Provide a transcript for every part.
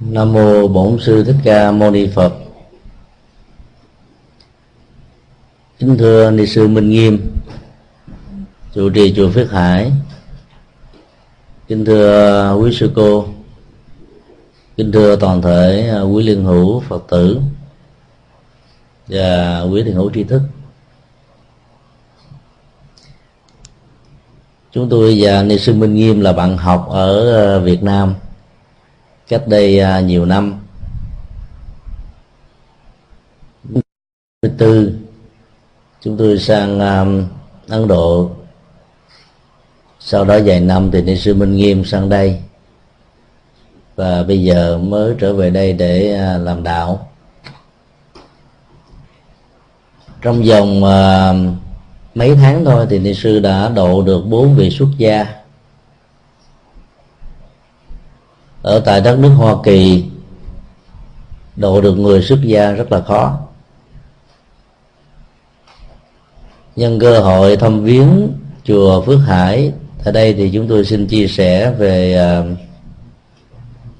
Nam mô Bổn sư Thích Ca Mâu Ni Phật. Kính thưa ni sư Minh Nghiêm, chủ trì chùa Phước Hải. Kính thưa quý sư cô, kính thưa toàn thể quý liên hữu Phật tử và quý thiền hữu tri thức. Chúng tôi và ni sư Minh Nghiêm là bạn học ở Việt Nam cách đây à, nhiều năm. Tư chúng tôi sang um, Ấn Độ. Sau đó vài năm thì ni sư Minh Nghiêm sang đây. Và bây giờ mới trở về đây để uh, làm đạo. Trong vòng uh, mấy tháng thôi thì ni sư đã độ được bốn vị xuất gia. Ở tại đất nước Hoa Kỳ độ được người xuất gia rất là khó. Nhân cơ hội thăm viếng chùa Phước Hải tại đây thì chúng tôi xin chia sẻ về uh,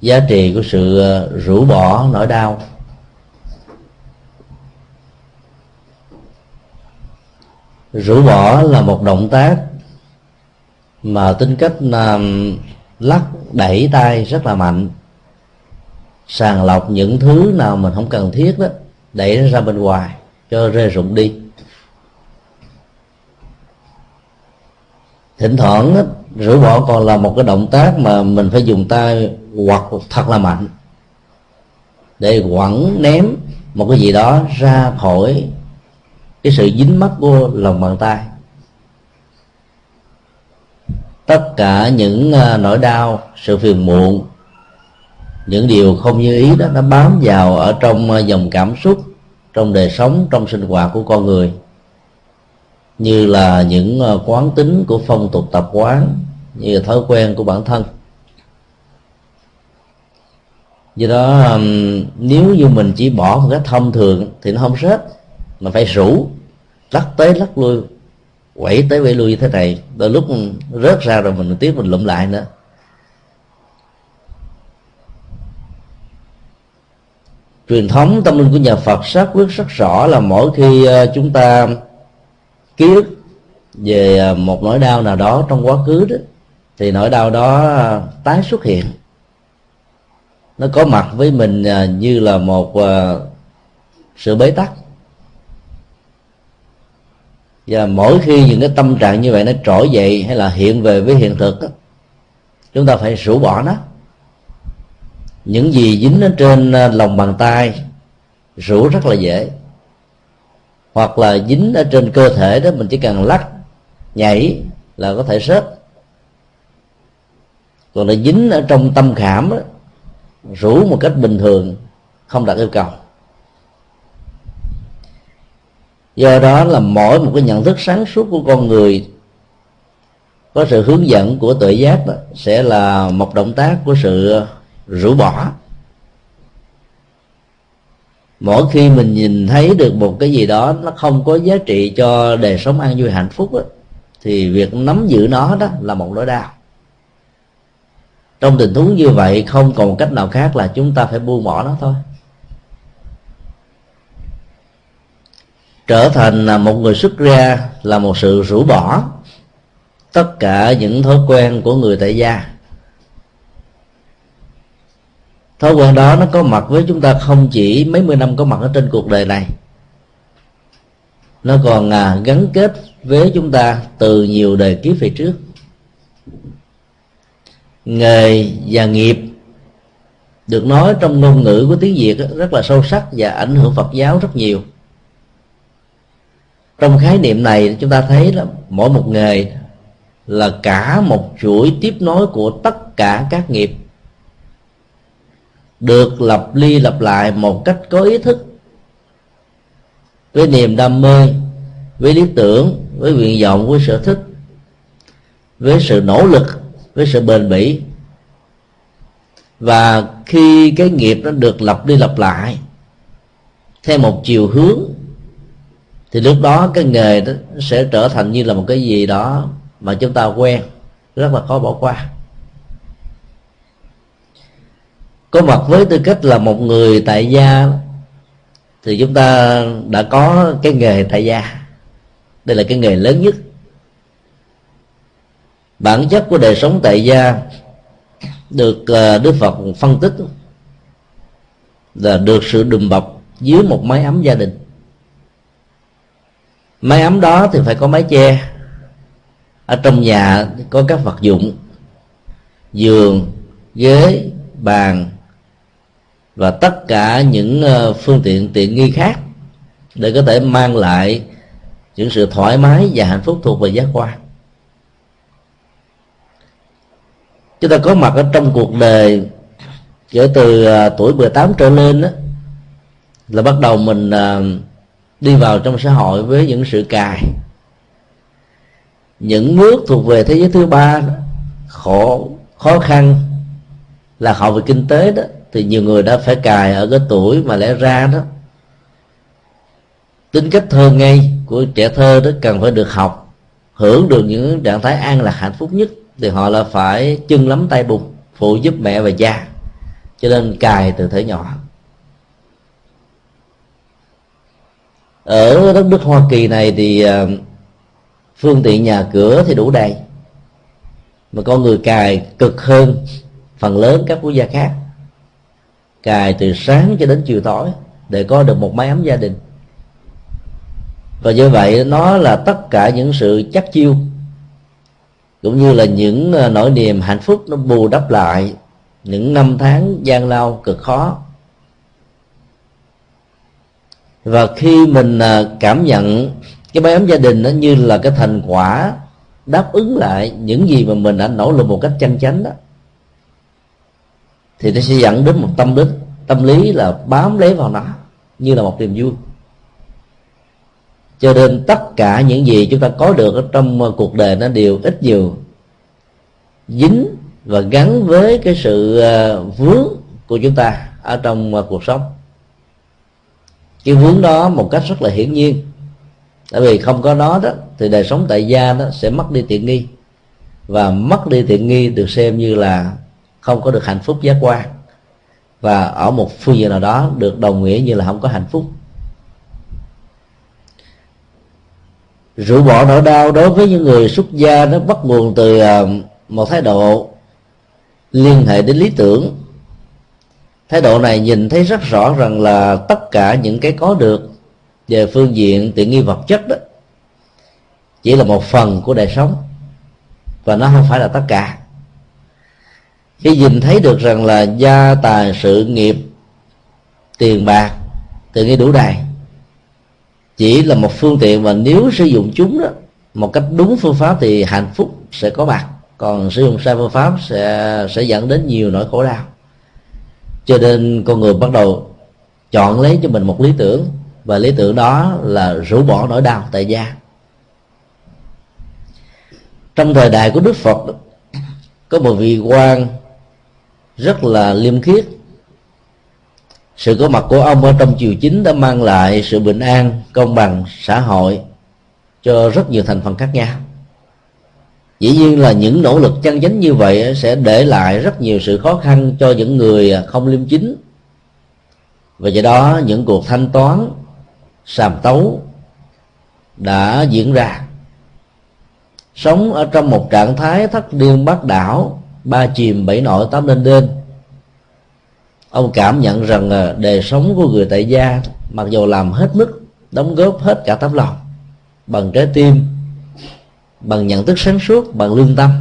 giá trị của sự uh, rũ bỏ nỗi đau. Rũ bỏ là một động tác mà tính cách làm lắc đẩy tay rất là mạnh. Sàng lọc những thứ nào mình không cần thiết đó đẩy nó ra bên ngoài cho rơi rụng đi. Thỉnh thoảng đó, rửa bỏ còn là một cái động tác mà mình phải dùng tay hoặc thật là mạnh để quẳng ném một cái gì đó ra khỏi cái sự dính mắt của lòng bàn tay tất cả những à, nỗi đau, sự phiền muộn, những điều không như ý đó, nó bám vào ở trong à, dòng cảm xúc, trong đời sống, trong sinh hoạt của con người. Như là những à, quán tính của phong tục tập quán, như là thói quen của bản thân. Do đó nếu như mình chỉ bỏ một cách thông thường thì nó không hết mà phải rủ, lắc tới lắc lui quẩy tới quẩy lui như thế này, đôi lúc rớt ra rồi mình tiếp mình lụm lại nữa. Truyền thống tâm linh của nhà Phật xác quyết, rất rõ là mỗi khi ờ, chúng ta ký ức về ờ, một nỗi đau nào đó trong quá khứ đó, thì nỗi đau đó ờ, tái xuất hiện. Nó có mặt với mình như là một sự bế tắc và mỗi khi những cái tâm trạng như vậy nó trỗi dậy hay là hiện về với hiện thực đó, chúng ta phải rũ bỏ nó. Những gì dính ở trên à, lòng bàn tay rũ rất là dễ. Hoặc là dính ở trên cơ thể đó mình chỉ cần lắc nhảy là có thể rớt còn là dính ở trong tâm khảm đó, rủ một cách bình thường không đặt yêu cầu. Do đó là mỗi một cái nhận thức sáng suốt của con người có sự hướng dẫn của tự giác đó, sẽ là một động tác của sự rũ bỏ. Mỗi khi mình nhìn thấy được một cái gì đó nó không có giá trị cho đời sống an vui hạnh phúc đó, thì việc nắm giữ nó đó là một nỗi đau. Trong tình huống như vậy không còn cách nào khác là chúng ta phải buông bỏ nó thôi. Trở thành một người xuất gia là một sự rũ bỏ tất cả những thói quen của người tại gia. Thói quen đó nó có mặt với chúng ta không chỉ mấy mươi năm có mặt ở trên cuộc đời này. Nó còn à, gắn kết với chúng ta từ nhiều đời kiếp về trước. Nghề và nghiệp được nói trong ngôn ngữ của tiếng việt rất là sâu sắc và ảnh hưởng phật giáo rất nhiều trong khái niệm này, chúng ta thấy là mỗi một nghề là cả một chuỗi tiếp nối của tất cả các nghiệp. Được lập đi lập lại một cách có ý thức, với niềm đam mê, với lý tưởng, với nguyện vọng, với sở thích, với sự nỗ lực, với sự bền bỉ. Và khi cái nghiệp nó được lập đi lập lại, theo một chiều hướng thì lúc đó cái nghề đó sẽ trở thành như là một cái gì đó mà chúng ta quen, rất là khó bỏ qua. Có mặt với tư cách là một người tại gia thì chúng ta đã có cái nghề tại gia. Đây là cái nghề lớn nhất. Bản chất của đời sống tại gia được ờ, đức phật phân tích là được sự đùm bọc dưới một mái ấm gia đình mái ấm đó thì phải có mái che. Ở trong nhà có các vật dụng giường ghế bàn và tất cả những ờ, phương tiện tiện nghi khác để có thể mang lại những sự thoải mái và hạnh phúc thuộc về giác quan. Chúng ta có mặt ở trong cuộc đời kể từ ờ, tuổi 18 trở lên đó, là bắt đầu mình uh, đi vào trong xã hội với những sự cài. Những nước thuộc về thế giới thứ ba khổ, khó khăn là họ về kinh tế đó, thì nhiều người đã phải cài ở cái tuổi mà lẽ ra đó. Tính cách thơ ngây của trẻ thơ đó cần phải được học, hưởng được những trạng thái an lạc hạnh phúc nhất, thì họ là phải chân lắm tay bùn phụ giúp mẹ và cha, cho nên cài từ thể nhỏ. Ở đất nước hoa kỳ này thì ờ, phương tiện nhà cửa thì đủ đầy. Mà con người cài cực hơn phần lớn các quốc gia khác. Cài từ sáng cho đến chiều tối để có được một mái ấm gia đình. Và như vậy nó là tất cả những sự chắc chiêu, cũng như là những ờ, nỗi niềm hạnh phúc nó bù đắp lại những năm tháng gian lao cực khó và khi mình à, cảm nhận cái mái ấm gia đình nó như là cái thành quả đáp ứng lại những gì mà mình đã nỗ lực một cách chân chánh đó, thì nó sẽ dẫn đến một tâm đức tâm lý là bám lấy vào nó như là một niềm vui. Cho nên tất cả những gì chúng ta có được ở trong cuộc đời nó đều ít nhiều dính và gắn với cái sự à, vướng của chúng ta ở trong à, cuộc sống cái vướng đó một cách rất là hiển nhiên. Tại vì không có nó đó, thì đời sống tại gia nó sẽ mất đi tiện nghi. Và mất đi tiện nghi được xem như là không có được hạnh phúc giác quan. Và ở một phương diện nào đó được đồng nghĩa như là không có hạnh phúc. Rũ bỏ nỗi đau đối với những người xuất gia nó bắt nguồn từ à, một thái độ liên hệ đến lý tưởng thái độ này nhìn thấy rất rõ rằng là tất cả những cái có được về phương diện tiện nghi vật chất đó, chỉ là một phần của đời sống, và nó không phải là tất cả. Khi nhìn thấy được rằng là gia tài sự nghiệp, tiền bạc, tiện nghi đủ đầy, chỉ là một phương tiện mà nếu sử dụng chúng đó, một cách đúng phương pháp thì hạnh phúc sẽ có mặt, còn sử dụng sai phương pháp sẽ sẽ dẫn đến nhiều nỗi khổ đau cho nên con người bắt đầu chọn lấy cho mình một lý tưởng, và lý tưởng đó là rũ bỏ nỗi đau tại gia. Trong thời đại của đức phật, có một vị quan rất là liêm khiết. Sự có mặt của ông ở trong triều chính đã mang lại sự bình an, công bằng, xã hội cho rất nhiều thành phần khác nhau dĩ nhiên là những nỗ lực chân chánh như vậy sẽ để lại rất nhiều sự khó khăn cho những người không liêm chính. Và do đó, những cuộc thanh toán, sàm tấu đã diễn ra. Sống ở trong một trạng thái thất điên bát đảo, ba chìm bảy nổi tám lên đên. Ông cảm nhận rằng à, đời sống của người tại gia, mặc dù làm hết mức, đóng góp hết cả tấm lòng, bằng trái tim bằng nhận thức sáng suốt, bằng lương tâm.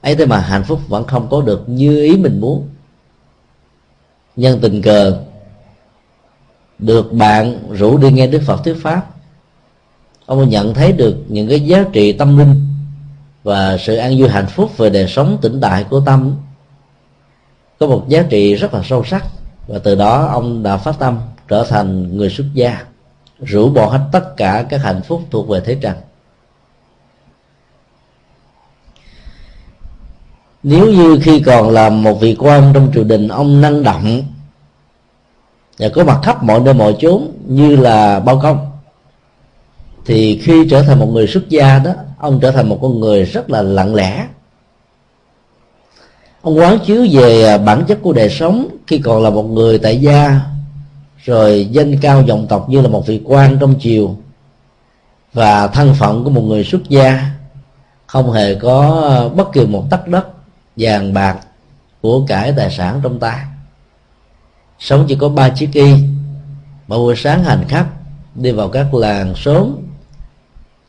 Ấy thế mà hạnh phúc vẫn không có được như ý mình muốn. Nhân tình cờ, được bạn rủ đi nghe đức phật thuyết pháp. Ông nhận thấy được những cái giá trị tâm linh và sự an vui hạnh phúc về đời sống tĩnh tại của tâm. Có một giá trị rất là sâu sắc và từ đó ông đã phát tâm trở thành người xuất gia, rũ bỏ hết tất cả các hạnh phúc thuộc về thế trần. Nếu như khi còn làm một vị quan trong triều đình, ông năng động và có mặt khắp mọi nơi mọi chốn như là bao công, thì khi trở thành một người xuất gia đó, ông trở thành một con người rất là lặng lẽ. Ông quán chiếu về bản chất của đời sống khi còn là một người tại gia, rồi danh cao dòng tộc như là một vị quan trong triều và thân phận của một người xuất gia, không hề có bất kỳ một tấc đất vàng bạc của cải tài sản trong tay. Sống chỉ có ba chiếc y mỗi buổi sáng hành khắp đi vào các làng sớm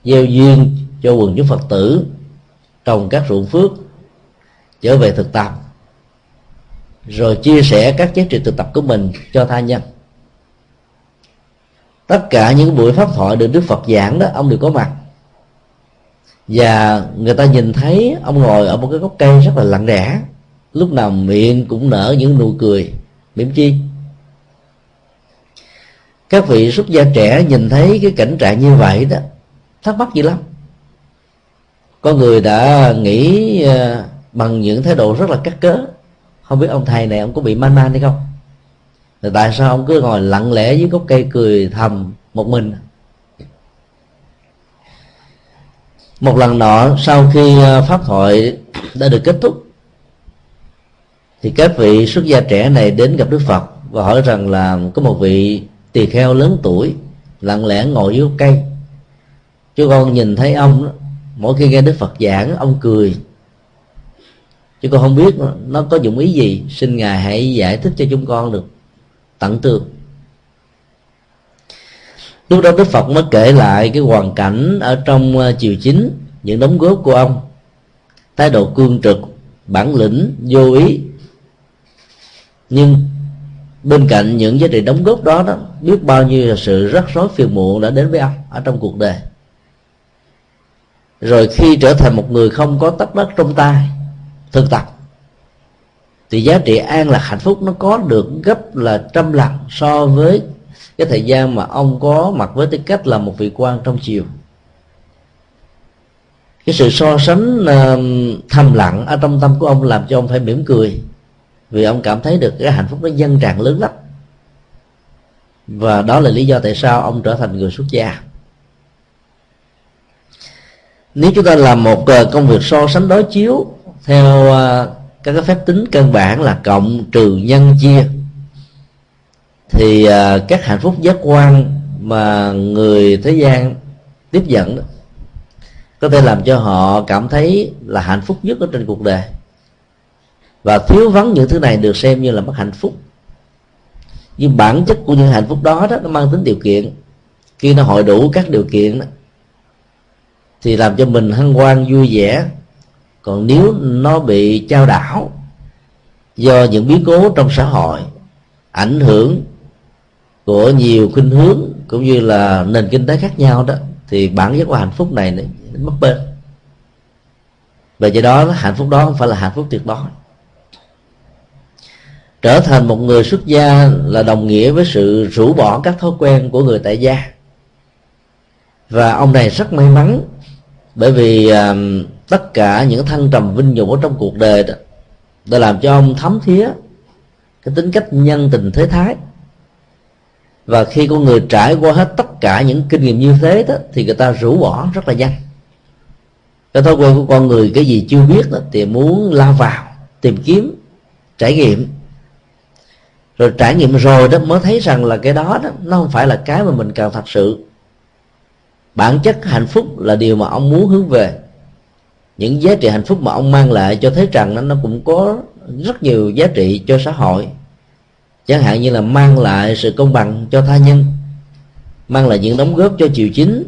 gieo duyên cho quần chúng phật tử trồng các ruộng phước, trở về thực tập, rồi chia sẻ các giá trị thực tập của mình cho tha nhân. Tất cả những buổi pháp thoại được đức phật giảng đó, ông đều có mặt và người ta nhìn thấy ông ngồi ở một cái gốc cây rất là lặng lẽ. Lúc nào miệng cũng nở những nụ cười mỉm chi. Các vị xuất gia trẻ nhìn thấy cái cảnh trạng như vậy đó, thắc mắc gì lắm. Có người đã nghĩ ờ, bằng những thái độ rất là cắt cớ. Không biết ông thầy này ông có bị man man hay không? Tại sao ông cứ ngồi lặng lẽ dưới gốc cây cười thầm một mình? Một lần nọ, sau khi ờ, pháp thoại đã được kết thúc, thì các vị xuất gia trẻ này đến gặp đức phật và hỏi rằng là có một vị tỳ kheo lớn tuổi, lặng lẽ ngồi dưới cây. Chú con nhìn thấy ông mỗi khi nghe đức phật giảng, ông cười. Chứ con không biết nó có dụng ý gì, xin ngài hãy giải thích cho chúng con được. Tận tường lúc đó đức phật mới kể lại cái hoàn cảnh ở trong ờ, chiều chính, những đóng góp của ông. Thái độ cương trực, bản lĩnh, vô ý. Nhưng bên cạnh những giá trị đóng góp đó đó, biết bao nhiêu là sự rắc rối phiền muộn đã đến với ông ở trong cuộc đời. Rồi khi trở thành một người không có tất đất trong tay, thực tập, thì giá trị an lạc hạnh phúc nó có được gấp là trăm lần so với cái thời gian mà ông có mặt với tư cách là một vị quan trong chiều cái sự so sánh uh, thầm lặng ở trong tâm của ông làm cho ông phải mỉm cười. Vì ông cảm thấy được cái hạnh phúc nó dân tràn lớn lắm. Và đó là lý do tại sao ông trở thành người xuất gia. Nếu chúng ta làm một ờ, công việc so sánh đối chiếu theo ờ, các cái phép tính căn bản là cộng trừ nhân chia thì à, các hạnh phúc giác quan mà người thế gian tiếp nhận đó, có thể làm cho họ cảm thấy là hạnh phúc nhất ở trên cuộc đời. Và thiếu vắng những thứ này được xem như là mất hạnh phúc. Nhưng bản chất của những hạnh phúc đó đó nó mang tính điều kiện. Khi nó hội đủ các điều kiện đó, thì làm cho mình hân hoan vui vẻ. Còn nếu nó bị trao đảo do những biến cố trong xã hội ảnh hưởng của nhiều khuynh hướng cũng như là nền kinh tế khác nhau đó thì bản chất của hạnh phúc này nó mất bên và do đó hạnh phúc đó không phải là hạnh phúc tuyệt đối. Trở thành một người xuất gia là đồng nghĩa với sự rũ bỏ các thói quen của người tại gia. Và ông này rất may mắn bởi vì uh, tất cả những thăng trầm vinh nhục ở trong cuộc đời đó đã làm cho ông thấm thía cái tính cách nhân tình thế thái và khi con người trải qua hết tất cả những kinh nghiệm như thế đó thì người ta rũ bỏ rất là nhanh. Cái thói quen của con người cái gì chưa biết đó, thì muốn lao vào tìm kiếm trải nghiệm. Rồi trải nghiệm rồi đó mới thấy rằng là cái đó đó nó không phải là cái mà mình cần thật sự. Bản chất hạnh phúc là điều mà ông muốn hướng về. Những giá trị hạnh phúc mà ông mang lại cho thấy rằng nó, nó cũng có rất nhiều giá trị cho xã hội chẳng hạn như là mang lại sự công bằng cho tha nhân mang lại những đóng góp cho triều chính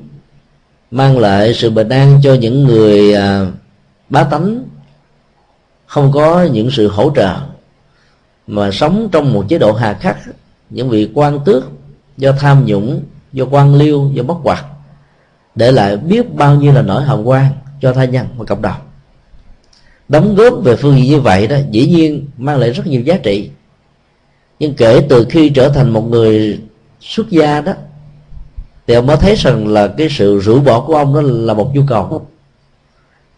mang lại sự bình an cho những người à, bá tánh. Không có những sự hỗ trợ mà sống trong một chế độ hà khắc những vị quan tước do tham nhũng do quan liêu do bất quạt để lại biết bao nhiêu là nỗi hồng quan cho tha nhân và cộng đồng. Đóng góp về phương diện như vậy đó dĩ nhiên mang lại rất nhiều giá trị nhưng kể từ khi trở thành một người xuất gia đó, thì ông mới thấy rằng là cái sự rũ bỏ của ông đó là một nhu cầu.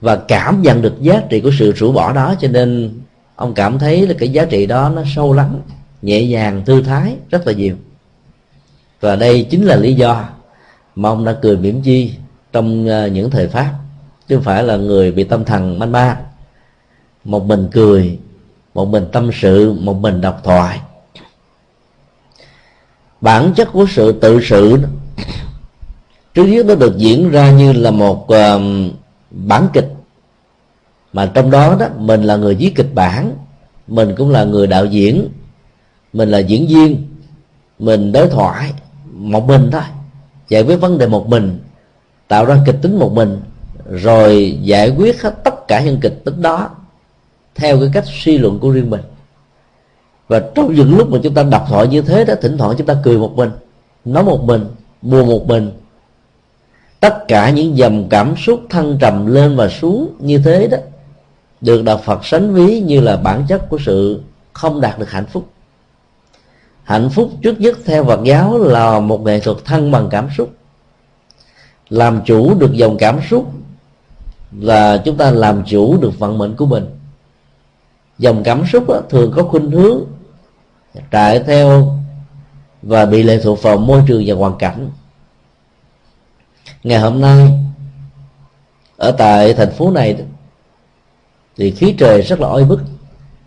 Và cảm nhận được giá trị của sự rũ bỏ đó, cho nên ông cảm thấy là cái giá trị đó nó sâu lắng, nhẹ nhàng, thư thái, rất là nhiều. Và đây chính là lý do mà ông đã cười mỉm chi trong ờ, những thời pháp. Chứ không phải là người bị tâm thần manh ma. Một mình cười, một mình tâm sự, một mình đọc thoại bản chất của sự tự sự trước nhất nó được diễn ra như là một uh, bản kịch. Mà trong đó đó mình là người viết kịch bản mình cũng là người đạo diễn mình là diễn viên mình đối thoại một mình thôi giải quyết vấn đề một mình tạo ra kịch tính một mình rồi giải quyết hết tất cả những kịch tính đó theo cái cách suy luận của riêng mình và trong những lúc mà chúng ta đọc thoại như thế đó thỉnh thoảng chúng ta cười một mình nói một mình buồn một mình. Tất cả những dòng cảm xúc thăng trầm lên và xuống như thế đó được đạo Phật sánh ví như là bản chất của sự không đạt được hạnh phúc. Hạnh phúc trước nhất theo Phật giáo là một nghệ thuật thăng bằng cảm xúc. Làm chủ được dòng cảm xúc là chúng ta làm chủ được vận mệnh của mình. Dòng cảm xúc đó, thường có khuynh hướng trải theo và bị lệ thuộc vào môi trường và hoàn cảnh. Ngày hôm nay ở tại thành phố này thì khí trời rất là oi bức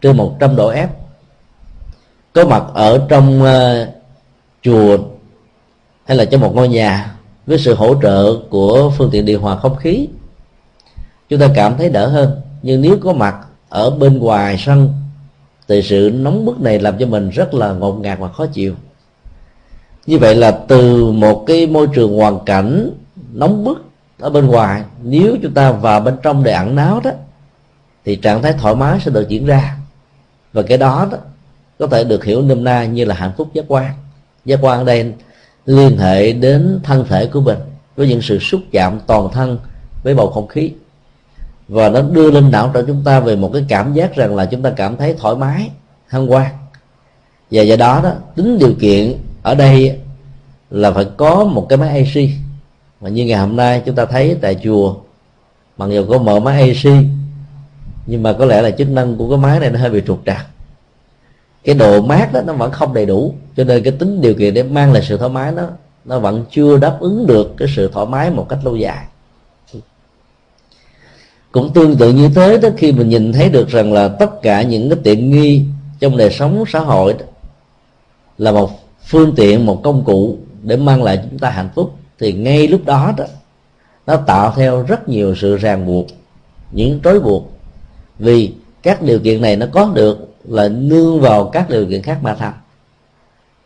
trên 100 độ F. Có mặt ở trong uh, chùa hay là trong một ngôi nhà với sự hỗ trợ của phương tiện điều hòa không khí chúng ta cảm thấy đỡ hơn. Nhưng nếu có mặt ở bên ngoài sân thì sự nóng bức này làm cho mình rất là ngột ngạt và khó chịu. Như vậy là từ một cái môi trường hoàn cảnh nóng bức ở bên ngoài, nếu chúng ta vào bên trong để ẩn náu đó, thì trạng thái thoải mái sẽ được diễn ra. Và cái đó đó có thể được hiểu nôm na như là hạnh phúc giác quan. Giác quan ở đây liên hệ đến thân thể của mình với những sự xúc chạm toàn thân với bầu không khí và nó đưa lên não cho chúng ta về một cái cảm giác rằng là chúng ta cảm thấy thoải mái hân hoan và do đó đó, tính điều kiện ở đây là phải có một cái máy AC mà như ngày hôm nay chúng ta thấy tại chùa, mặc dù có mở máy AC nhưng mà có lẽ là chức năng của cái máy này nó hơi bị trục trặc. Cái độ mát đó nó vẫn không đầy đủ, cho nên cái tính điều kiện để mang lại sự thoải mái nó nó vẫn chưa đáp ứng được cái sự thoải mái một cách lâu dài cũng tương tự như thế đó khi mình nhìn thấy được rằng là tất cả những cái tiện nghi trong đời sống xã hội đó, là một phương tiện một công cụ để mang lại chúng ta hạnh phúc thì ngay lúc đó đó nó tạo theo rất nhiều sự ràng buộc những trói buộc. Vì các điều kiện này nó có được là nương vào các điều kiện khác mà thành.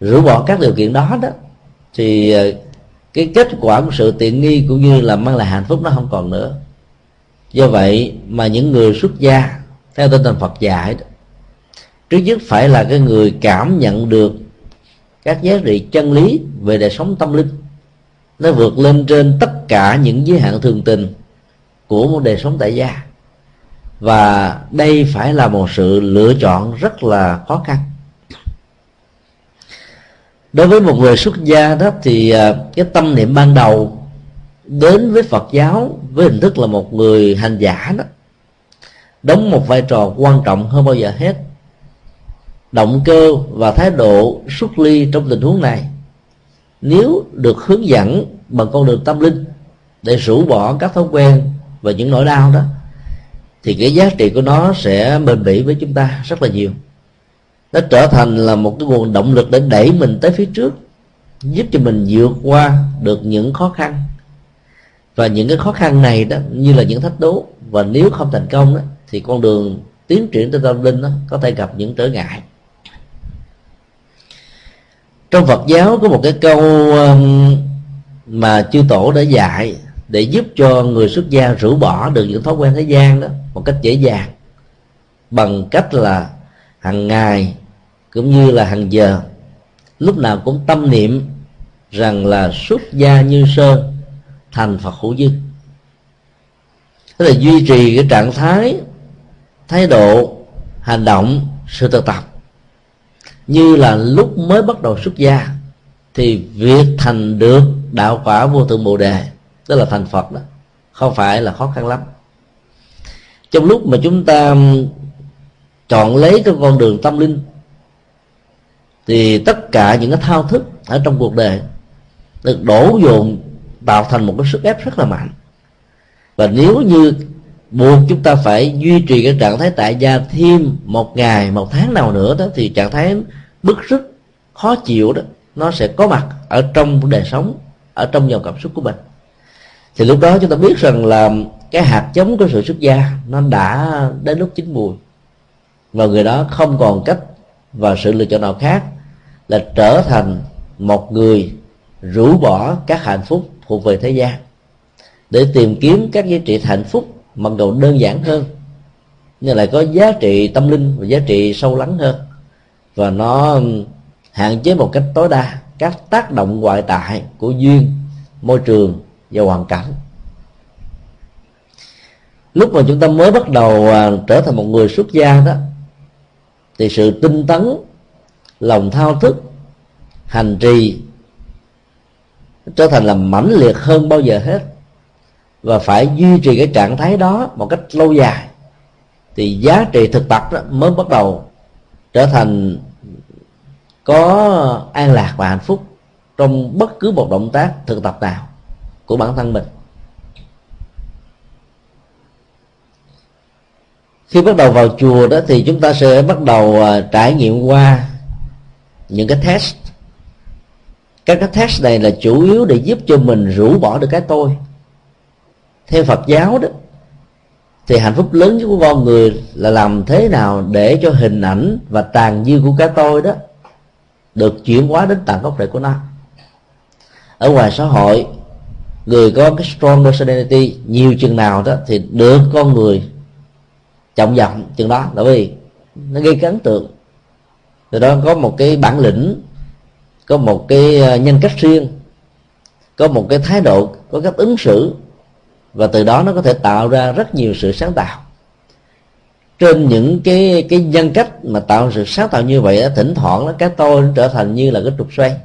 Rũ bỏ các điều kiện đó đó thì ờ, cái kết quả của sự tiện nghi cũng như là mang lại hạnh phúc nó không còn nữa do vậy mà những người xuất gia theo tinh thần Phật dạy đó, trước nhất phải là cái người cảm nhận được các giá trị chân lý về đời sống tâm linh nó vượt lên trên tất cả những giới hạn thường tình của một đời sống tại gia. Và đây phải là một sự lựa chọn rất là khó khăn. Đối với một người xuất gia đó thì à, cái tâm niệm ban đầu đến với Phật giáo với hình thức là một người hành giả đó, đóng một vai trò quan trọng hơn bao giờ hết. Động cơ và thái độ xuất ly trong tình huống này, nếu được hướng dẫn bằng con đường tâm linh để rũ bỏ các thói quen và những nỗi đau đó, thì cái giá trị của nó sẽ bền bỉ với chúng ta rất là nhiều. Nó trở thành là một cái nguồn động lực để đẩy mình tới phía trước, giúp cho mình vượt qua được những khó khăn và những cái khó khăn này đó, như là những thách đố, và nếu không thành công đó, thì con đường tiến triển tới tâm linh đó có thể gặp những trở ngại. Trong Phật giáo có một cái câu um, mà chư tổ đã dạy để giúp cho người xuất gia rũ bỏ được những thói quen thế gian đó một cách dễ dàng, bằng cách là hàng ngày cũng như là hàng giờ, lúc nào cũng tâm niệm rằng là xuất gia như sơn thành phật hữu dư tức là duy trì cái trạng thái thái độ, hành động, sự thực tập. Như là lúc mới bắt đầu xuất gia, thì việc thành được đạo quả vô thượng bồ đề, tức là thành phật đó, không phải là khó khăn lắm. Trong lúc mà chúng ta chọn lấy cái con đường tâm linh, thì tất cả những cái thao thức ở trong cuộc đời được đổ dồn tạo thành một cái sức ép rất là mạnh. Và nếu như buộc chúng ta phải duy trì cái trạng thái tại gia thêm một ngày, một tháng nào nữa đó, thì trạng thái bức rứt, khó chịu đó, nó sẽ có mặt ở trong đời sống, ở trong dòng cảm xúc của mình. Thì lúc đó chúng ta biết rằng là cái hạt giống của sự xuất gia nó đã đến lúc chín mùi. Và người đó không còn cách và sự lựa chọn nào khác là trở thành một người rũ bỏ các hạnh phúc thuộc về thế gian, để tìm kiếm các giá trị hạnh phúc mặc dù đơn giản hơn, nhưng lại có giá trị tâm linh và giá trị sâu lắng hơn. Và nó hạn chế một cách tối đa các tác động ngoại tại của duyên, môi trường và hoàn cảnh. Lúc mà chúng ta mới bắt đầu à, trở thành một người xuất gia đó, thì sự tinh tấn, lòng thao thức, hành trì trở thành là mãnh liệt hơn bao giờ hết. Và phải duy trì cái trạng thái đó một cách lâu dài. Thì giá trị thực tập đó mới bắt đầu trở thành có an lạc và hạnh phúc trong bất cứ một động tác thực tập nào của bản thân mình. Khi bắt đầu vào chùa đó thì chúng ta sẽ bắt đầu à, trải nghiệm qua những cái test các cái test này là chủ yếu để giúp cho mình rũ bỏ được cái tôi. Theo phật giáo đó, thì hạnh phúc lớn nhất của con người là làm thế nào để cho hình ảnh và tàn dư của cái tôi đó được chuyển hóa đến tận gốc rễ của nó. Ở ngoài xã hội, người có cái strong personality nhiều chừng nào đó thì được con người trọng vọng chừng đó, bởi vì nó gây ấn tượng. Từ đó có một cái bản lĩnh có một cái ờ, nhân cách riêng, có một cái thái độ, có cách ứng xử, và từ đó nó có thể tạo ra rất nhiều sự sáng tạo. Trên những cái cái nhân cách mà tạo sự sáng tạo như vậy thỉnh thoảng nó cái tôi nó trở thành như là cái trục xoay,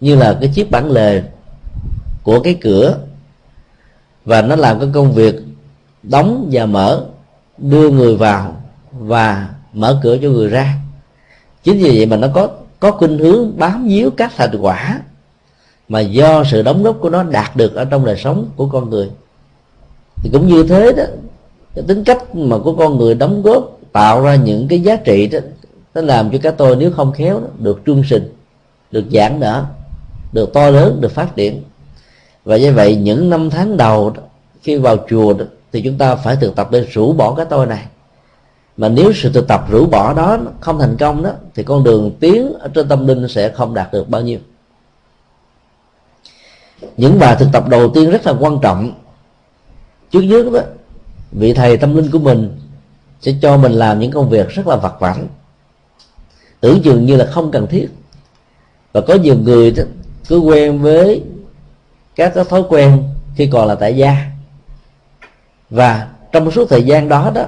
như là cái chiếc bản lề của cái cửa, và nó làm cái công việc đóng và mở, đưa người vào và mở cửa cho người ra. Chính vì vậy mà nó có có khuynh hướng bám víu các thành quả mà do sự đóng góp của nó đạt được ở trong đời sống của con người. Thì cũng như thế đó cái tính cách mà của con người đóng góp tạo ra những cái giá trị đó nó làm cho các tôi nếu không khéo đó, được trương sinh được giãn nở được to lớn được phát triển. Và như vậy những năm tháng đầu đó, khi vào chùa đó, thì chúng ta phải thực tập để rũ bỏ cái tôi này mà nếu sự thực tập rũ bỏ đó không thành công đó thì con đường tiến ở trên tâm linh sẽ không đạt được bao nhiêu. Những bài thực tập đầu tiên rất là quan trọng. Trước nhất đó vị thầy tâm linh của mình sẽ cho mình làm những công việc rất là vặt vãnh. Tưởng chừng như là không cần thiết. Và có nhiều người đó, cứ quen với các cái thói quen khi còn là tại gia. Và trong suốt thời gian đó đó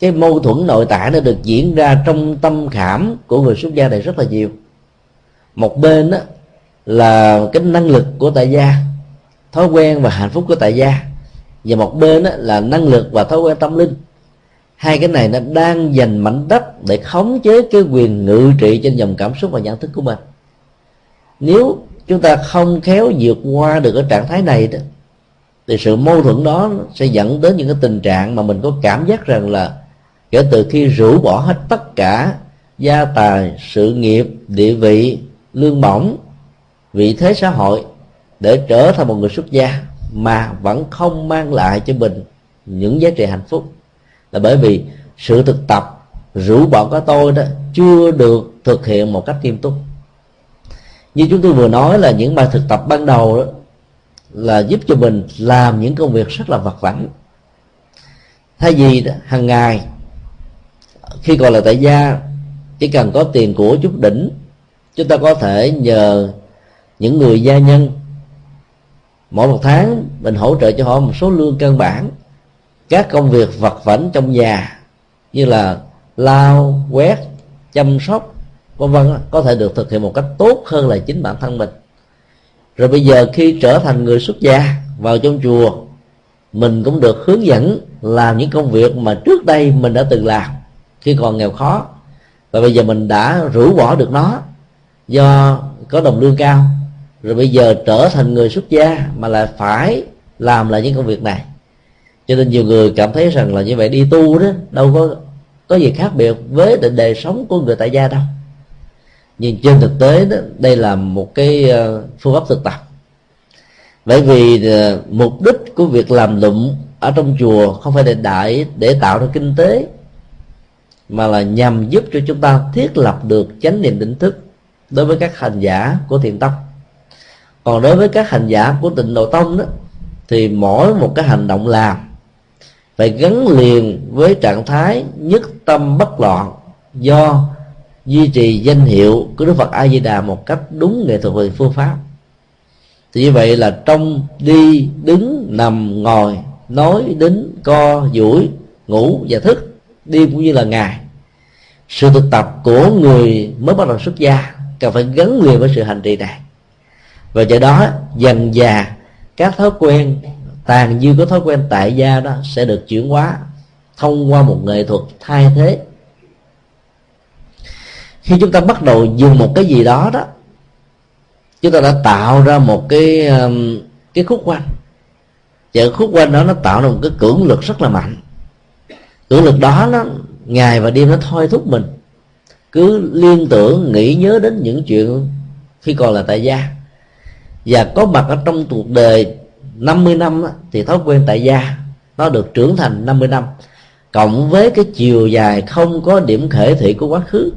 cái mâu thuẫn nội tại nó được diễn ra trong tâm khảm của người xuất gia này rất là nhiều. Một bên đó là cái năng lực của tại gia, thói quen và hạnh phúc của tại gia. Và một bên đó là năng lực và thói quen tâm linh. Hai cái này nó đang dành mảnh đất để khống chế cái quyền ngự trị trên dòng cảm xúc và nhận thức của mình. Nếu chúng ta không khéo vượt qua được cái trạng thái này đó, thì sự mâu thuẫn đó sẽ dẫn đến những cái tình trạng mà mình có cảm giác rằng là kể từ khi rũ bỏ hết tất cả gia tài, sự nghiệp, địa vị, lương bổng, vị thế xã hội để trở thành một người xuất gia mà vẫn không mang lại cho mình những giá trị hạnh phúc. Là bởi vì sự thực tập rũ bỏ cái tôi đó chưa được thực hiện một cách nghiêm túc. Như chúng tôi vừa nói là những bài thực tập ban đầu đó là giúp cho mình làm những công việc rất là vặt vãnh. Thay vì hàng ngày khi còn là tại gia, chỉ cần có tiền của chút đỉnh, chúng ta có thể nhờ những người gia nhân. Mỗi một tháng, mình hỗ trợ cho họ một số lương căn bản. Các công việc vật vảnh trong nhà, như là lao, quét, chăm sóc, vân vân có thể được thực hiện một cách tốt hơn là chính bản thân mình. Rồi bây giờ khi trở thành người xuất gia, vào trong chùa, mình cũng được hướng dẫn làm những công việc mà trước đây mình đã từng làm khi còn nghèo khó. Và bây giờ mình đã rũ bỏ được nó, do có đồng lương cao, rồi bây giờ trở thành người xuất gia mà lại phải làm lại những công việc này. Cho nên nhiều người cảm thấy rằng là như vậy đi tu đó, đâu có có gì khác biệt với định đề sống của người tại gia đâu. Nhưng trên thực tế đó, đây là một cái ờ, phương pháp thực tập. Bởi vì ờ, mục đích của việc làm lụng ở trong chùa không phải để đại để tạo ra kinh tế mà là nhằm giúp cho chúng ta thiết lập được chánh niệm tỉnh thức đối với các hành giả của thiền tông. Còn đối với các hành giả của tịnh độ tông đó, thì mỗi một cái hành động làm phải gắn liền với trạng thái nhất tâm bất loạn do duy trì danh hiệu của Đức Phật A Di Đà một cách đúng nghệ thuật về phương pháp. Thì như vậy là trong đi, đứng, nằm, ngồi, nói đính co, duỗi, ngủ và thức đêm cũng như là ngày. Sự thực tập của người mới bắt đầu xuất gia cần phải gắn liền với sự hành trì này. Và do đó, dần già các thói quen, tàn dư có thói quen tại gia đó sẽ được chuyển hóa thông qua một nghệ thuật thay thế. Khi chúng ta bắt đầu dùng một cái gì đó đó, chúng ta đã tạo ra một cái um, cái khúc quanh. Và khúc quanh đó nó tạo ra một cái cưỡng lực rất là mạnh cưỡng lực đó nó, ngày và đêm nó thôi thúc mình. Cứ liên tưởng, nghĩ nhớ đến những chuyện khi còn là tại gia. Và có mặt ở trong cuộc đời 50 năm thì thói quen tại gia nó được trưởng thành 50 năm. Cộng với cái chiều dài không có điểm khởi thị của quá khứ.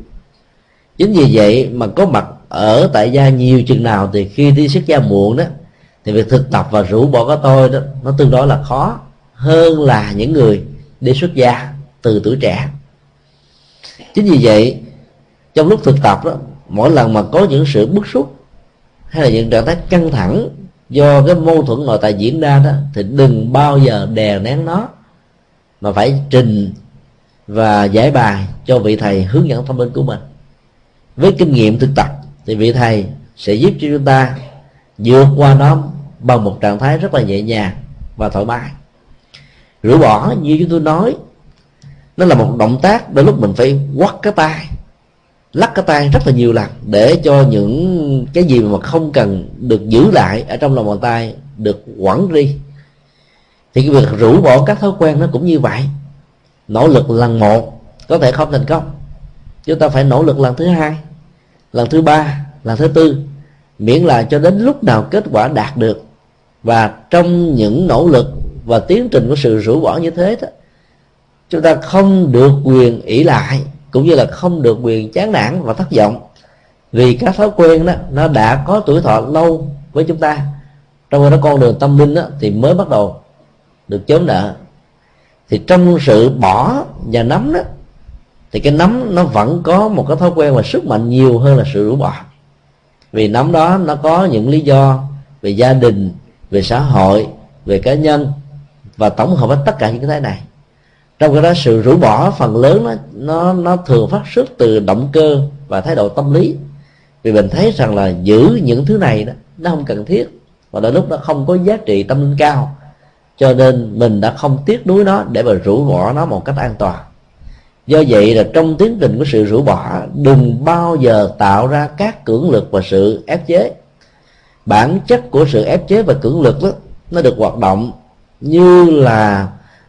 Chính vì vậy mà có mặt ở tại gia nhiều chừng nào thì khi đi xuất gia muộn đó, thì việc thực tập và rũ bỏ cái tôi đó, nó tương đối là khó hơn là những người đi xuất gia từ tuổi trẻ. Chính vì vậy, trong lúc thực tập đó, mỗi lần mà có những sự bức xúc hay là những trạng thái căng thẳng do cái mâu thuẫn nội tại diễn ra đó, thì đừng bao giờ đè nén nó, mà phải trình và giải bài cho vị thầy hướng dẫn thông minh của mình. Với kinh nghiệm thực tập, thì vị thầy sẽ giúp cho chúng ta vượt qua nó bằng một trạng thái rất là nhẹ nhàng và thoải mái rửa bỏ như chúng tôi nói. Nó là một động tác đôi lúc mình phải quắt cái tay, lắc cái tay rất là nhiều lần để cho những cái gì mà không cần được giữ lại ở trong lòng bàn tay được quẳng đi. Thì cái việc rũ bỏ các thói quen nó cũng như vậy. Nỗ lực lần một có thể không thành công. Chúng ta phải nỗ lực lần thứ hai, lần thứ ba, lần thứ tư, miễn là cho đến lúc nào kết quả đạt được. Và trong những nỗ lực và tiến trình của sự rũ bỏ như thế đó chúng ta không được quyền ỷ lại cũng như là không được quyền chán nản và thất vọng. Vì các thói quen đó nó đã có tuổi thọ lâu với chúng ta. Trong đó con đường tâm linh đó, thì mới bắt đầu được chống nợ. Thì trong sự bỏ và nắm đó thì cái nắm nó vẫn có một cái thói quen và sức mạnh nhiều hơn là sự rũ bỏ. Vì nắm đó nó có những lý do về gia đình về xã hội về cá nhân và tổng hợp hết tất cả những cái này. Trong cái đó sự rũ bỏ phần lớn nó nó nó thường phát xuất từ động cơ và thái độ tâm lý. Vì mình thấy rằng là giữ những thứ này đó, nó không cần thiết. Và đôi lúc nó không có giá trị tâm linh cao. Cho nên mình đã không tiếc nuối nó để mà rũ bỏ nó một cách an toàn. Do vậy là trong tiến trình của sự rũ bỏ, đừng bao giờ tạo ra các cưỡng lực và sự ép chế. Bản chất của sự ép chế và cưỡng lực đó, nó được hoạt động như là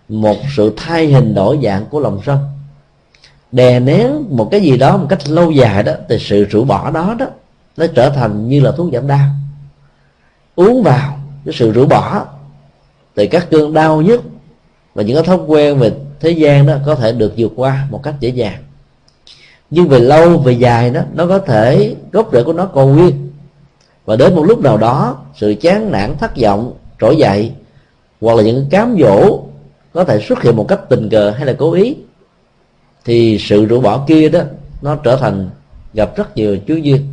một sự thay hình đổi dạng của lòng sân. Đè nén một cái gì đó một cách lâu dài đó, thì sự rũ bỏ đó đó, nó trở thành như là thuốc giảm đau. Uống vào, cái sự rũ bỏ, thì các cơn đau nhất và những cái thói quen về thế gian đó có thể được vượt qua một cách dễ dàng. Nhưng về lâu, về dài đó, nó có thể gốc rễ của nó còn nguyên. Và đến một lúc nào đó, sự chán nản, thất vọng, trỗi dậy hoặc là những cám dỗ có thể xuất hiện một cách tình cờ hay là cố ý, thì sự rũ bỏ kia đó, nó trở thành gặp rất nhiều chú duyên.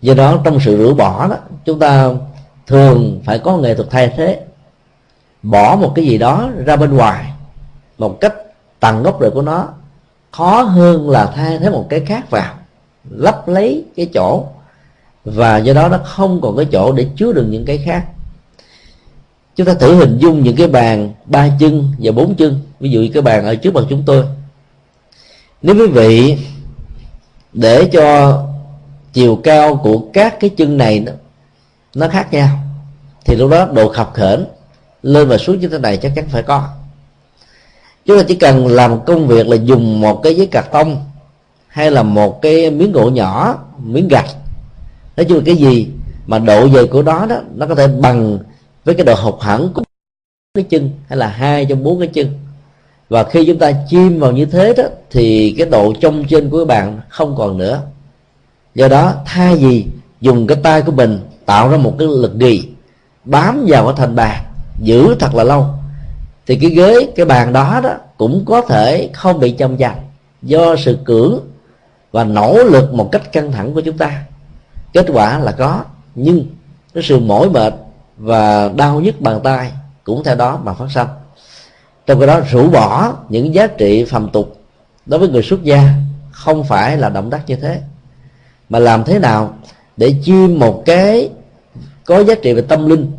Do đó, trong sự rũ bỏ đó, chúng ta thường phải có nghệ thuật thay thế, bỏ một cái gì đó ra bên ngoài một cách tầng gốc rễ của nó, khó hơn là thay thế một cái khác vào, lấp lấy cái chỗ, và do đó nó không còn cái chỗ để chứa được những cái khác chúng ta thử hình dung những cái bàn ba chân và bốn chân. Ví dụ như cái bàn ở trước mặt chúng tôi. Nếu quý vị để cho chiều cao của các cái chân này nó, nó khác nhau thì lúc đó độ khập khểnh lên và xuống như thế này chắc chắn phải có. Chúng ta chỉ cần làm công việc là dùng một cái giấy cạc tông hay là một cái miếng gỗ nhỏ miếng gạch. Nói chung là cái gì mà độ dày của nó đó nó có thể bằng với cái độ học hẳn của cái chân hay là hai trong bốn cái chân. Và khi chúng ta chim vào như thế đó, thì cái độ trong trên của các bạn không còn nữa. Do đó, thay vì dùng cái tay của mình tạo ra một cái lực gì bám vào cái thành bàn, giữ thật là lâu, thì cái ghế, cái bàn đó đó cũng có thể không bị chông chặt do sự cưỡng và nỗ lực một cách căng thẳng của chúng ta. Kết quả là có, nhưng cái sự mỏi mệt và đau nhức bàn tay cũng theo đó mà phát sanh. Trong cái đó, rũ bỏ những giá trị phàm tục đối với người xuất gia không phải là động tác như thế, mà làm thế nào để chiêm một cái có giá trị về tâm linh,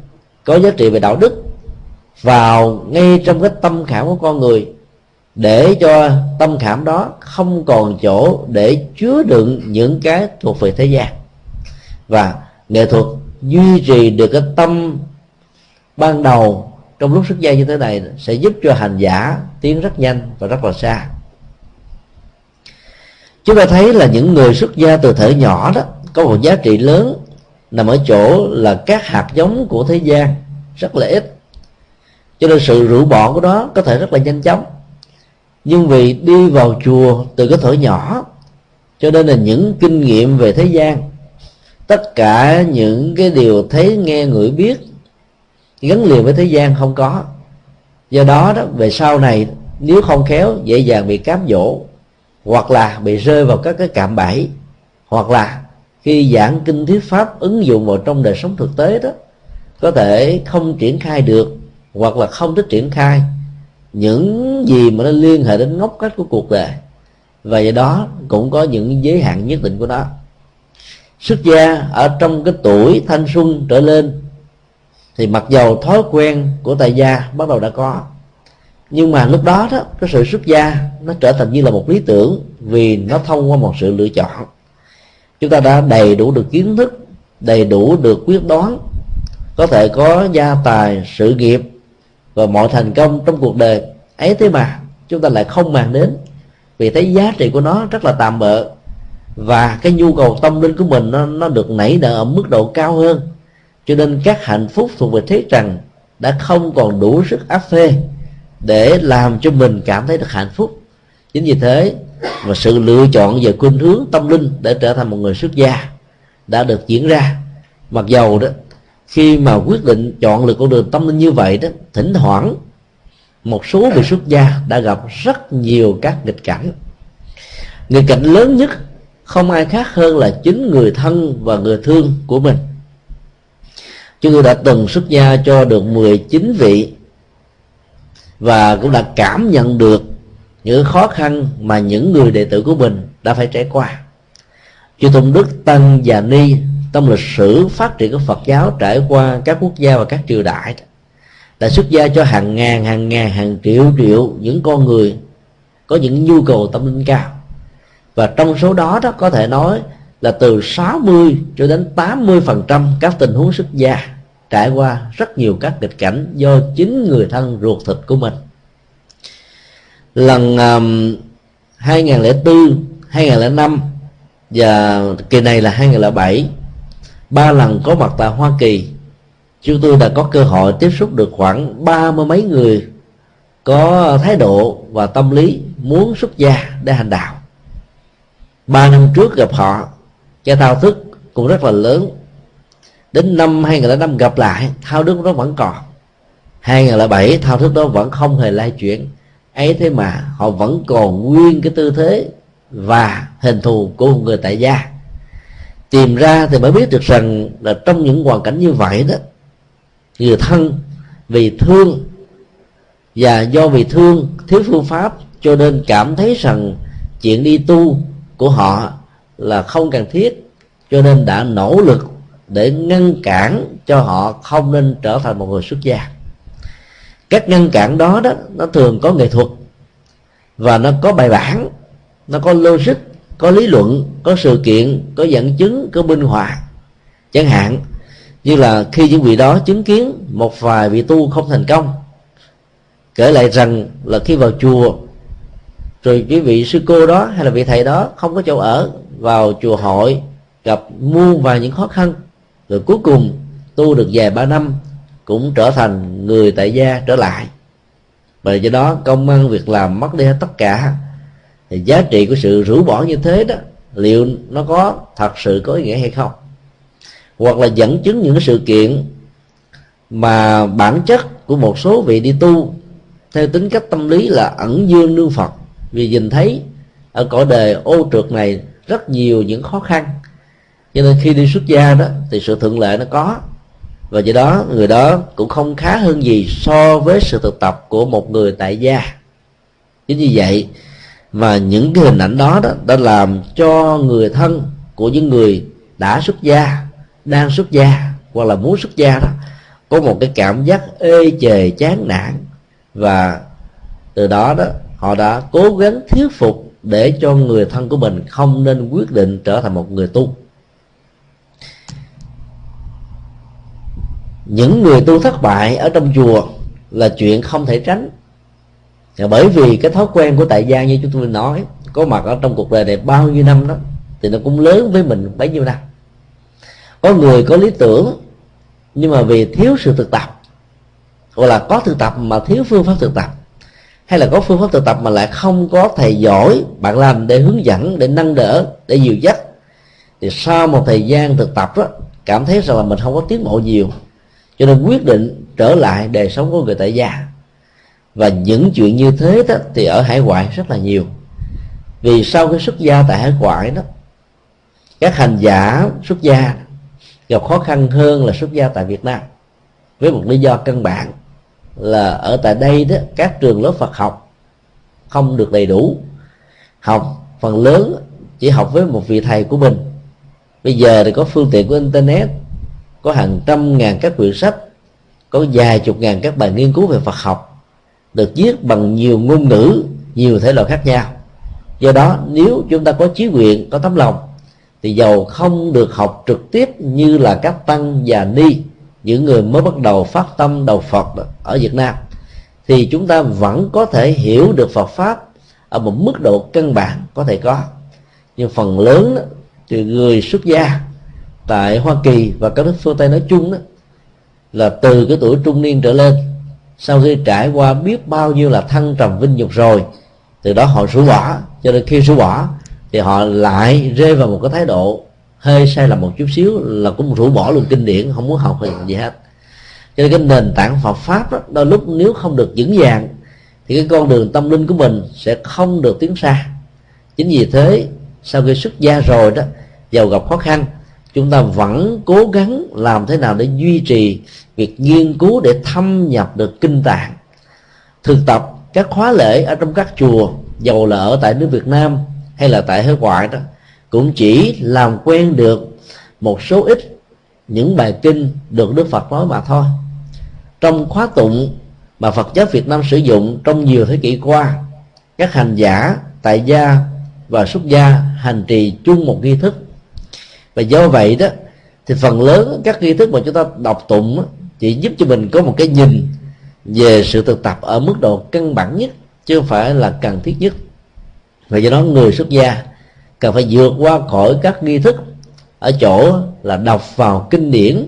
có giá trị về đạo đức vào ngay trong cái tâm khảm của con người để cho tâm khảm đó không còn chỗ để chứa đựng những cái thuộc về thế gian. Và nghệ thuật duy trì được cái tâm ban đầu trong lúc xuất gia như thế này sẽ giúp cho hành giả tiến rất nhanh và rất là xa. Chúng ta thấy là những người xuất gia từ thể nhỏ đó có một giá trị lớn, nằm ở chỗ là các hạt giống của thế gian rất là ít. Cho nên sự rũ bỏ của đó có thể rất là nhanh chóng. Nhưng vì đi vào chùa từ cái tuổi nhỏ, cho nên là những kinh nghiệm về thế gian tất cả những cái điều thấy, nghe người biết, gắn liền với thế gian không có. Do đó đó, về sau này, nếu không khéo, dễ dàng bị cám dỗ, hoặc là bị rơi vào các cái cạm bẫy, hoặc là khi giảng kinh thuyết pháp ứng dụng vào trong đời sống thực tế đó, có thể không triển khai được, hoặc là không thích triển khai những gì mà nó liên hệ đến ngóc cách của cuộc đời. Và do đó cũng có những giới hạn nhất định của nó xuất gia ở trong cái tuổi thanh xuân trở lên, thì mặc dầu thói quen của tại gia bắt đầu đã có, nhưng mà lúc đó đó, cái sự xuất gia nó trở thành như là một lý tưởng vì nó thông qua một sự lựa chọn. Chúng ta đã đầy đủ được kiến thức, đầy đủ được quyết đoán, có thể có gia tài, sự nghiệp và mọi thành công trong cuộc đời ấy thế mà chúng ta lại không màng đến, vì thấy giá trị của nó rất là tạm bợ và cái nhu cầu tâm linh của mình nó, nó được nảy nở ở mức độ cao hơn. Cho nên các hạnh phúc thuộc về thế trần đã không còn đủ sức áp phê để làm cho mình cảm thấy được hạnh phúc. Chính vì thế mà sự lựa chọn về khuynh hướng tâm linh để trở thành một người xuất gia đã được diễn ra. Mặc dầu đó khi mà quyết định chọn lựa con đường tâm linh như vậy đó thỉnh thoảng một số người xuất gia đã gặp rất nhiều các nghịch cảnh. Nghịch cảnh lớn nhất không ai khác hơn là chính người thân và người thương của mình. Chúng tôi đã từng xuất gia cho được 19 vị và cũng đã cảm nhận được những khó khăn mà những người đệ tử của mình đã phải trải qua. Chư tôn đức tăng và ni, trong lịch sử phát triển của phật giáo trải qua các quốc gia và các triều đại, đã xuất gia cho hàng ngàn hàng ngàn, hàng triệu triệu những con người có những nhu cầu tâm linh cao và trong số đó đó có thể nói là từ 60 cho đến 80 phần trăm các tình huống xuất gia trải qua rất nhiều các nghịch cảnh do chính người thân ruột thịt của mình. Lần um, 2004 2005 và kỳ này là 2007 ba lần có mặt tại Hoa Kỳ chúng tôi đã có cơ hội tiếp xúc được khoảng ba mươi mấy người có thái độ và tâm lý muốn xuất gia để hành đạo ba năm trước gặp họ cái thao thức cũng rất là lớn. Đến năm 2005 gặp lại, thao thức đó vẫn còn. 2007 thao thức đó vẫn không hề lai chuyển. Ấy thế mà họ vẫn còn nguyên cái tư thế và hình thù của một người tại gia. Tìm ra thì mới biết được rằng là trong những hoàn cảnh như vậy đó, người thân vì thương và do vì thương thiếu phương pháp cho nên cảm thấy rằng chuyện đi tu của họ là không cần thiết, cho nên đã nỗ lực để ngăn cản cho họ không nên trở thành một người xuất gia. Các ngăn cản đó đó, nó thường có nghệ thuật và nó có bài bản, nó có logic, có lý luận, có sự kiện, có dẫn chứng, có minh họa. Chẳng hạn như là khi những vị đó chứng kiến một vài vị tu không thành công, kể lại rằng là khi vào chùa rồi cái vị sư cô đó hay là vị thầy đó không có chỗ ở, vào chùa hội gặp muôn vài những khó khăn. Rồi cuối cùng tu được vài ba năm cũng trở thành người tại gia trở lại. Và do đó công ăn việc làm mất đi hết tất cả. Thì giá trị của sự rũ bỏ như thế đó, liệu nó có thật sự có ý nghĩa hay không? Hoặc là dẫn chứng những sự kiện mà bản chất của một số vị đi tu, theo tính cách tâm lý là ẩn dương nương phật vì nhìn thấy ở cõi đời ô trượt này rất nhiều những khó khăn. Cho nên khi đi xuất gia đó thì sự thuận lợi nó có. Và do đó người đó cũng không khá hơn gì so với sự thực tập của một người tại gia. Chính như vậy mà những cái hình ảnh đó, đó đã làm cho người thân của những người đã xuất gia đang xuất gia hoặc là muốn xuất gia đó có một cái cảm giác ê chề chán nản. Và từ đó đó họ đã cố gắng thuyết phục để cho người thân của mình không nên quyết định trở thành một người tu. Những người tu thất bại ở trong chùa là chuyện không thể tránh. Bởi vì cái thói quen của tại gia như chúng tôi nói, có mặt ở trong cuộc đời này bao nhiêu năm đó, thì nó cũng lớn với mình bấy nhiêu năm. Có người có lý tưởng, nhưng mà vì thiếu sự thực tập hoặc là có thực tập mà thiếu phương pháp thực tập hay là có phương pháp thực tập mà lại không có thầy giỏi bạn làm để hướng dẫn, để nâng đỡ, để dìu dắt? Thì sau một thời gian thực tập đó cảm thấy rằng là mình không có tiến bộ nhiều. Cho nên quyết định trở lại đời sống của người tại gia. Và những chuyện như thế đó thì ở hải ngoại rất là nhiều. Vì sau cái xuất gia tại hải ngoại đó, các hành giả xuất gia gặp khó khăn hơn là xuất gia tại Việt Nam, với một lý do căn bản là ở tại đây đó, các trường lớp Phật học không được đầy đủ. Học phần lớn chỉ học với một vị thầy của mình. Bây giờ thì có phương tiện của internet, có hàng trăm ngàn các quyển sách, có vài chục ngàn các bài nghiên cứu về Phật học, được viết bằng nhiều ngôn ngữ, nhiều thể loại khác nhau. Do đó, nếu chúng ta có chí nguyện, có tấm lòng, thì dầu không được học trực tiếp như là các tăng và ni những người mới bắt đầu phát tâm đầu Phật ở Việt Nam thì chúng ta vẫn có thể hiểu được Phật pháp ở một mức độ căn bản có thể có. Nhưng phần lớn đó, thì người xuất gia tại Hoa Kỳ và các nước phương Tây nói chung đó là từ cái tuổi trung niên trở lên sau khi trải qua biết bao nhiêu là thăng trầm vinh nhục rồi từ đó họ rũ bỏ. Cho nên khi rũ bỏ thì họ lại rơi vào một cái thái độ hơi sai lầm một chút xíu là cũng rũ bỏ luôn kinh điển không muốn học gì hết. Cho nên cái nền tảng Phật pháp đó, đôi lúc nếu không được vững vàng thì cái con đường tâm linh của mình sẽ không được tiến xa. Chính vì thế sau khi xuất gia rồi đó giàu gặp khó khăn chúng ta vẫn cố gắng làm thế nào để duy trì việc nghiên cứu để thâm nhập được kinh tạng. Thực tập các khóa lễ ở trong các chùa dầu là ở tại nước Việt Nam hay là tại hải ngoại đó cũng chỉ làm quen được một số ít những bài kinh được Đức Phật nói mà thôi. Trong khóa tụng mà Phật giáo Việt Nam sử dụng trong nhiều thế kỷ qua, các hành giả, tại gia và xuất gia hành trì chung một nghi thức. Và do vậy đó, thì phần lớn các nghi thức mà chúng ta đọc tụng chỉ giúp cho mình có một cái nhìn về sự thực tập ở mức độ căn bản nhất, chứ không phải là cần thiết nhất. Và do đó người xuất gia cần phải vượt qua khỏi các nghi thức. Ở chỗ là đọc vào kinh điển,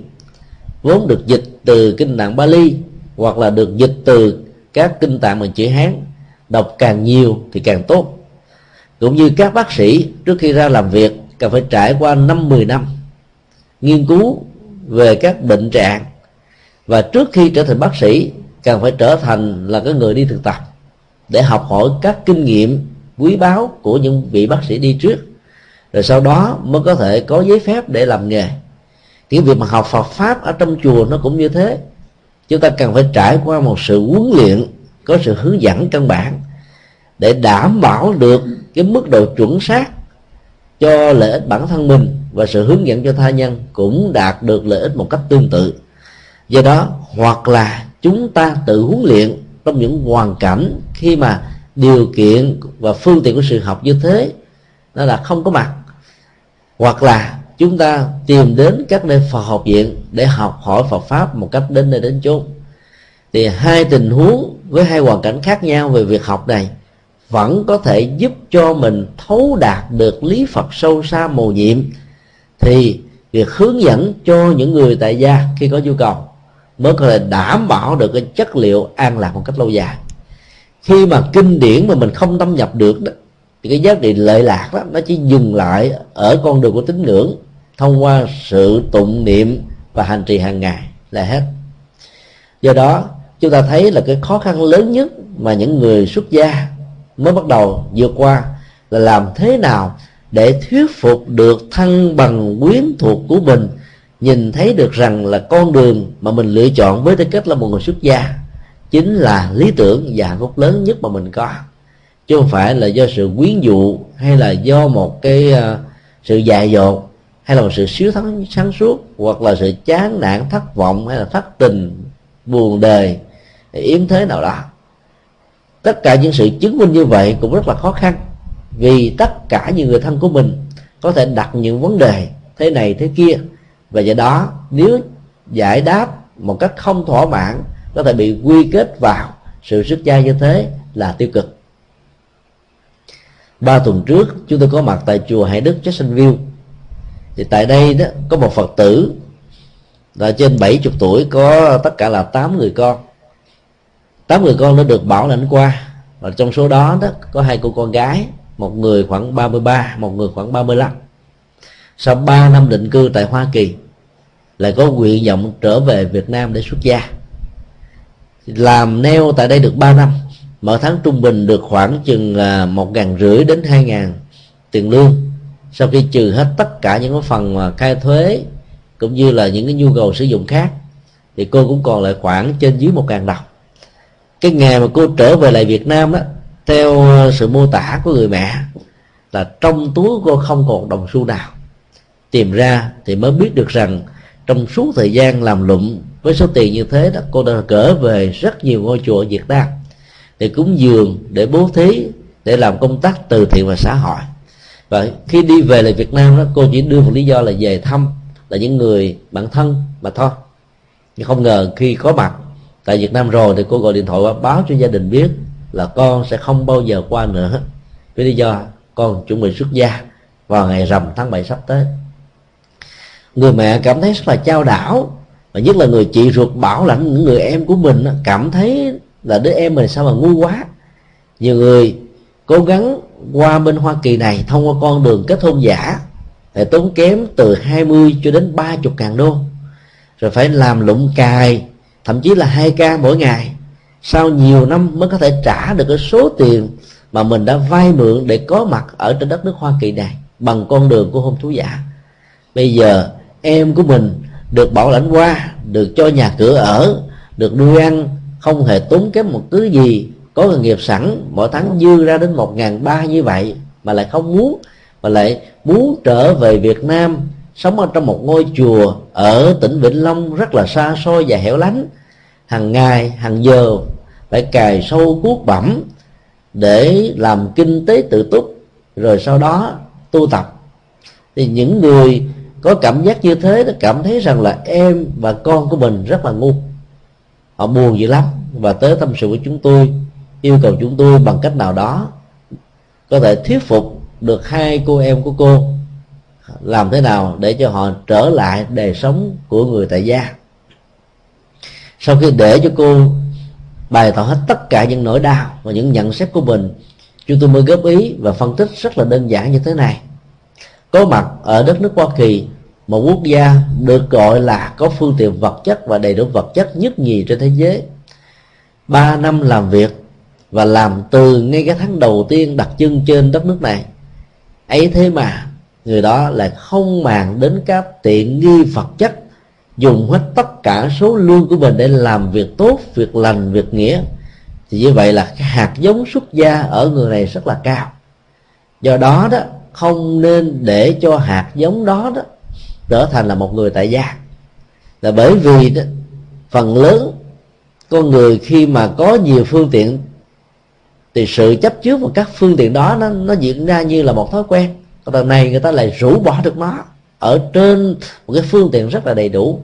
vốn được dịch từ kinh tạng Bali, hoặc là được dịch từ các kinh tạng bằng chữ Hán. Đọc càng nhiều thì càng tốt. Cũng như các bác sĩ, trước khi ra làm việc, cần phải trải qua năm 10 năm nghiên cứu về các bệnh trạng. Và trước khi trở thành bác sĩ, cần phải trở thành là cái người đi thực tập để học hỏi các kinh nghiệm quý báu của những vị bác sĩ đi trước. Rồi sau đó mới có thể có giấy phép để làm nghề. Cái việc mà học Phật pháp ở trong chùa nó cũng như thế. Chúng ta cần phải trải qua một sự huấn luyện, có sự hướng dẫn căn bản để đảm bảo được cái mức độ chuẩn xác cho lợi ích bản thân mình và sự hướng dẫn cho tha nhân cũng đạt được lợi ích một cách tương tự. Do đó, hoặc là chúng ta tự huấn luyện trong những hoàn cảnh khi mà điều kiện và phương tiện của sự học như thế, nó là không có mặt. Hoặc là chúng ta tìm đến các nơi Phật học viện để học hỏi Phật pháp một cách đến nơi đến chốn. Thì hai tình huống với hai hoàn cảnh khác nhau về việc học này vẫn có thể giúp cho mình thấu đạt được lý Phật sâu xa mầu nhiệm. Thì việc hướng dẫn cho những người tại gia khi có nhu cầu mới có thể đảm bảo được cái chất liệu an lạc một cách lâu dài khi mà kinh điển mà mình không tâm nhập được đó, thì cái giá trị lợi lạc đó, nó chỉ dừng lại ở con đường của tín ngưỡng, thông qua sự tụng niệm và hành trì hàng ngày là hết. Do đó, chúng ta thấy là cái khó khăn lớn nhất mà những người xuất gia mới bắt đầu vượt qua là làm thế nào để thuyết phục được thân bằng quyến thuộc của mình, nhìn thấy được rằng là con đường mà mình lựa chọn với tư cách là một người xuất gia chính là lý tưởng và hạnh phúc lớn nhất mà mình có. Chứ không phải là do sự quyến dụ hay là do một cái uh, sự dại dột hay là một sự xíu thắng sáng suốt hoặc là sự chán nản thất vọng hay là thất tình buồn đời yếm thế nào đó. Tất cả những sự chứng minh như vậy cũng rất là khó khăn vì tất cả những người thân của mình có thể đặt những vấn đề thế này thế kia. Và do đó nếu giải đáp một cách không thỏa mãn có thể bị quy kết vào sự xuất gia như thế là tiêu cực. Ba tuần trước, chúng tôi có mặt tại chùa Hải Đức Jacksonville thì tại đây đó, có một Phật tử, là trên 70 tuổi, có tất cả là 8 người con. 8 người con đã được bảo lãnh qua. Và trong số đó đó, có hai cô con gái, một người khoảng 33 một người khoảng 35 sau 3 năm định cư tại Hoa Kỳ, lại có nguyện vọng trở về Việt Nam để xuất gia làm neo tại đây được 3 năm. Mỗi tháng trung bình được khoảng chừng à, một ngàn rưỡi đến hai ngàn tiền lương. Sau khi trừ hết tất cả những cái phần mà khai thuế cũng như là những cái nhu cầu sử dụng khác, thì cô cũng còn lại khoảng trên dưới một ngàn đồng. Cái ngày mà cô trở về lại Việt Nam đó theo à, sự mô tả của người mẹ là trong túi cô không còn đồng xu nào. Tìm ra thì mới biết được rằng trong suốt thời gian làm lụng với số tiền như thế đó, cô đã gỡ về rất nhiều ngôi chùa Việt Nam, để cúng dường, để bố thí, để làm công tác từ thiện và xã hội. Và khi đi về lại Việt Nam đó, cô chỉ đưa một lý do là về thăm, là những người bạn thân mà thôi. Nhưng không ngờ khi có mặt tại Việt Nam rồi thì cô gọi điện thoại báo cho gia đình biết là con sẽ không bao giờ qua nữa. Với lý do con chuẩn bị xuất gia vào ngày rằm tháng 7 sắp tới người mẹ cảm thấy rất là trao đảo. Và nhất là người chị ruột bảo lãnh những người em của mình cảm thấy là đứa em mình sao mà ngu quá. Nhiều người cố gắng qua bên Hoa Kỳ này, thông qua con đường kết hôn giả, để tốn kém từ 20 cho đến 30 ngàn đô. Rồi phải làm lụng cài, thậm chí là hai ca mỗi ngày. Sau nhiều năm mới có thể trả được cái số tiền mà mình đã vay mượn để có mặt ở trên đất nước Hoa Kỳ này, bằng con đường của hôn thú giả. Bây giờ em của mình được bảo lãnh qua, được cho nhà cửa ở, được nuôi ăn, không hề tốn kém một thứ gì. Có nghề nghiệp sẵn, mỗi tháng dư ra đến một ngàn ba như vậy, mà lại không muốn, mà lại muốn trở về Việt Nam, sống ở trong một ngôi chùa ở tỉnh Vĩnh Long rất là xa xôi và hẻo lánh. Hàng ngày, hàng giờ phải cài sâu cuốc bẩm để làm kinh tế tự túc, rồi sau đó tu tập. Thì những người có cảm giác như thế nó cảm thấy rằng là em và con của mình rất là ngu. Họ buồn dữ lắm. Và tới tâm sự của chúng tôi, yêu cầu chúng tôi bằng cách nào đó có thể thuyết phục được hai cô em của cô làm thế nào để cho họ trở lại đời sống của người tại gia. Sau khi để cho cô bày tỏ hết tất cả những nỗi đau và những nhận xét của mình, chúng tôi mới góp ý và phân tích rất là đơn giản như thế này có mặt ở đất nước Hoa Kỳ một quốc gia được gọi là có phương tiện vật chất và đầy đủ vật chất nhất nhì trên thế giới. Ba năm làm việc và làm từ ngay cái tháng đầu tiên đặt chân trên đất nước này. Ấy thế mà, người đó lại không màng đến các tiện nghi vật chất, dùng hết tất cả số lương của mình để làm việc tốt, việc lành, việc nghĩa. Thì như vậy là cái hạt giống xuất gia ở người này rất là cao. Do đó đó không nên để cho hạt giống đó đó trở thành là một người tại gia. Là bởi vì đó, phần lớn con người khi mà có nhiều phương tiện thì sự chấp trước vào các phương tiện đó nó nó diễn ra như là một thói quen. Còn lần này người ta lại rũ bỏ được nó ở trên một cái phương tiện rất là đầy đủ.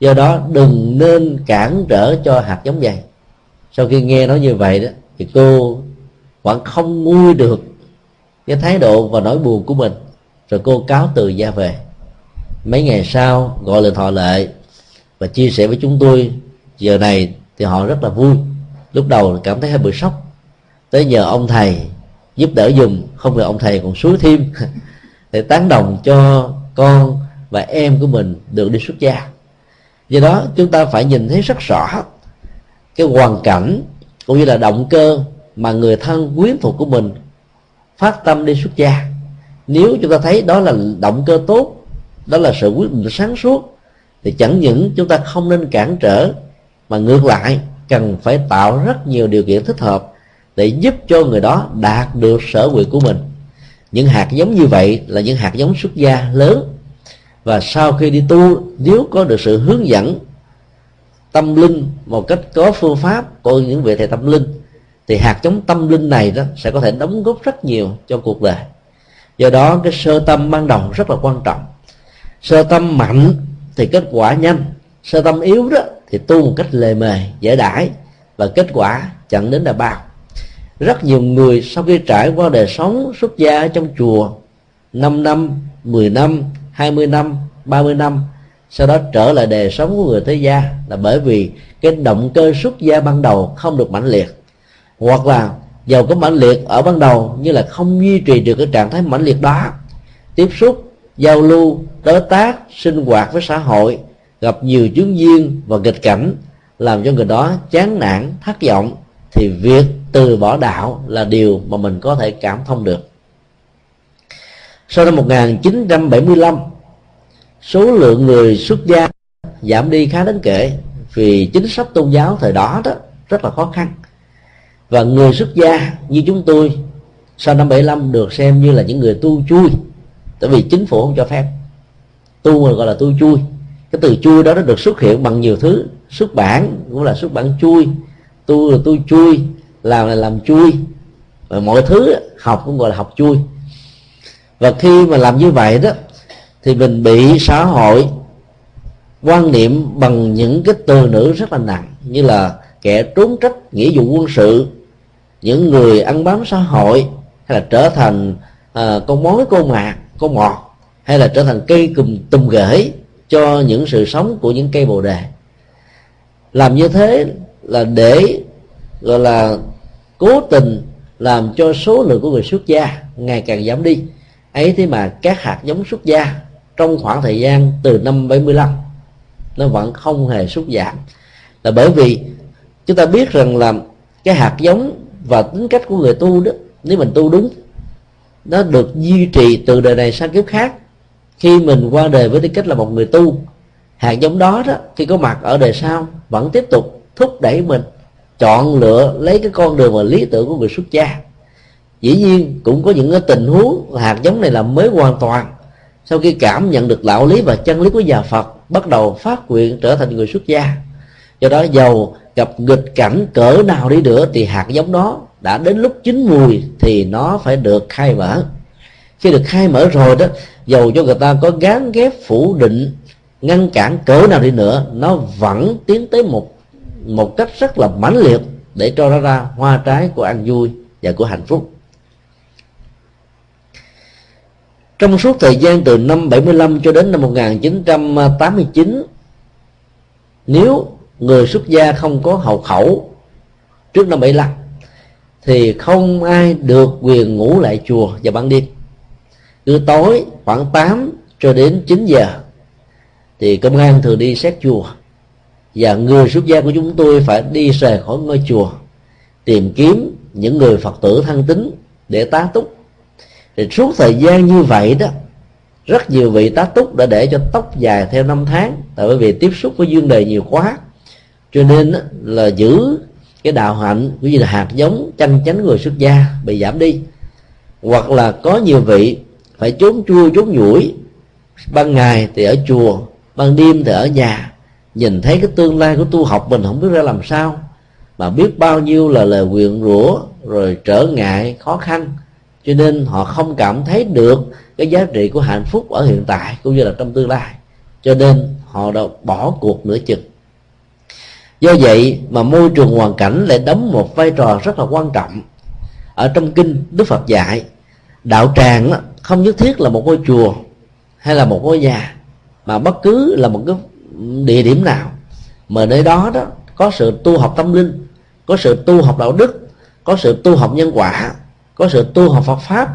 Do đó đừng nên cản trở cho hạt giống dày sau khi nghe nói như vậy đó thì cô vẫn không nguôi được cái thái độ và nỗi buồn của mình. Rồi cô cáo từ ra về. Mấy ngày sau, gọi điện thoại lại và chia sẻ với chúng tôi, giờ này thì họ rất là vui. Lúc đầu cảm thấy hơi bị sốc. Tới nhờ ông thầy giúp đỡ dùng không ngờ ông thầy còn suối thêm. Để tán đồng cho con và em của mình được đi xuất gia. Do đó, chúng ta phải nhìn thấy rất rõ cái hoàn cảnh cũng như là động cơ mà người thân quyến thuộc của mình phát tâm đi xuất gia. Nếu chúng ta thấy đó là động cơ tốt, đó là sự quyết định sáng suốt, thì chẳng những chúng ta không nên cản trở, mà ngược lại cần phải tạo rất nhiều điều kiện thích hợp để giúp cho người đó đạt được sở nguyện của mình. Những hạt giống như vậy là những hạt giống xuất gia lớn. Và sau khi đi tu, nếu có được sự hướng dẫn tâm linh một cách có phương pháp của những vị thầy tâm linh thì hạt giống tâm linh này đó sẽ có thể đóng góp rất nhiều cho cuộc đời. Do đó, cái sơ tâm ban đầu rất là quan trọng. Sơ tâm mạnh thì kết quả nhanh. Sơ tâm yếu đó thì tu một cách lề mề, dễ đãi. Và kết quả chẳng đến là bao. Rất nhiều người sau khi trải qua đời sống xuất gia ở trong chùa 5 năm 10 năm 20 năm 30 năm, sau đó trở lại đời sống của người thế gia là bởi vì cái động cơ xuất gia ban đầu không được mãnh liệt hoặc là giàu có mãnh liệt ở ban đầu nhưng là không duy trì được cái trạng thái mãnh liệt đó. Tiếp xúc, giao lưu, đối tác, sinh hoạt với xã hội, gặp nhiều chứng duyên và nghịch cảnh làm cho người đó chán nản, thất vọng thì việc từ bỏ đạo là điều mà mình có thể cảm thông được. Sau năm 1975 số lượng người xuất gia giảm đi khá đáng kể vì chính sách tôn giáo thời đó đó rất là khó khăn và người xuất gia như chúng tôi sau năm 75 được xem như là những người tu chui. Tại vì chính phủ không cho phép. Tu mà gọi là tu chui. Cái từ chui đó nó được xuất hiện bằng nhiều thứ. Xuất bản cũng là xuất bản chui. Tu là tu chui, làm là làm chui. Và mọi thứ học cũng gọi là học chui. Và khi mà làm như vậy đó, thì mình bị xã hội quan niệm bằng những cái từ ngữ rất là nặng, như là kẻ trốn trách nghĩa vụ quân sự những người ăn bám xã hội hay là trở thành uh, con mối cô mạc cô mọt hay là trở thành cây cùm tùm gửi cho những sự sống của những cây bồ đề. Làm như thế là để gọi là cố tình làm cho số lượng của người xuất gia ngày càng giảm đi. Ấy thế mà các hạt giống xuất gia trong khoảng thời gian từ năm 75 nó vẫn không hề sút giảm. Là bởi vì chúng ta biết rằng là cái hạt giống và tính cách của người tu đó, nếu mình tu đúng, nó được duy trì từ đời này sang kiếp khác. Khi mình qua đời với tư cách là một người tu, hạt giống đó đó, khi có mặt ở đời sau, vẫn tiếp tục thúc đẩy mình, chọn lựa lấy cái con đường và lý tưởng của người xuất gia. Dĩ nhiên, cũng có những cái tình huống hạt giống này là mới hoàn toàn, sau khi cảm nhận được đạo lý và chân lý của nhà phật bắt đầu phát nguyện trở thành người xuất gia. Do đó, giàu gặp nghịch cảnh cỡ nào đi nữa thì hạt giống đó đã đến lúc chín mùi thì nó phải được khai mở. Khi được khai mở rồi đó, dầu cho người ta có gán ghép phủ định, ngăn cản cỡ nào đi nữa, nó vẫn tiến tới một một cách rất là mãnh liệt để cho nó ra hoa trái của an vui và của hạnh phúc. Trong suốt thời gian từ năm 75 cho đến năm 1989 nếu người xuất gia không có hậu khẩu trước năm 75 thì không ai được quyền ngủ lại chùa vào ban đêm. Cứ tối khoảng 8 cho đến 9 giờ thì công an thường đi xét chùa. Và người xuất gia của chúng tôi phải đi rời khỏi ngôi chùa, tìm kiếm những người phật tử thân tín để tá túc. Thì suốt thời gian như vậy đó, rất nhiều vị tá túc đã để cho tóc dài theo năm tháng. Tại bởi vì tiếp xúc với dương đề nhiều quá cho nên là giữ cái đạo hạnh cũng như là hạt giống chân chánh người xuất gia bị giảm đi. Hoặc là có nhiều vị phải trốn chua trốn nhủi, ban ngày thì ở chùa, ban đêm thì ở nhà, nhìn thấy cái tương lai của tu học mình không biết ra làm sao, mà biết bao nhiêu là lời nguyện rủa, rồi trở ngại, khó khăn. Cho nên họ không cảm thấy được cái giá trị của hạnh phúc ở hiện tại cũng như là trong tương lai. Cho nên họ đã bỏ cuộc nửa chừng do vậy mà môi trường hoàn cảnh lại đóng một vai trò rất là quan trọng. Ở trong kinh đức phật dạy, đạo tràng không nhất thiết là một ngôi chùa hay là một ngôi nhà, mà bất cứ là một cái địa điểm nào. Mà nơi đó đó, có sự tu học tâm linh, có sự tu học đạo đức, có sự tu học nhân quả, có sự tu học phật pháp,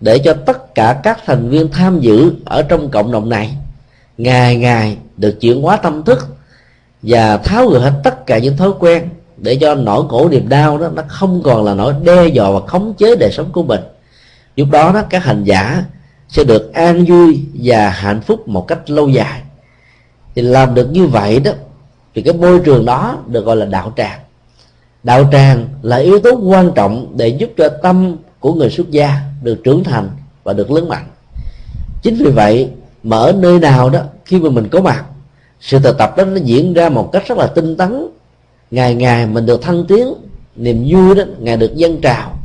để cho tất cả các thành viên tham dự ở trong cộng đồng này ngày ngày được chuyển hóa tâm thức và tháo gỡ hết tất cả những thói quen để cho nỗi khổ niềm đau đó nó không còn là nỗi đe dọa và khống chế đời sống của mình. Lúc đó đó, các hành giả sẽ được an vui và hạnh phúc một cách lâu dài. Thì làm được như vậy đó, thì cái môi trường đó được gọi là đạo tràng. Đạo tràng là yếu tố quan trọng để giúp cho tâm của người xuất gia được trưởng thành và được lớn mạnh. Chính vì vậy mà ở nơi nào đó, khi mà mình có mặt sự thực tập đó nó diễn ra một cách rất là tinh tấn. Ngày ngày mình được thăng tiến, niềm vui đó ngày được dân trào.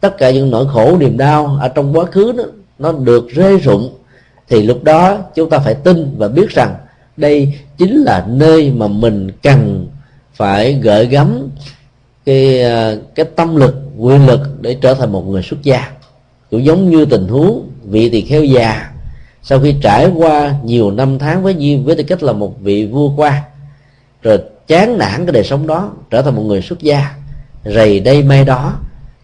Tất cả những nỗi khổ, niềm đau ở trong quá khứ đó, nó được rơi rụng. Thì lúc đó chúng ta phải tin và biết rằng đây chính là nơi mà mình cần phải gợi gắm cái ờ, cái tâm lực quyền lực để trở thành một người xuất gia. Cũng giống như tình huống vị tỳ kheo già sau khi trải qua nhiều năm tháng với duyên với tư cách là một vị vua quan rồi chán nản cái đời sống đó, trở thành một người xuất gia, rầy đây may đó,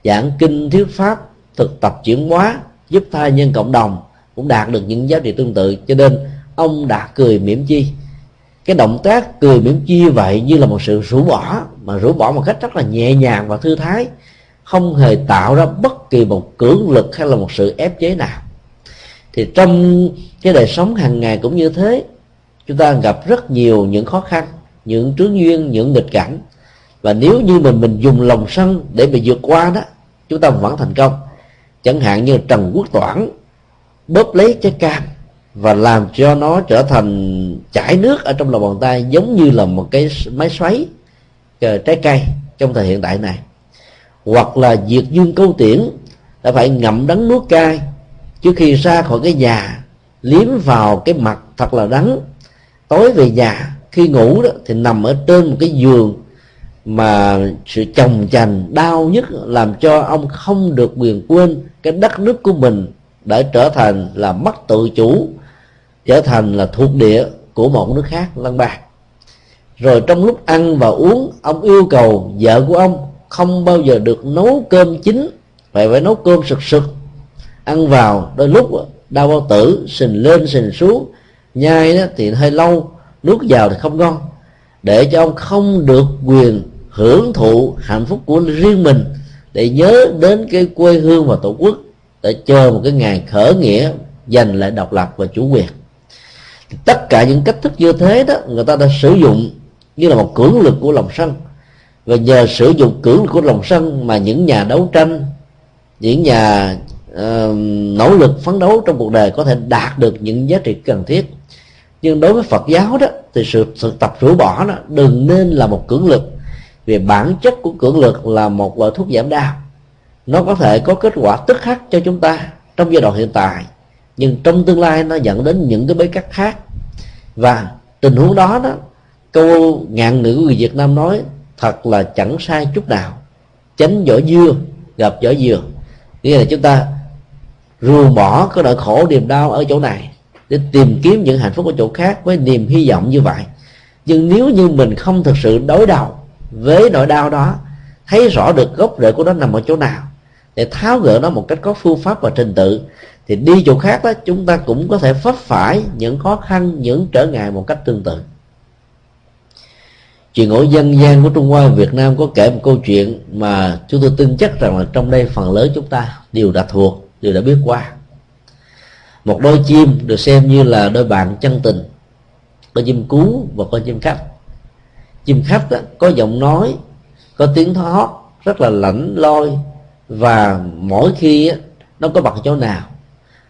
giảng kinh thuyết pháp, thực tập chuyển hóa, giúp tha nhân cộng đồng, cũng đạt được những giá trị tương tự. Cho nên, ông đã cười mỉm chi. Cái động tác cười mỉm chi vậy như là một sự rũ bỏ, mà rũ bỏ một cách rất là nhẹ nhàng và thư thái, không hề tạo ra bất kỳ một cưỡng lực hay là một sự ép chế nào thì trong cái đời sống hàng ngày cũng như thế, chúng ta gặp rất nhiều những khó khăn, những trướng duyên những nghịch cảnh. Và nếu như mình mình dùng lòng sân để mà vượt qua đó, chúng ta vẫn thành công. Chẳng hạn như trần quốc toản bóp lấy trái cam và làm cho nó trở thành chảy nước ở trong lòng bàn tay, giống như là một cái máy xoáy ờ, trái cây trong thời hiện tại này. Hoặc là diệt dương câu tiễn đã phải ngậm đắng nuốt cay trước khi ra khỏi cái nhà, liếm vào cái mặt thật là đắng. Tối về nhà, khi ngủ đó, thì nằm ở trên một cái giường mà sự chồng chành đau nhất làm cho ông không được quyền quên cái đất nước của mình đã trở thành là mất tự chủ, trở thành là thuộc địa của một nước khác lân bạc. Rồi trong lúc ăn và uống, ông yêu cầu vợ của ông không bao giờ được nấu cơm chín. Phải phải nấu cơm sực sực ăn vào, đôi lúc đau bao tử, sình lên, sình xuống, nhai đó thì hơi lâu, nuốt vào thì không ngon. Để cho ông không được quyền hưởng thụ hạnh phúc của riêng mình, để nhớ đến cái quê hương và tổ quốc, để chờ một cái ngày khởi nghĩa, giành lại độc lập và chủ quyền. Tất cả những cách thức như thế đó, người ta đã sử dụng như là một cưỡng lực của lòng sân. Và nhờ sử dụng cưỡng lực của lòng sân mà những nhà đấu tranh, những nhà uh, nỗ lực phấn đấu trong cuộc đời có thể đạt được những giá trị cần thiết. Nhưng đối với Phật giáo đó thì sự thực tập rũ bỏ đó đừng nên là một cưỡng lực. Vì bản chất của cưỡng lực là một loại thuốc giảm đau. Nó có thể có kết quả tức khắc cho chúng ta trong giai đoạn hiện tại nhưng trong tương lai nó dẫn đến những cái bế tắc khác. Và tình huống đó đó câu ngạn ngữ người Việt Nam nói thật là chẳng sai chút nào. Tránh vỏ dưa gặp vỏ dừa nghĩa là chúng ta ruồng bỏ cái nỗi khổ, niềm đau ở chỗ này để tìm kiếm những hạnh phúc ở chỗ khác với niềm hy vọng như vậy. Nhưng nếu như mình không thực sự đối đầu với nỗi đau đó, thấy rõ được gốc rễ của nó nằm ở chỗ nào, để tháo gỡ nó một cách có phương pháp và trình tự, thì đi chỗ khác đó, chúng ta cũng có thể vấp phải những khó khăn, những trở ngại một cách tương tự. Chuyện ngộ dân gian của Trung Hoa Việt Nam có kể một câu chuyện mà chúng tôi tin chắc rằng là trong đây phần lớn chúng ta đều đã thuộc đều đã biết qua. Một đôi chim được xem như là đôi bạn chân tình con chim cú và con chim khách. Chim khách đó, có giọng nói có tiếng thoát rất là lạnh loi và mỗi khi đó, nó có bằng chỗ nào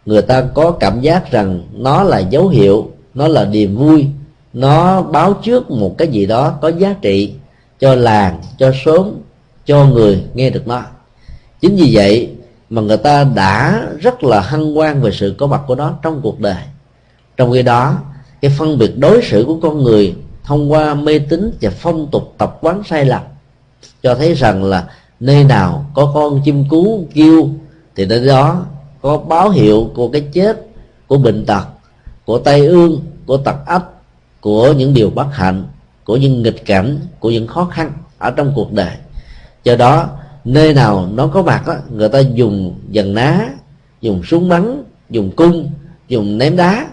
người ta có cảm giác rằng nó là dấu hiệu nó là niềm vui nó báo trước một cái gì đó có giá trị cho làng cho xóm cho người nghe được nó. Chính vì vậy mà người ta đã rất là hăng quan về sự có mặt của nó trong cuộc đời. Trong khi đó, cái phân biệt đối xử của con người thông qua mê tín và phong tục tập quán sai lầm cho thấy rằng là nơi nào có con chim cú kêu thì nơi đó có báo hiệu của cái chết của bệnh tật, của tai ương, của tật ách, của những điều bất hạnh, của những nghịch cảnh, của những khó khăn ở trong cuộc đời. Do đó nơi nào nó có mặt đó người ta dùng dần ná, dùng súng bắn, dùng cung, dùng ném đá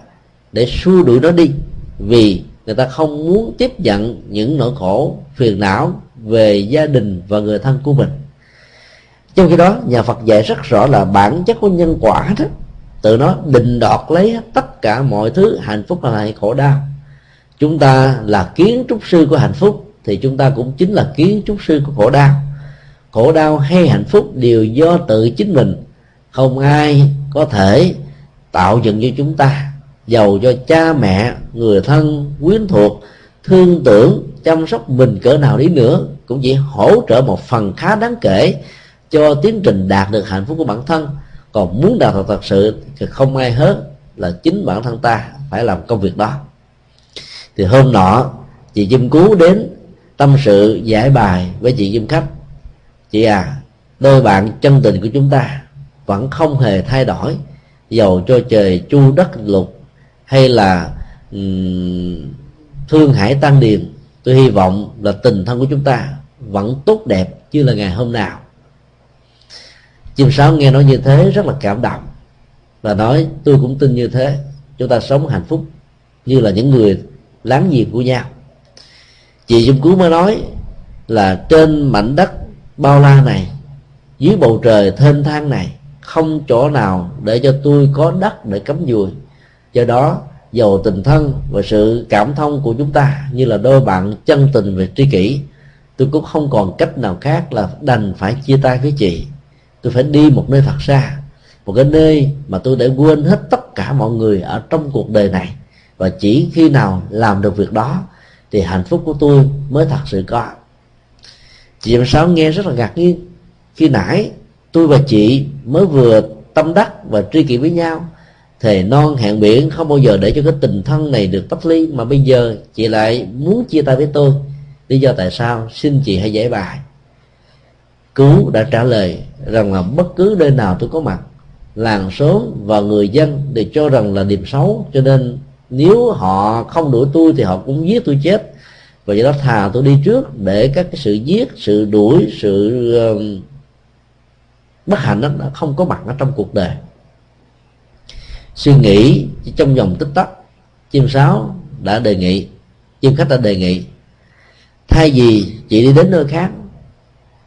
để xua đuổi nó đi. Vì người ta không muốn tiếp nhận những nỗi khổ, phiền não về gia đình và người thân của mình. Trong khi đó, nhà Phật dạy rất rõ là bản chất của nhân quả đó tự nó định đoạt lấy tất cả mọi thứ, hạnh phúc hay khổ đau. Chúng ta là kiến trúc sư của hạnh phúc, thì chúng ta cũng chính là kiến trúc sư của khổ đau khổ đau hay hạnh phúc đều do tự chính mình. Không ai có thể tạo dựng cho chúng ta. Giàu cho cha mẹ, người thân, quyến thuộc, thương tưởng, chăm sóc mình cỡ nào đi nữa, cũng chỉ hỗ trợ một phần khá đáng kể cho tiến trình đạt được hạnh phúc của bản thân. Còn muốn đạt được thật sự thì không ai hết là chính bản thân ta phải làm công việc đó. Thì hôm nọ, chị Kim Cú đến tâm sự giải bài với chị Kim Khách chị à đôi bạn chân tình của chúng ta vẫn không hề thay đổi dầu cho trời chu đất lục hay là um, thương hải tăng điền. Tôi hy vọng là tình thân của chúng ta vẫn tốt đẹp như là ngày hôm nào. Chim sáo nghe nói như thế rất là cảm động và nói tôi cũng tin như thế. Chúng ta sống hạnh phúc như là những người láng giềng của nhau. Chị dung cứu mới nói là trên mảnh đất bao la này, dưới bầu trời thênh thang này, không chỗ nào để cho tôi có đất để cắm dùi. Do đó dầu tình thân và sự cảm thông của chúng ta như là đôi bạn chân tình về tri kỷ, tôi cũng không còn cách nào khác là đành phải chia tay với chị. Tôi phải đi một nơi thật xa, một cái nơi mà tôi để quên hết tất cả mọi người ở trong cuộc đời này. Và chỉ khi nào làm được việc đó, thì hạnh phúc của tôi mới thật sự có chị em sáu nghe rất là ngạc nhiên. Khi nãy, tôi và chị mới vừa tâm đắc và tri kỷ với nhau. Thề non hẹn biển không bao giờ để cho cái tình thân này được tách ly, mà bây giờ chị lại muốn chia tay với tôi. Lý do tại sao? Xin chị hãy giải bài. Cứu đã trả lời rằng là bất cứ nơi nào tôi có mặt, làng xóm và người dân đều cho rằng là điểm xấu. Cho nên nếu họ không đuổi tôi thì họ cũng giết tôi chết và do đó thà tôi đi trước để các cái sự giết sự đuổi sự uh, bất hạnh đó nó không có mặt ở trong cuộc đời. Suy nghĩ trong vòng tích tắc chim sáo đã đề nghị chim khách đã đề nghị thay vì chị đi đến nơi khác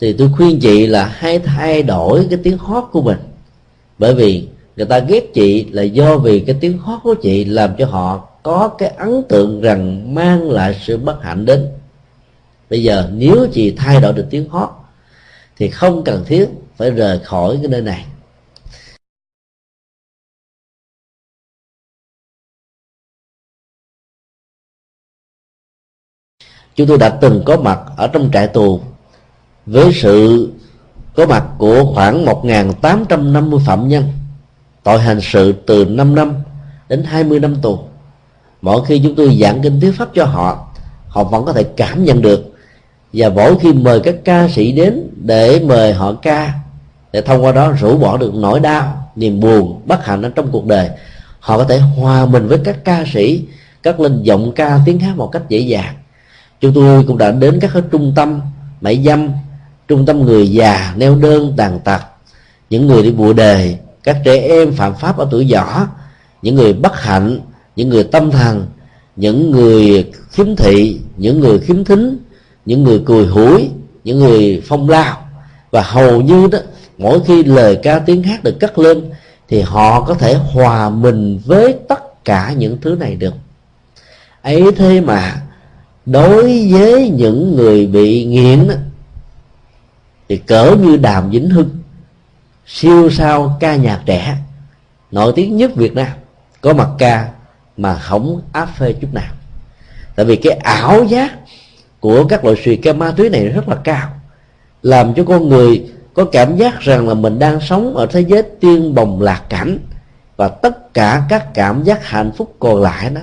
thì tôi khuyên chị là hãy thay đổi cái tiếng hót của mình. Bởi vì người ta ghét chị là do vì cái tiếng hót của chị làm cho họ có cái ấn tượng rằng mang lại sự bất hạnh đến. Bây giờ nếu chị thay đổi được tiếng hót, thì không cần thiết phải rời khỏi cái nơi này. Chúng tôi đã từng có mặt ở trong trại tù. Với sự có mặt của khoảng 1.850 phạm nhân, tội hành sự từ 5 năm đến 20 năm tù mỗi khi chúng tôi giảng kinh thuyết pháp cho họ họ vẫn có thể cảm nhận được. Và mỗi khi mời các ca sĩ đến để mời họ ca, để thông qua đó rũ bỏ được nỗi đau, niềm buồn, bất hạnh ở trong cuộc đời, họ có thể hòa mình với các ca sĩ, các lên giọng ca tiếng hát một cách dễ dàng. Chúng tôi cũng đã đến các trung tâm mại dâm, trung tâm người già, neo đơn, tàn tật, những người đi bụi đề, các trẻ em phạm pháp ở tuổi nhỏ, những người bất hạnh những người tâm thần những người khiếm thị những người khiếm thính những người cười hủi những người phong lao. Và hầu như đó mỗi khi lời ca tiếng hát được cất lên thì họ có thể hòa mình với tất cả những thứ này được. Ấy thế mà đối với những người bị nghiện đó, thì cỡ như đàm vĩnh hưng siêu sao ca nhạc trẻ nổi tiếng nhất việt nam có mặt ca mà không áp phê chút nào. Tại vì cái ảo giác của các loại suy ca ma túy này rất là cao, làm cho con người có cảm giác rằng là mình đang sống ở thế giới tiên bồng lạc cảnh và tất cả các cảm giác hạnh phúc còn lại đó,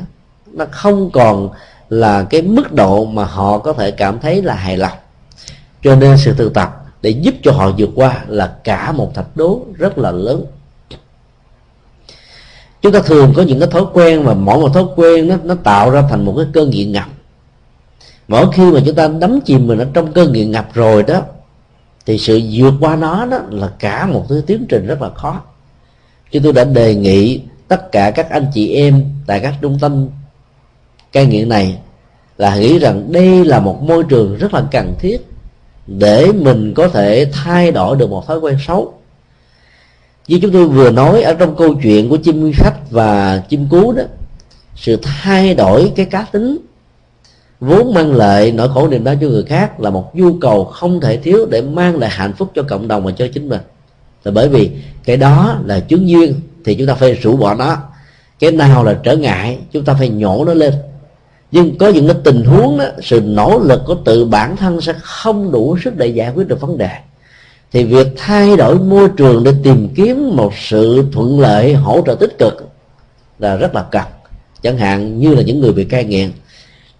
nó không còn là cái mức độ mà họ có thể cảm thấy là hài lòng. Cho nên sự thực tập để giúp cho họ vượt qua là cả một thạch đố rất là lớn chúng ta thường có những cái thói quen mà mỗi một thói quen nó nó tạo ra thành một cái cơn nghiện ngập. Mỗi khi mà chúng ta đắm chìm mình ở trong cơn nghiện ngập rồi đó, thì sự vượt qua nó đó là cả một thứ tiến trình rất là khó. Chứ tôi đã đề nghị tất cả các anh chị em tại các trung tâm cai nghiện này là nghĩ rằng đây là một môi trường rất là cần thiết để mình có thể thay đổi được một thói quen xấu như chúng tôi vừa nói ở trong câu chuyện của chim khách và chim cú đó, sự thay đổi cái cá tính vốn mang lại nỗi khổ niềm đau cho người khác là một nhu cầu không thể thiếu để mang lại hạnh phúc cho cộng đồng và cho chính mình. Là bởi vì cái đó là chứng duyên thì chúng ta phải rũ bỏ nó. Cái nào là trở ngại, chúng ta phải nhổ nó lên. Nhưng có những cái tình huống đó, sự nỗ lực của tự bản thân sẽ không đủ sức để giải quyết được vấn đề thì việc thay đổi môi trường để tìm kiếm một sự thuận lợi, hỗ trợ tích cực là rất là cần. Chẳng hạn như là những người bị cai nghiện,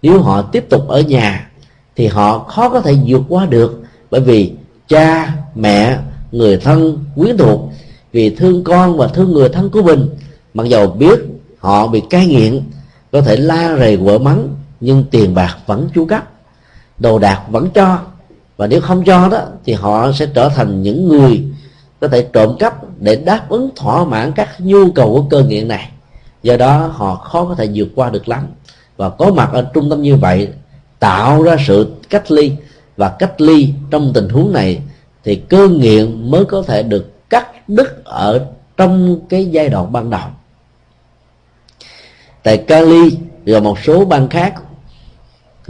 nếu họ tiếp tục ở nhà thì họ khó có thể vượt qua được. Bởi vì cha, mẹ, người thân quyến thuộc, vì thương con và thương người thân của mình, mặc dầu biết họ bị cai nghiện, có thể la rầy quở mắng, nhưng tiền bạc vẫn chu cấp, đồ đạc vẫn cho và nếu không cho đó, thì họ sẽ trở thành những người có thể trộm cắp để đáp ứng thỏa mãn các nhu cầu của cơ nghiện này. Do đó, họ khó có thể vượt qua được lắm. Và có mặt ở trung tâm như vậy, tạo ra sự cách ly. Và cách ly trong tình huống này, thì cơ nghiện mới có thể được cắt đứt ở trong cái giai đoạn ban đầu. Tại Cali và một số bang khác,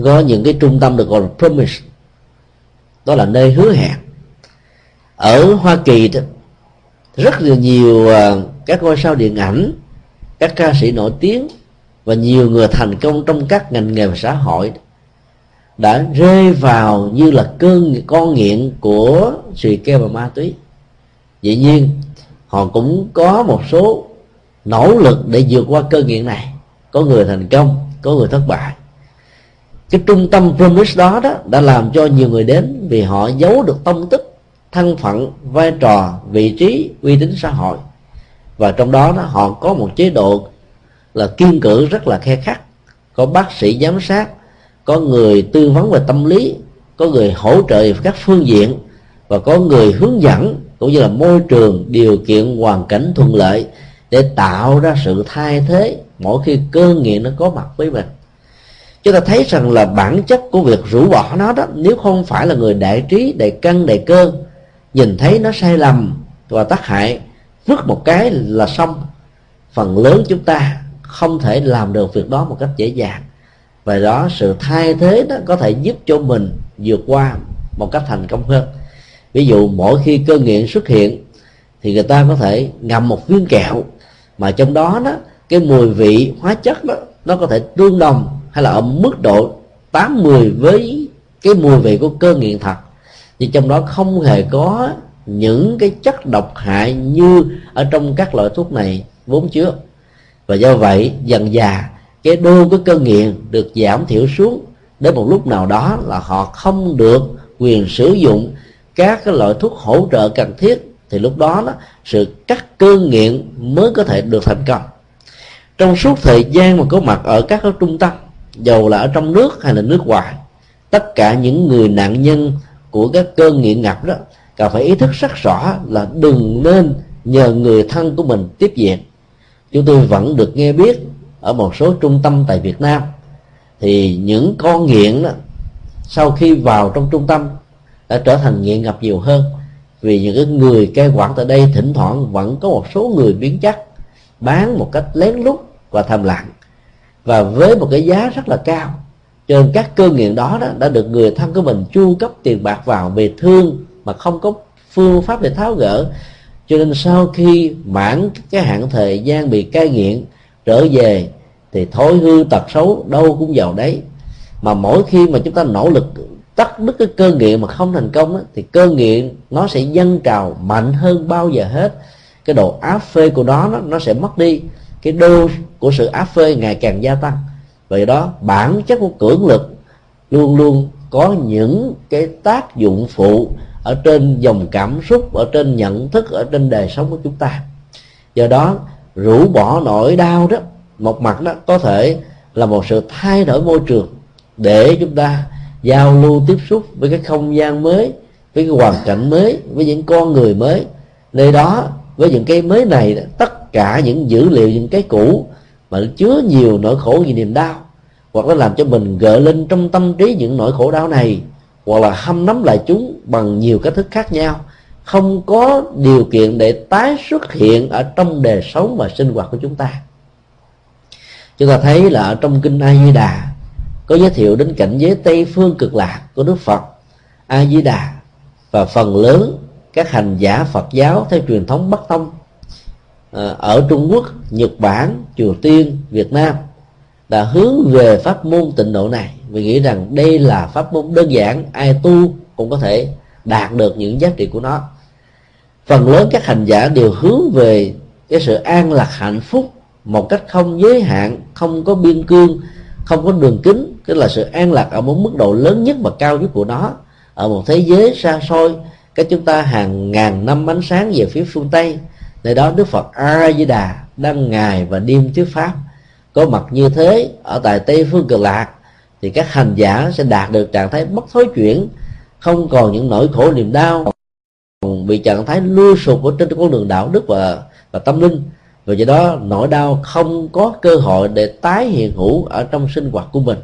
có những cái trung tâm được gọi là promise đó là nơi hứa hẹn. Ở Hoa Kỳ đó, rất là nhiều à, các ngôi sao điện ảnh các ca sĩ nổi tiếng và nhiều người thành công trong các ngành nghề và xã hội đã rơi vào như là cơn con nghiện của xì ke và ma túy. Dĩ nhiên họ cũng có một số nỗ lực để vượt qua cơn nghiện này. Có người thành công có người thất bại cái trung tâm promise đó đó đã làm cho nhiều người đến vì họ giấu được tông tích thân phận vai trò vị trí uy tín xã hội. Và trong đó, đó họ có một chế độ là kiên cử rất là khe khắc có bác sĩ giám sát có người tư vấn về tâm lý có người hỗ trợ các phương diện và có người hướng dẫn cũng như là môi trường điều kiện hoàn cảnh thuận lợi để tạo ra sự thay thế mỗi khi cơn nghiện nó có mặt với mình chúng ta thấy rằng là bản chất của việc rũ bỏ nó đó, nếu không phải là người đại trí, đại cân đại cơ, nhìn thấy nó sai lầm và tác hại, vứt một cái là xong. Phần lớn chúng ta không thể làm được việc đó một cách dễ dàng. Và đó sự thay thế đó có thể giúp cho mình vượt qua một cách thành công hơn. Ví dụ, mỗi khi cơ nghiện xuất hiện, thì người ta có thể ngậm một viên kẹo, mà trong đó đó, cái mùi vị, hóa chất đó, nó có thể tương đồng hay là ở mức độ 80 với cái mùi vị của cơn nghiện thật. Thì trong đó không hề có những cái chất độc hại như ở trong các loại thuốc này vốn chứa. Và do vậy dần già cái đô của cơn nghiện được giảm thiểu xuống đến một lúc nào đó là họ không được quyền sử dụng các cái loại thuốc hỗ trợ cần thiết thì lúc đó, đó sự cắt cơn nghiện mới có thể được thành công. Trong suốt thời gian mà có mặt ở các trung tâm dầu là ở trong nước hay là nước ngoài, tất cả những người nạn nhân của các cơn nghiện ngập đó cần phải ý thức rất rõ là đừng nên nhờ người thân của mình tiếp diện chúng tôi vẫn được nghe biết ở một số trung tâm tại Việt Nam, thì những con nghiện đó sau khi vào trong trung tâm đã trở thành nghiện ngập nhiều hơn. Vì những cái người cai quản tại đây thỉnh thoảng vẫn có một số người biến chất, bán một cách lén lút và thầm lặng và với một cái giá rất là cao. Cho nên các cơ nghiện đó, đó đã được người thân của mình chu cấp tiền bạc vào về thương mà không có phương pháp để tháo gỡ. Cho nên sau khi mãn cái hạn thời gian bị cai nghiện trở về thì thói hư tật xấu đâu cũng vào đấy. Mà mỗi khi mà chúng ta nỗ lực tắt đứt cái cơ nghiện mà không thành công đó, thì cơ nghiện nó sẽ dâng trào mạnh hơn bao giờ hết. Cái độ áp phê của nó nó sẽ mất đi cái đô của sự áp phê ngày càng gia tăng. Vậy đó, bản chất của cưỡng lực luôn luôn có những cái tác dụng phụ ở trên dòng cảm xúc, ở trên nhận thức, ở trên đời sống của chúng ta. Do đó, rũ bỏ nỗi đau đó, một mặt đó, có thể là một sự thay đổi môi trường để chúng ta giao lưu tiếp xúc với cái không gian mới, với cái hoàn cảnh mới, với những con người mới. Nơi đó, với những cái mới này tất cả những dữ liệu, những cái cũ, mà chứa nhiều nỗi khổ vì niềm đau, hoặc nó làm cho mình gợi lên trong tâm trí những nỗi khổ đau này, hoặc là hâm nắm lại chúng bằng nhiều cách thức khác nhau. Không có điều kiện để tái xuất hiện ở trong đời sống và sinh hoạt của chúng ta. Chúng ta thấy là ở trong kinh A Di Đà có giới thiệu đến cảnh giới Tây phương cực lạc của Đức Phật. A Di Đà và phần lớn các hành giả Phật giáo theo truyền thống Bắc Tông. À, ở Trung Quốc, Nhật Bản, Triều Tiên, Việt Nam đã hướng về pháp môn tịnh độ này. Vì nghĩ rằng đây là pháp môn đơn giản ai tu cũng có thể đạt được những giá trị của nó. Phần lớn các hành giả đều hướng về cái sự an lạc hạnh phúc một cách không giới hạn không có biên cương không có đường kính tức là sự an lạc ở một mức độ lớn nhất và cao nhất của nó. Ở một thế giới xa xôi cách chúng ta hàng ngàn năm ánh sáng về phía phương tây nơi đó đức phật a di đà đang ngày và đêm thuyết pháp. Có mặt như thế ở tại tây phương cực lạc thì các hành giả sẽ đạt được trạng thái bất thối chuyển không còn những nỗi khổ niềm đau bị trạng thái lưu sụp ở trên con đường đạo đức và và tâm linh. Và do đó nỗi đau không có cơ hội để tái hiện hữu ở trong sinh hoạt của mình.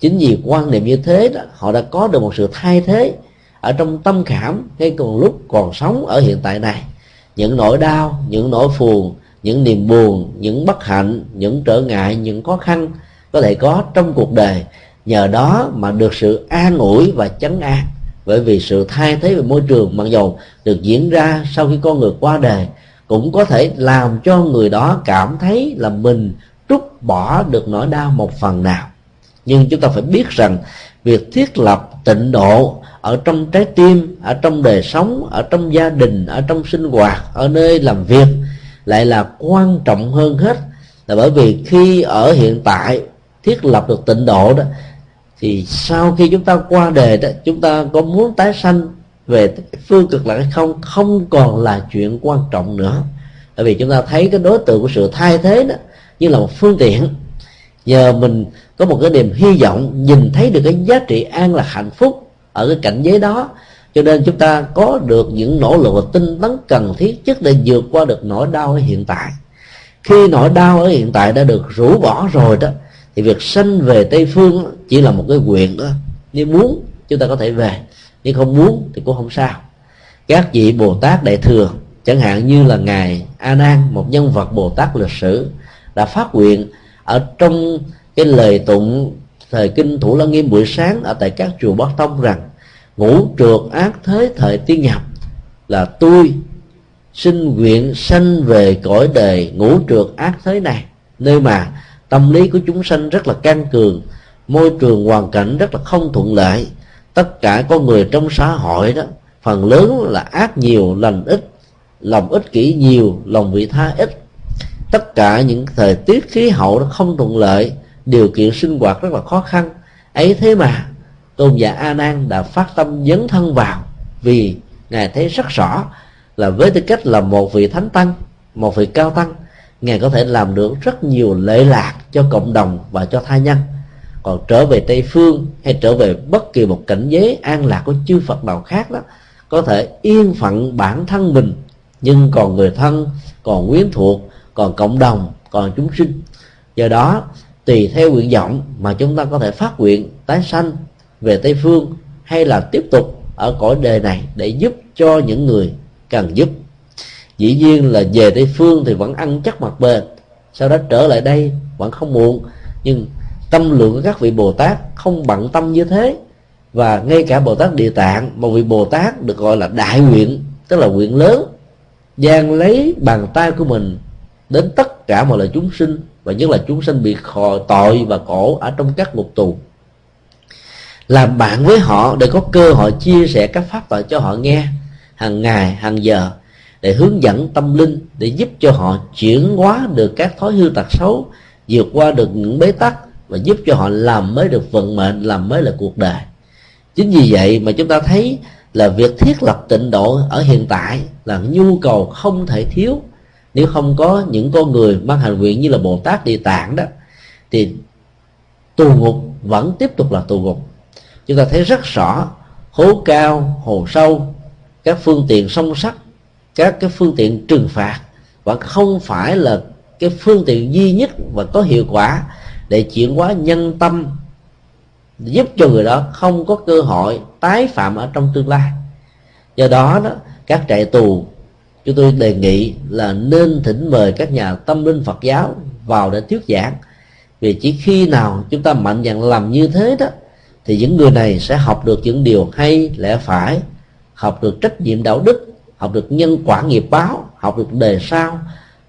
Chính vì quan niệm như thế đó, họ đã có được một sự thay thế ở trong tâm khảm ngay còn lúc còn sống ở hiện tại này những nỗi đau, những nỗi phiền những niềm buồn, những bất hạnh, những trở ngại, những khó khăn có thể có trong cuộc đời. Nhờ đó mà được sự an ủi và chấn an. Bởi vì sự thay thế về môi trường mặc dầu được diễn ra sau khi con người qua đời cũng có thể làm cho người đó cảm thấy là mình trút bỏ được nỗi đau một phần nào. Nhưng chúng ta phải biết rằng việc thiết lập tịnh độ ở trong trái tim, ở trong đời sống, ở trong gia đình, ở trong sinh hoạt, ở nơi làm việc lại là quan trọng hơn hết. Là bởi vì khi ở hiện tại thiết lập được tịnh độ đó, thì sau khi chúng ta qua đề đó, chúng ta có muốn tái sanh về phương cực lạc hay không không còn là chuyện quan trọng nữa. Bởi vì chúng ta thấy cái đối tượng của sự thay thế đó như là một phương tiện. Nhờ mình có một cái niềm hy vọng nhìn thấy được cái giá trị an là hạnh phúc ở cái cảnh giới đó. Cho nên chúng ta có được những nỗ lực và tinh tấn cần thiết nhất để vượt qua được nỗi đau ở hiện tại. Khi nỗi đau ở hiện tại đã được rũ bỏ rồi đó, thì việc sanh về tây phương chỉ là một cái quyền đó. Nếu muốn, chúng ta có thể về. Nếu không muốn, thì cũng không sao. Các vị bồ tát đại thừa, chẳng hạn như là ngài a nan, một nhân vật bồ tát lịch sử, đã phát nguyện ở trong cái lời tụng thời kinh thủ lăng nghiêm buổi sáng ở tại các chùa bắc tông rằng, ngũ trượt ác thế thời tiên nhập là tôi xin nguyện sanh về cõi đời ngũ trượt ác thế này, nơi mà tâm lý của chúng sanh rất là căng cường, môi trường hoàn cảnh rất là không thuận lợi. Tất cả con người trong xã hội đó, phần lớn là ác nhiều, lành ít, lòng ích kỷ nhiều, lòng vị tha ít. Tất cả những thời tiết khí hậu nó không thuận lợi điều kiện sinh hoạt rất là khó khăn. Ấy thế mà, tôn giả a nan đã phát tâm dấn thân vào vì ngài thấy rất rõ là với tư cách là một vị thánh tăng, một vị cao tăng, ngài có thể làm được rất nhiều lệ lạc cho cộng đồng và cho tha nhân. Còn trở về tây phương hay trở về bất kỳ một cảnh giới an lạc của chư phật nào khác đó, có thể yên phận bản thân mình, nhưng còn người thân, còn quyến thuộc, còn cộng đồng, còn chúng sinh. Do đó tùy theo nguyện vọng mà chúng ta có thể phát nguyện tái sanh về tây phương hay là tiếp tục ở cõi đời này để giúp cho những người cần giúp. Dĩ nhiên là về tây phương thì vẫn ăn chắc mặt bền, sau đó trở lại đây vẫn không muộn, nhưng tâm lượng của các vị bồ tát không bận tâm như thế. Và ngay cả bồ tát địa tạng, một vị bồ tát được gọi là đại nguyện, tức là nguyện lớn giang lấy bàn tay của mình đến tất cả mọi loài chúng sinh và nhất là chúng sinh bị khò tội và khổ ở trong các ngục tù. Làm bạn với họ để có cơ hội chia sẻ các pháp thoại cho họ nghe hàng ngày, hàng giờ, để hướng dẫn tâm linh, để giúp cho họ chuyển hóa được các thói hư tật xấu, vượt qua được những bế tắc và giúp cho họ làm mới được vận mệnh, làm mới là cuộc đời. Chính vì vậy mà chúng ta thấy là việc thiết lập tịnh độ ở hiện tại là nhu cầu không thể thiếu nếu không có những con người mang hành nguyện như là bồ tát địa tạng đó, thì tù ngục vẫn tiếp tục là tù ngục. Chúng ta thấy rất rõ hố cao, hồ sâu, các phương tiện song sắt, các cái phương tiện trừng phạt, và không phải là cái phương tiện duy nhất và có hiệu quả để chuyển hóa nhân tâm, giúp cho người đó không có cơ hội tái phạm ở trong tương lai. Do đó đó, các trại tù chúng tôi đề nghị là nên thỉnh mời các nhà tâm linh Phật giáo vào để thuyết giảng. Vì chỉ khi nào chúng ta mạnh dạn làm như thế đó, thì những người này sẽ học được những điều hay, lẽ phải, học được trách nhiệm đạo đức, học được nhân quả nghiệp báo, học được đề sao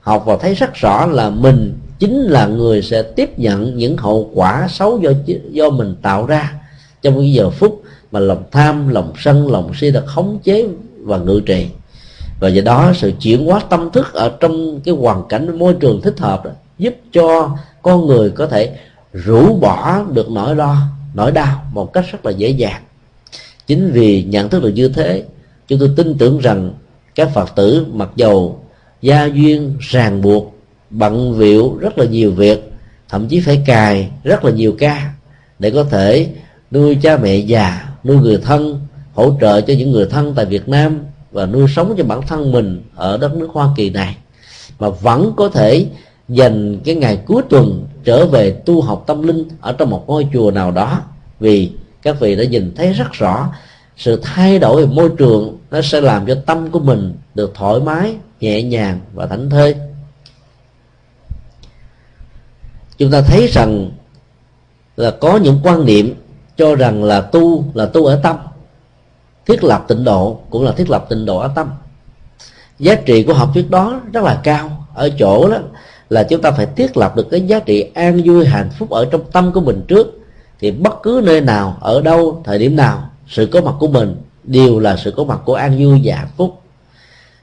học và thấy rất rõ là mình chính là người sẽ tiếp nhận những hậu quả xấu do do mình tạo ra. Trong những giờ phút mà lòng tham, lòng sân, lòng si đã khống chế và ngự trị và do đó sự chuyển hóa tâm thức ở trong cái hoàn cảnh môi trường thích hợp đó, giúp cho con người có thể rũ bỏ được nỗi lo nỗi đau một cách rất là dễ dàng. Chính vì nhận thức được như thế chúng tôi tin tưởng rằng các phật tử mặc dầu gia duyên ràng buộc bận việu rất là nhiều việc thậm chí phải cài rất là nhiều ca để có thể nuôi cha mẹ già nuôi người thân hỗ trợ cho những người thân tại Việt Nam và nuôi sống cho bản thân mình ở đất nước Hoa Kỳ này. Mà vẫn có thể dành cái ngày cuối tuần trở về tu học tâm linh ở trong một ngôi chùa nào đó. Vì các vị đã nhìn thấy rất rõ, sự thay đổi về môi trường nó sẽ làm cho tâm của mình được thoải mái, nhẹ nhàng và thảnh thơi. Chúng ta thấy rằng là có những quan niệm cho rằng là tu là tu ở tâm thiết lập tịnh độ cũng là thiết lập tịnh độ ở tâm. Giá trị của học thuyết đó rất là cao. Ở chỗ đó là chúng ta phải thiết lập được cái giá trị an vui hạnh phúc ở trong tâm của mình trước. Thì bất cứ nơi nào, ở đâu, thời điểm nào, sự có mặt của mình đều là sự có mặt của an vui và hạnh phúc.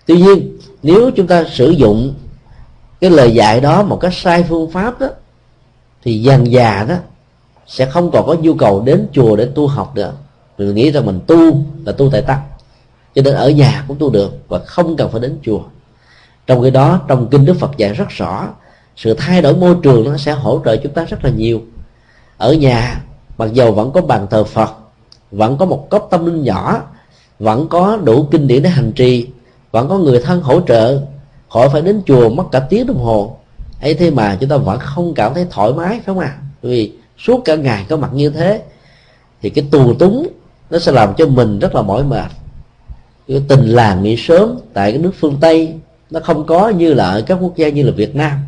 Tuy nhiên, nếu chúng ta sử dụng cái lời dạy đó một cách sai phương pháp đó, thì dần già đó sẽ không còn có nhu cầu đến chùa để tu học nữa mình nghĩ rằng mình tu là tu tại tăng cho nên ở nhà cũng tu được và không cần phải đến chùa. Trong khi đó, trong kinh đức phật dạy rất rõ, sự thay đổi môi trường nó sẽ hỗ trợ chúng ta rất là nhiều. Ở nhà, mặc dầu vẫn có bàn thờ phật, vẫn có một cốc tâm linh nhỏ, vẫn có đủ kinh điển để hành trì, vẫn có người thân hỗ trợ, khỏi phải đến chùa mất cả tiếng đồng hồ, ấy thế mà chúng ta vẫn không cảm thấy thoải mái, phải không ạ? À? vì suốt cả ngày có mặt như thế, thì cái tù túng nó sẽ làm cho mình rất là mỏi mệt. Cái tình làng nghỉ sớm tại cái nước phương tây, nó không có như là ở các quốc gia như là việt nam.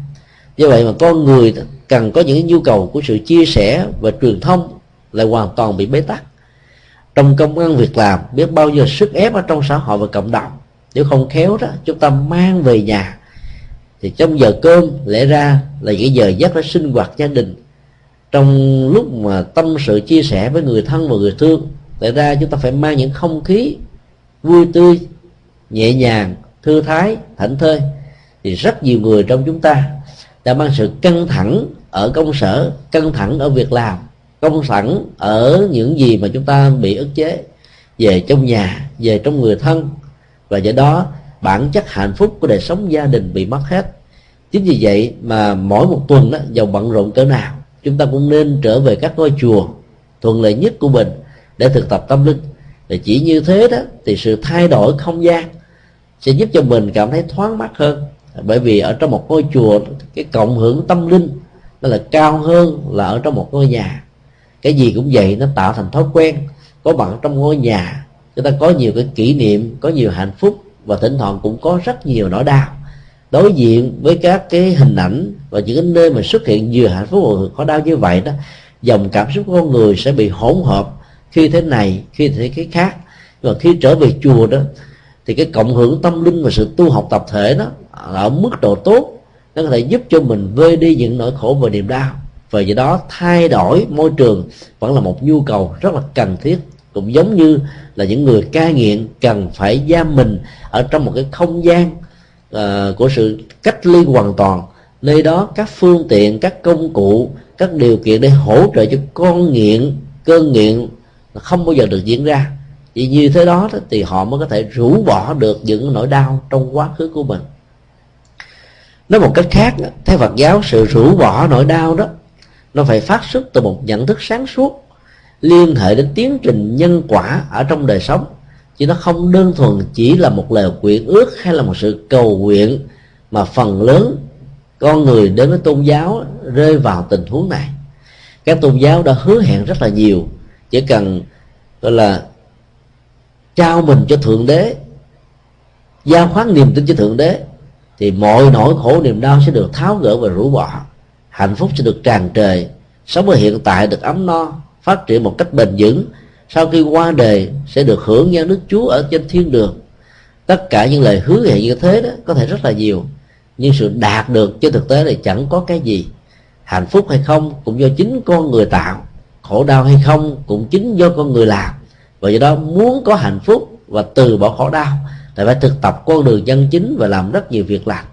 Do vậy mà con người cần có những nhu cầu của sự chia sẻ và truyền thông lại hoàn toàn bị bế tắc. Trong công ăn việc làm, biết bao giờ sức ép ở trong xã hội và cộng đồng. Nếu không khéo đó, chúng ta mang về nhà. Thì trong giờ cơm, lẽ ra là những giờ giấc để sinh hoạt gia đình. Trong lúc mà tâm sự chia sẻ với người thân và người thương tại ra chúng ta phải mang những không khí vui tươi, nhẹ nhàng, thư thái, thảnh thơi. Thì rất nhiều người trong chúng ta đã mang sự căng thẳng ở công sở, căng thẳng ở việc làm, căng thẳng ở những gì mà chúng ta bị ức chế, về trong nhà, về trong người thân. Và do đó, bản chất hạnh phúc của đời sống gia đình bị mất hết. Chính vì vậy mà mỗi một tuần đó dầu bận rộn cỡ nào, chúng ta cũng nên trở về các ngôi chùa thuận lợi nhất của mình để thực tập tâm linh. Thì chỉ như thế đó, thì sự thay đổi không gian sẽ giúp cho mình cảm thấy thoáng mắt hơn. Bởi vì ở trong một ngôi chùa, cái cộng hưởng tâm linh nó là cao hơn là ở trong một ngôi nhà. Cái gì cũng vậy, nó tạo thành thói quen. Có bạn trong ngôi nhà chúng ta có nhiều cái kỷ niệm, có nhiều hạnh phúc và thỉnh thoảng cũng có rất nhiều nỗi đau. Đối diện với các cái hình ảnh và những cái nơi mà xuất hiện vừa hạnh phúc và khó đau như vậy đó, dòng cảm xúc của con người sẽ bị hỗn hợp khi thế này khi thế cái khác. Và khi trở về chùa đó thì cái cộng hưởng tâm linh và sự tu học tập thể đó ở mức độ tốt. Nó có thể giúp cho mình vơi đi những nỗi khổ và niềm đau. Và do đó thay đổi môi trường vẫn là một nhu cầu rất là cần thiết. Cũng giống như là những người cai nghiện cần phải giam mình ở trong một cái không gian uh, của sự cách ly hoàn toàn. Nơi đó các phương tiện các công cụ các điều kiện để hỗ trợ cho con nghiện cơn nghiện không bao giờ được diễn ra. Vì như thế đó, thì họ mới có thể rũ bỏ được những nỗi đau trong quá khứ của mình. Nói một cách khác, theo Phật giáo, sự rũ bỏ nỗi đau đó, nó phải phát xuất từ một nhận thức sáng suốt, liên hệ đến tiến trình nhân quả ở trong đời sống. Chứ nó không đơn thuần chỉ là một lời quyện ước hay là một sự cầu nguyện mà phần lớn con người đến với tôn giáo rơi vào tình huống này. Các tôn giáo đã hứa hẹn rất là nhiều chỉ cần, gọi là, trao mình cho thượng đế, giao khoán niềm tin cho thượng đế, thì mọi nỗi khổ niềm đau sẽ được tháo gỡ và rũ bỏ. Hạnh phúc sẽ được tràn trề. Sống ở hiện tại được ấm no, phát triển một cách bền vững. Sau khi qua đời, sẽ được hưởng nhân đức chúa ở trên thiên đường. Tất cả những lời hứa hẹn như thế đó có thể rất là nhiều, nhưng sự đạt được trên thực tế này chẳng có cái gì. Hạnh phúc hay không cũng do chính con người tạo khổ đau hay không cũng chính do con người làm. Và do đó muốn có hạnh phúc và từ bỏ khổ đau, thì phải thực tập con đường chân chính và làm rất nhiều việc làm.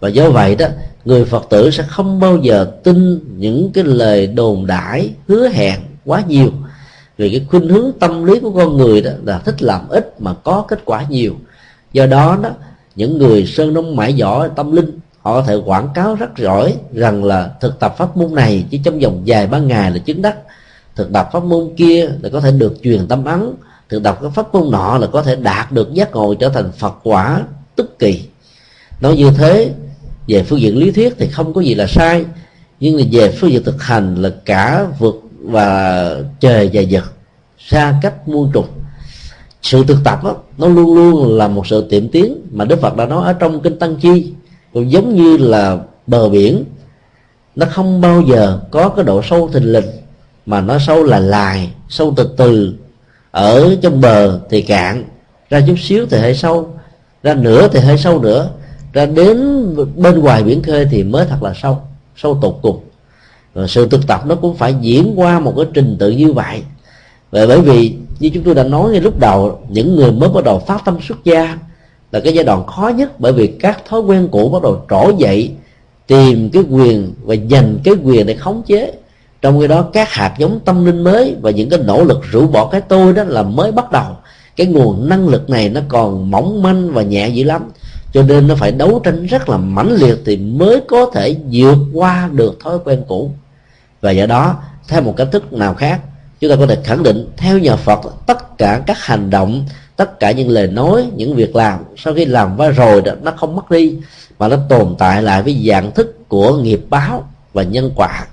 Và do vậy đó, người phật tử sẽ không bao giờ tin những cái lời đồn đãi, hứa hẹn quá nhiều. Vì cái khuynh hướng tâm lý của con người đó là thích làm ít mà có kết quả nhiều. Do đó đó, những người sơn đông mãi giỏi tâm linh, họ có thể quảng cáo rất giỏi rằng là thực tập pháp môn này chỉ trong vòng vài ba ngày là chứng đắc thực tập pháp môn kia là có thể được truyền tâm ấn. Thực tập cái pháp môn nọ là có thể đạt được giác ngộ trở thành phật quả tức kỳ. Nói như thế về phương diện lý thuyết thì không có gì là sai. Nhưng là về phương diện thực hành là cả vượt và trời và giật xa cách muôn trùng sự thực tập đó, nó luôn luôn là một sự tiệm tiến mà đức phật đã nói ở trong kinh tăng chi. Cũng giống như là bờ biển nó không bao giờ có cái độ sâu thình lình mà nó sâu là lài, sâu từ từ. Ở trong bờ thì cạn, ra chút xíu thì hơi sâu, ra nửa thì hơi sâu nữa. Ra đến bên ngoài biển khơi thì mới thật là sâu sâu tột cùng. Rồi sự thực tập nó cũng phải diễn qua một cái trình tự như vậy. Và bởi vì như chúng tôi đã nói ngay lúc đầu, những người mới bắt đầu phát tâm xuất gia là cái giai đoạn khó nhất, bởi vì các thói quen cũ bắt đầu trỗi dậy, tìm cái quyền và giành cái quyền để khống chế trong khi đó, các hạt giống tâm linh mới và những cái nỗ lực rũ bỏ cái tôi đó là mới bắt đầu. Cái nguồn năng lực này nó còn mỏng manh và nhẹ dữ lắm. Cho nên nó phải đấu tranh rất là mãnh liệt thì mới có thể vượt qua được thói quen cũ. Và do đó, theo một cách thức nào khác, chúng ta có thể khẳng định theo nhà Phật, tất cả các hành động, tất cả những lời nói, những việc làm, sau khi làm qua rồi đó, nó không mất đi, mà nó tồn tại lại với dạng thức của nghiệp báo và nhân quả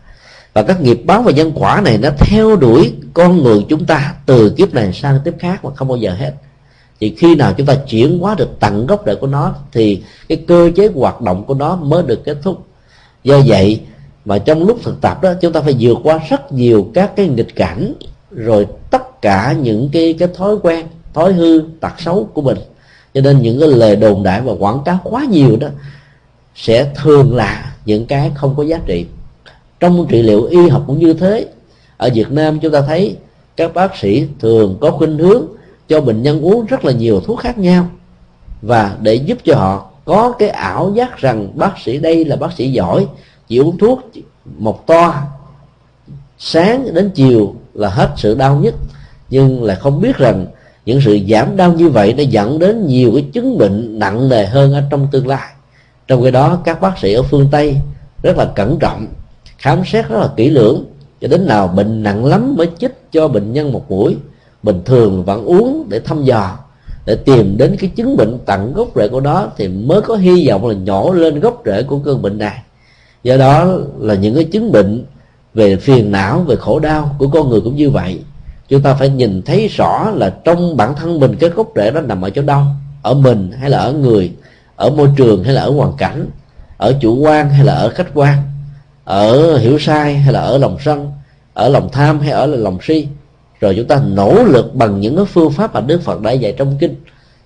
và các nghiệp báo và nhân quả này nó theo đuổi con người chúng ta từ kiếp này sang kiếp khác mà không bao giờ hết. Thì khi nào chúng ta chuyển hóa được tận gốc rễ của nó, thì cái cơ chế hoạt động của nó mới được kết thúc. Do vậy mà trong lúc thực tập đó, chúng ta phải vượt qua rất nhiều các cái nghịch cảnh, rồi tất cả những cái cái thói quen, thói hư, tật xấu của mình. Cho nên những cái lời đồn đại và quảng cáo quá nhiều đó sẽ thường là những cái không có giá trị trong trị liệu y học cũng như thế. Ở Việt Nam chúng ta thấy các bác sĩ thường có khuynh hướng cho bệnh nhân uống rất là nhiều thuốc khác nhau và để giúp cho họ có cái ảo giác rằng bác sĩ đây là bác sĩ giỏi, chỉ uống thuốc một toa. Sáng đến chiều là hết sự đau nhất. Nhưng là không biết rằng những sự giảm đau như vậy đã dẫn đến nhiều cái chứng bệnh nặng nề hơn ở trong tương lai. Trong khi đó các bác sĩ ở phương tây rất là cẩn trọng khám xét rất là kỹ lưỡng. Cho đến nào bệnh nặng lắm mới chích cho bệnh nhân một mũi. Bình thường vẫn uống để thăm dò, để tìm đến cái chứng bệnh tận gốc rễ của nó thì mới có hy vọng là nhỏ lên gốc rễ của cơn bệnh này. Do đó là những cái chứng bệnh về phiền não, về khổ đau của con người cũng như vậy. Chúng ta phải nhìn thấy rõ là trong bản thân mình cái gốc rễ nó nằm ở chỗ đâu? Ở mình hay là ở người? Ở môi trường hay là ở hoàn cảnh? Ở chủ quan hay là ở khách quan? Ở hiểu sai hay là ở lòng sân, ở lòng tham hay ở lòng si, rồi chúng ta nỗ lực bằng những cái phương pháp mà đức phật đã dạy trong kinh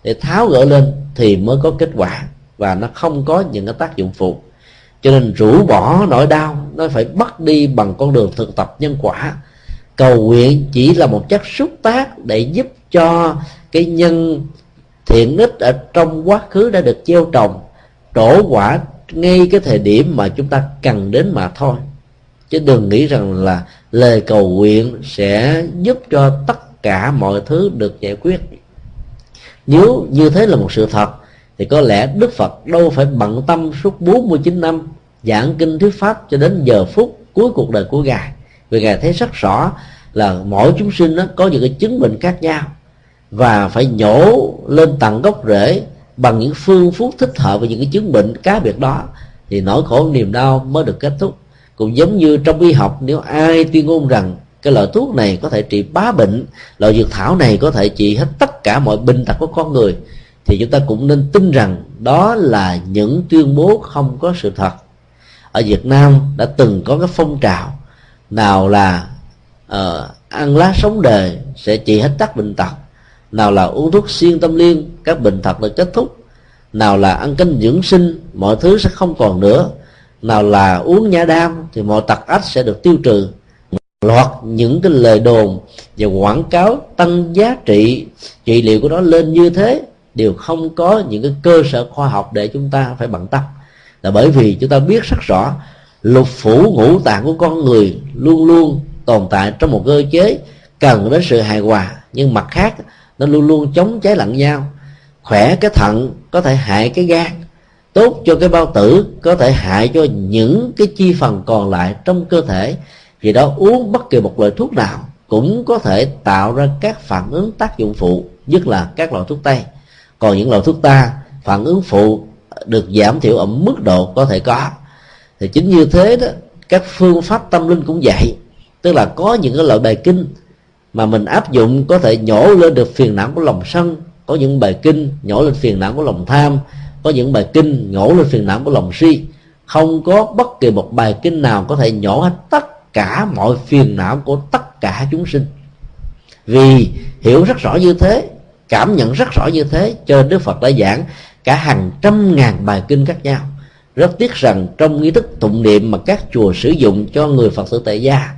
để tháo gỡ lên thì mới có kết quả, và nó không có những cái tác dụng phụ. Cho nên rũ bỏ nỗi đau, nó phải bắt đi bằng con đường thực tập nhân quả. Cầu nguyện chỉ là một chất xúc tác để giúp cho cái nhân thiện ích ở trong quá khứ đã được gieo trồng, trổ quả ngay cái thời điểm mà chúng ta cần đến mà thôi. Chứ đừng nghĩ rằng là lời cầu nguyện sẽ giúp cho tất cả mọi thứ được giải quyết. Nếu như thế là một sự thật, thì có lẽ Đức Phật đâu phải bận tâm suốt 49 năm giảng kinh thuyết pháp cho đến giờ phút cuối cuộc đời của ngài. Vì ngài thấy rất rõ là mỗi chúng sinh nó có những cái chứng bệnh khác nhau và phải nhổ lên tận gốc rễ bằng những phương phúc thích hợp với những cái chứng bệnh cá biệt đó thì nỗi khổ niềm đau mới được kết thúc. Cũng giống như trong y học nếu ai tuyên ngôn rằng cái loại thuốc này có thể trị bá bệnh loại dược thảo này có thể trị hết tất cả mọi bệnh tật của con người thì chúng ta cũng nên tin rằng đó là những tuyên bố không có sự thật. Ở Việt Nam đã từng có cái phong trào nào là uh, ăn lá sống đời sẽ trị hết tất bệnh tật nào là uống thuốc xuyên tâm liên, các bệnh thật được kết thúc. Nào là ăn canh dưỡng sinh, mọi thứ sẽ không còn nữa. Nào là uống nhã đam, thì mọi tật ách sẽ được tiêu trừ. Loạt những cái lời đồn và quảng cáo tăng giá trị trị liệu của nó lên như thế, đều không có những cái cơ sở khoa học để chúng ta phải bận tâm. Là bởi vì chúng ta biết rất rõ, lục phủ ngũ tạng của con người luôn luôn tồn tại trong một cơ chế cần đến sự hài hòa. Nhưng mặt khác nó luôn luôn chống cháy lẫn nhau. Khỏe cái thận có thể hại cái gan. Tốt cho cái bao tử có thể hại cho những cái chi phần còn lại trong cơ thể. Vì đó uống bất kỳ một loại thuốc nào cũng có thể tạo ra các phản ứng tác dụng phụ, nhất là các loại thuốc tây. Còn những loại thuốc ta, phản ứng phụ được giảm thiểu ở mức độ có thể có. Thì chính như thế đó, các phương pháp tâm linh cũng vậy. Tức là có những cái loại bài kinh mà mình áp dụng có thể nhổ lên được phiền não của lòng sân, có những bài kinh nhổ lên phiền não của lòng tham, có những bài kinh nhổ lên phiền não của lòng si. Không có bất kỳ một bài kinh nào có thể nhổ hết tất cả mọi phiền não của tất cả chúng sinh. Vì hiểu rất rõ như thế, cảm nhận rất rõ như thế, cho đức phật đã giảng cả hàng trăm ngàn bài kinh khác nhau. Rất tiếc rằng trong nghi thức tụng niệm mà các chùa sử dụng cho người phật tử tại gia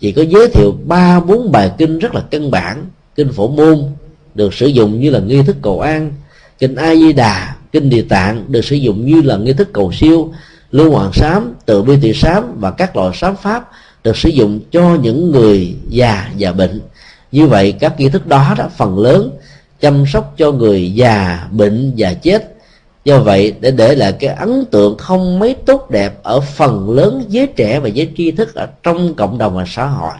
chỉ có giới thiệu ba, bốn bài kinh rất là căn bản, kinh phổ môn, được sử dụng như là nghi thức cầu an, kinh a di đà, kinh địa tạng, được sử dụng như là nghi thức cầu siêu, lưu hoàng sám, tự bi tỳ sám và các loại sám pháp được sử dụng cho những người già và bệnh. Như vậy, các nghi thức đó đó, phần lớn chăm sóc cho người già, bệnh và chết do vậy, để để lại cái ấn tượng không mấy tốt đẹp ở phần lớn giới trẻ và giới tri thức ở trong cộng đồng và xã hội.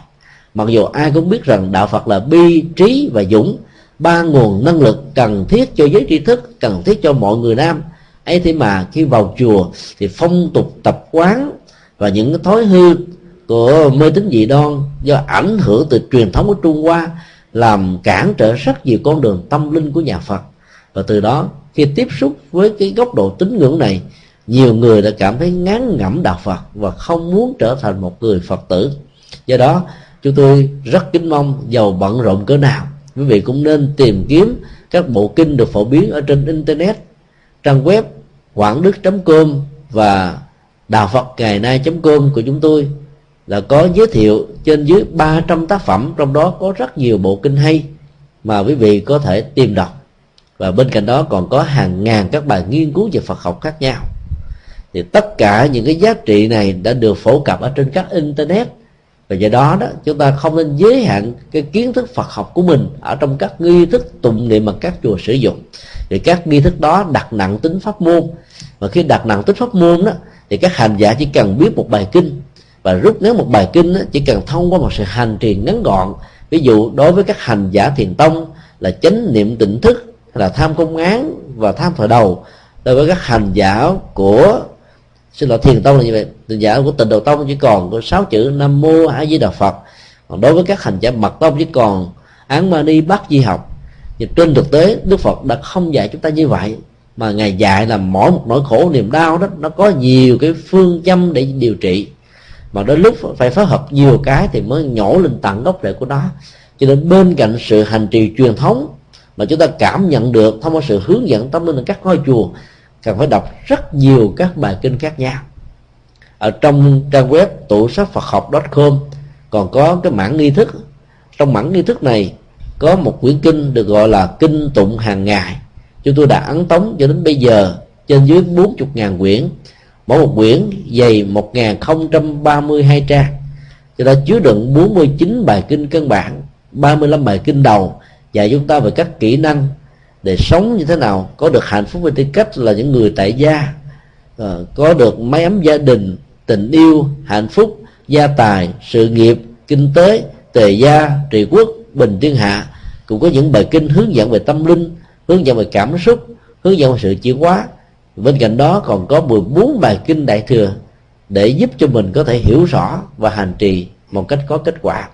Mặc dù ai cũng biết rằng đạo phật là bi, trí và dũng, ba nguồn năng lực cần thiết cho giới tri thức, cần thiết cho mọi người nam. Ấy thế mà khi vào chùa thì phong tục tập quán và những cái thói hư của mê tín dị đoan do ảnh hưởng từ truyền thống của trung hoa làm cản trở rất nhiều con đường tâm linh của nhà phật. Và từ đó khi tiếp xúc với cái góc độ tín ngưỡng này, nhiều người đã cảm thấy ngán ngẩm đạo phật và không muốn trở thành một người phật tử. Do đó, chúng tôi rất kính mong giàu bận rộn cỡ nào, quý vị cũng nên tìm kiếm các bộ kinh được phổ biến ở trên internet, trang web quảng đức com và đạo phật ngày nay com của chúng tôi là có giới thiệu trên dưới 300 tác phẩm, trong đó có rất nhiều bộ kinh hay mà quý vị có thể tìm đọc và bên cạnh đó còn có hàng ngàn các bài nghiên cứu về Phật học khác nhau. Thì tất cả những cái giá trị này đã được phổ cập ở trên các internet. Và do đó đó chúng ta không nên giới hạn cái kiến thức Phật học của mình ở trong các nghi thức tụng niệm mà các chùa sử dụng. Thì các nghi thức đó đặt nặng tính pháp môn. Và khi đặt nặng tính pháp môn đó thì các hành giả chỉ cần biết một bài kinh. Và rút ngắn một bài kinh đó, chỉ cần thông qua một sự hành trì ngắn gọn. Ví dụ đối với các hành giả thiền tông là chánh niệm tỉnh thức là tham công án và tham thời đầu đối với các hành giả của, xin lỗi, thiền tông là như vậy hành giả của tịnh độ tông chỉ còn có sáu chữ nam mô a di đà phật. Còn đối với các hành giả mật tông chỉ còn án ma ni bắt di học. Nhưng trên thực tế, đức phật đã không dạy chúng ta như vậy, mà ngài dạy là mỗi một nỗi khổ, niềm đau đó, nó có nhiều cái phương châm để điều trị. Mà đến lúc phải phối hợp nhiều cái thì mới nhổ lên tận gốc rễ của nó. Cho nên bên cạnh sự hành trì truyền thống mà chúng ta cảm nhận được, thông qua sự hướng dẫn tâm linh ở các ngôi chùa, cần phải đọc rất nhiều các bài kinh khác nhau. Ở trong trang web tủ sách Phật học com còn có cái mảng nghi thức. Trong mảng nghi thức này có một quyển kinh được gọi là kinh tụng hàng ngày. Chúng tôi đã ấn tống cho đến bây giờ trên dưới 40.000 quyển. Mỗi một quyển dày 1.032 trang. Cho ta chứa đựng 49 bài kinh căn bản 35 bài kinh đầu dạy chúng ta về các kỹ năng để sống như thế nào. Có được hạnh phúc với tư cách là những người tại gia à, có được mái ấm gia đình, tình yêu, hạnh phúc, gia tài, sự nghiệp, kinh tế, tề gia, trị quốc, bình thiên hạ. Cũng có những bài kinh hướng dẫn về tâm linh, hướng dẫn về cảm xúc, hướng dẫn về sự chuyển hóa. Bên cạnh đó còn có 14 bài kinh đại thừa để giúp cho mình có thể hiểu rõ và hành trì một cách có kết quả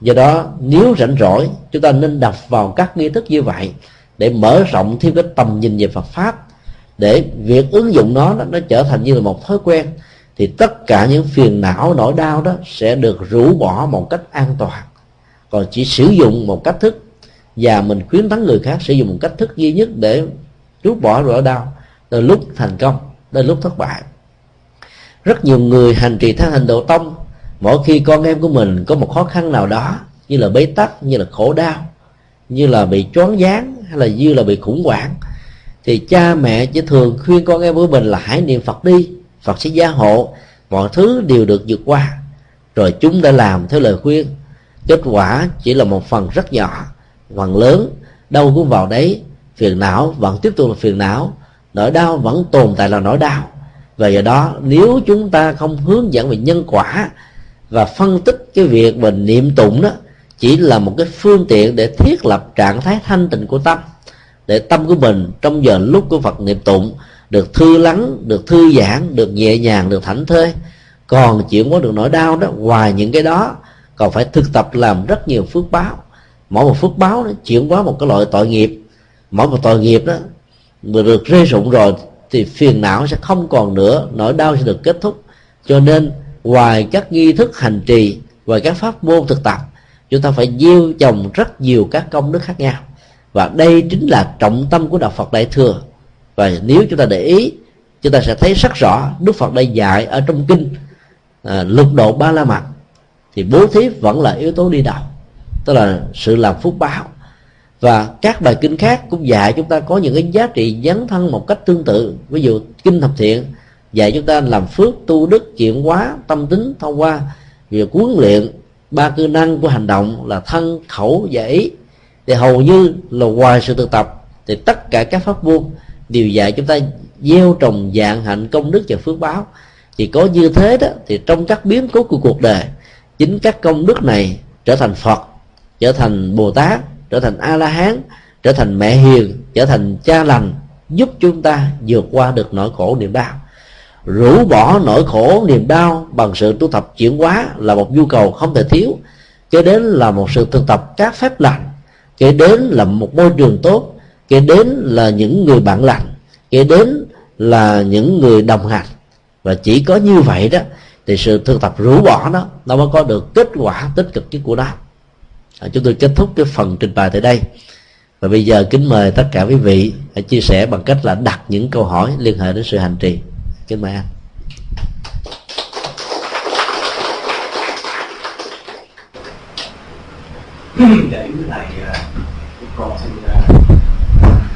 do đó, nếu rảnh rỗi, chúng ta nên đọc vào các nghi thức như vậy để mở rộng thêm cái tầm nhìn về Phật pháp, để việc ứng dụng nó nó trở thành như là một thói quen, thì tất cả những phiền não, nỗi đau đó sẽ được rũ bỏ một cách an toàn. Còn chỉ sử dụng một cách thức, và mình khuyến tấn người khác sử dụng một cách thức duy nhất để rút bỏ nỗi đau từ lúc thành công đến lúc thất bại. Rất nhiều người hành trì theo hành độ tông mỗi khi con em của mình có một khó khăn nào đó, như là bế tắc, như là khổ đau, như là bị choáng váng, hay là như là bị khủng hoảng, thì cha mẹ chỉ thường khuyên con em của mình là hãy niệm phật đi, phật sẽ gia hộ, mọi thứ đều được vượt qua. Rồi chúng đã làm theo lời khuyên. Kết quả chỉ là một phần rất nhỏ, phần lớn đâu cũng vào đấy, phiền não vẫn tiếp tục là phiền não, nỗi đau vẫn tồn tại là nỗi đau. Và do đó, nếu chúng ta không hướng dẫn về nhân quả và phân tích cái việc mình niệm tụng đó chỉ là một cái phương tiện để thiết lập trạng thái thanh tịnh của tâm, để tâm của mình trong giờ lúc của Phật niệm tụng được thư lắng, được thư giãn, được nhẹ nhàng, được thảnh thơi. Còn chuyển hóa được nỗi đau đó, ngoài những cái đó, còn phải thực tập làm rất nhiều phước báo. Mỗi một phước báo nó chuyển hóa một cái loại tội nghiệp. Mỗi một tội nghiệp đó vừa được rơi rụng rồi thì phiền não sẽ không còn nữa, nỗi đau sẽ được kết thúc. Cho nên ngoài các nghi thức hành trì và các pháp môn thực tập chúng ta phải gieo trồng rất nhiều các công đức khác nhau. Và đây chính là trọng tâm của đạo Phật Đại thừa. Và nếu chúng ta để ý chúng ta sẽ thấy rất rõ Đức Phật đã dạy ở trong kinh à, lục độ ba la mật. Thì bố thí vẫn là yếu tố đi đầu tức là sự làm phúc báo. Và các bài kinh khác cũng dạy chúng ta có những cái giá trị dấn thân một cách tương tự. Ví dụ kinh thập thiện dạy chúng ta làm phước tu đức chuyển hóa tâm tính thông qua việc huấn luyện ba cơ năng của hành động là thân, khẩu và ý. Thì hầu như là ngoài sự thực tập, thì tất cả các pháp môn đều dạy chúng ta gieo trồng dạng hạnh, công đức và phước báo. Thì có như thế đó, thì trong các biến cố của cuộc đời, chính các công đức này trở thành phật, trở thành bồ tát trở thành a la hán trở thành mẹ hiền, trở thành cha lành, giúp chúng ta vượt qua được nỗi khổ niềm đau rũ bỏ nỗi khổ niềm đau bằng sự tu tập chuyển hóa là một nhu cầu không thể thiếu cho đến là một sự thực tập các phép lành kế đến là một môi trường tốt kế đến là những người bạn lành kế đến là những người đồng hành. Và chỉ có như vậy đó thì sự thực tập rũ bỏ đó nó mới có được kết quả tích cực nhất của nó. À, chúng tôi kết thúc cái phần trình bày tại đây. Và bây giờ kính mời tất cả quý vị hãy chia sẻ bằng cách là đặt những câu hỏi liên hệ đến sự hành trì kính mời anh để cái này con xin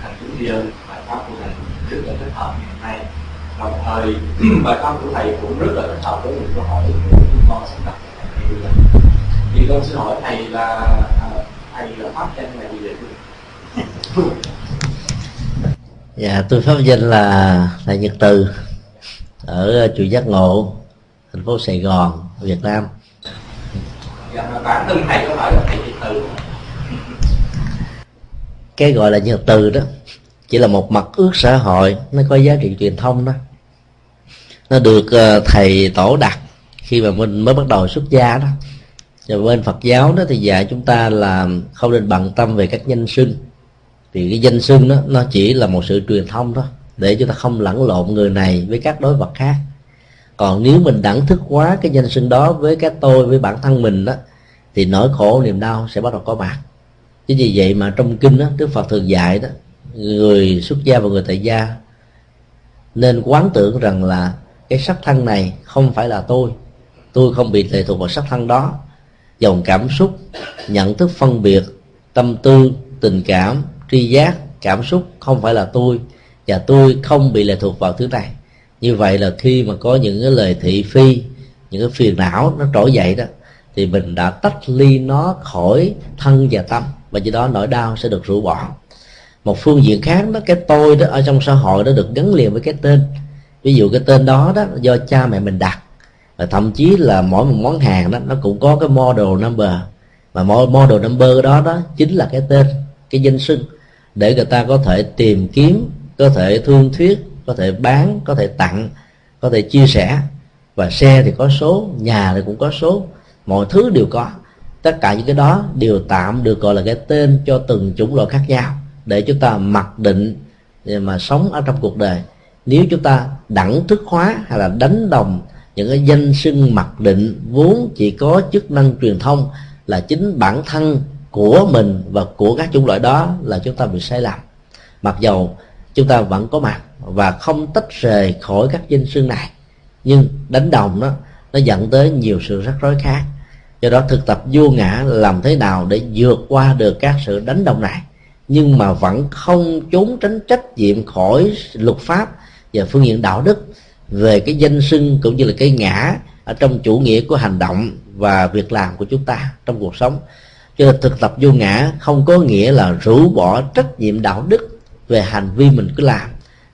thành chủ tri ân bài pháp của thầy rất là thích hợp ngày nay. Đồng thời bài pháp của thầy cũng rất là thích hợp với những câu hỏi của chúng con sẽ đặt thầy bây giờ thì con xin hỏi thầy là à, thầy là pháp danh là gì vậy? Dạ tôi pháp danh là thầy nhật từ ở chùa giác ngộ thành phố sài gòn việt nam. Dạ bản thân thầy có phải là thầy nhật từ. Cái gọi là nhật từ đó chỉ là một mặt ước xã hội nó có giá trị truyền thông đó. Nó được ờ, thầy tổ đặt khi mà mình mới bắt đầu xuất gia đó. Và bên Phật giáo đó thì dạy chúng ta là không nên bận tâm về các danh xưng. Vì cái danh xưng đó nó chỉ là một sự truyền thông đó để chúng ta không lẫn lộn người này với các đối vật khác. Còn nếu mình đẳng thức quá cái danh xưng đó với cái tôi, với bản thân mình đó, thì nỗi khổ, niềm đau sẽ bắt đầu có mặt. Chính vì vậy mà trong kinh đó, đức phật thường dạy đó, người xuất gia và người tại gia nên quán tưởng rằng là cái sắc thân này không phải là tôi. Tôi không bị lệ thuộc vào sắc thân đó. Dòng cảm xúc, nhận thức phân biệt, tâm tư, tình cảm, tri giác, cảm xúc không phải là tôi và tôi không bị lệ thuộc vào thứ này. Như vậy là khi mà có những cái lời thị phi, những cái phiền não nó trỗi dậy đó, thì mình đã tách ly nó khỏi thân và tâm. Và do đó nỗi đau sẽ được rũ bỏ. Một phương diện khác đó, cái tôi đó ở trong xã hội đó được gắn liền với cái tên. Ví dụ cái tên đó đó, do cha mẹ mình đặt. Và thậm chí là mỗi một món hàng đó, nó cũng có cái model number. Và model number đó đó chính là cái tên, cái danh xưng để người ta có thể tìm kiếm có thể thương thuyết, có thể bán, có thể tặng, có thể chia sẻ. Và xe thì có số, nhà thì cũng có số. Mọi thứ đều có. Tất cả những cái đó đều tạm được gọi là cái tên cho từng chủng loại khác nhau để chúng ta mặc định mà sống ở trong cuộc đời. Nếu chúng ta đẳng thức hóa hay là đánh đồng những cái danh xưng mặc định vốn chỉ có chức năng truyền thông là chính bản thân của mình và của các chủng loại đó là chúng ta bị sai lầm. Mặc dầu chúng ta vẫn có mặt và không tách rời khỏi các danh xưng này. Nhưng đánh đồng đó, nó dẫn tới nhiều sự rắc rối khác. Do đó thực tập vô ngã làm thế nào để vượt qua được các sự đánh đồng này. Nhưng mà vẫn không trốn tránh trách nhiệm khỏi luật pháp và phương diện đạo đức về cái danh xưng cũng như là cái ngã ở trong chủ nghĩa của hành động và việc làm của chúng ta trong cuộc sống. Cho nên thực tập vô ngã không có nghĩa là rũ bỏ trách nhiệm đạo đức về hành vi mình cứ làm.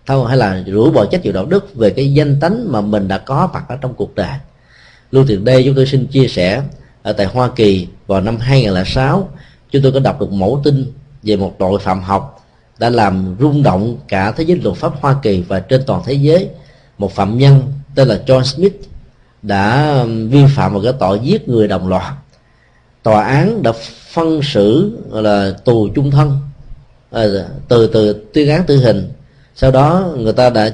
Thôi, hay là rũ bỏ trách nhiệm đạo đức về cái danh tánh mà mình đã có mặt ở trong cuộc đời. Lưu tiền đây chúng tôi xin chia sẻ ở tại Hoa Kỳ vào năm 2006 chúng tôi có đọc được mẫu tin về một tội phạm học đã làm rung động cả thế giới luật pháp Hoa Kỳ và trên toàn thế giới. Một phạm nhân tên là John Smith đã um, vi phạm vào cái tội giết người đồng loạt. Tòa án đã phân xử, gọi là tù chung thân. À, từ từ tuyên án tử hình. Sau đó người ta đã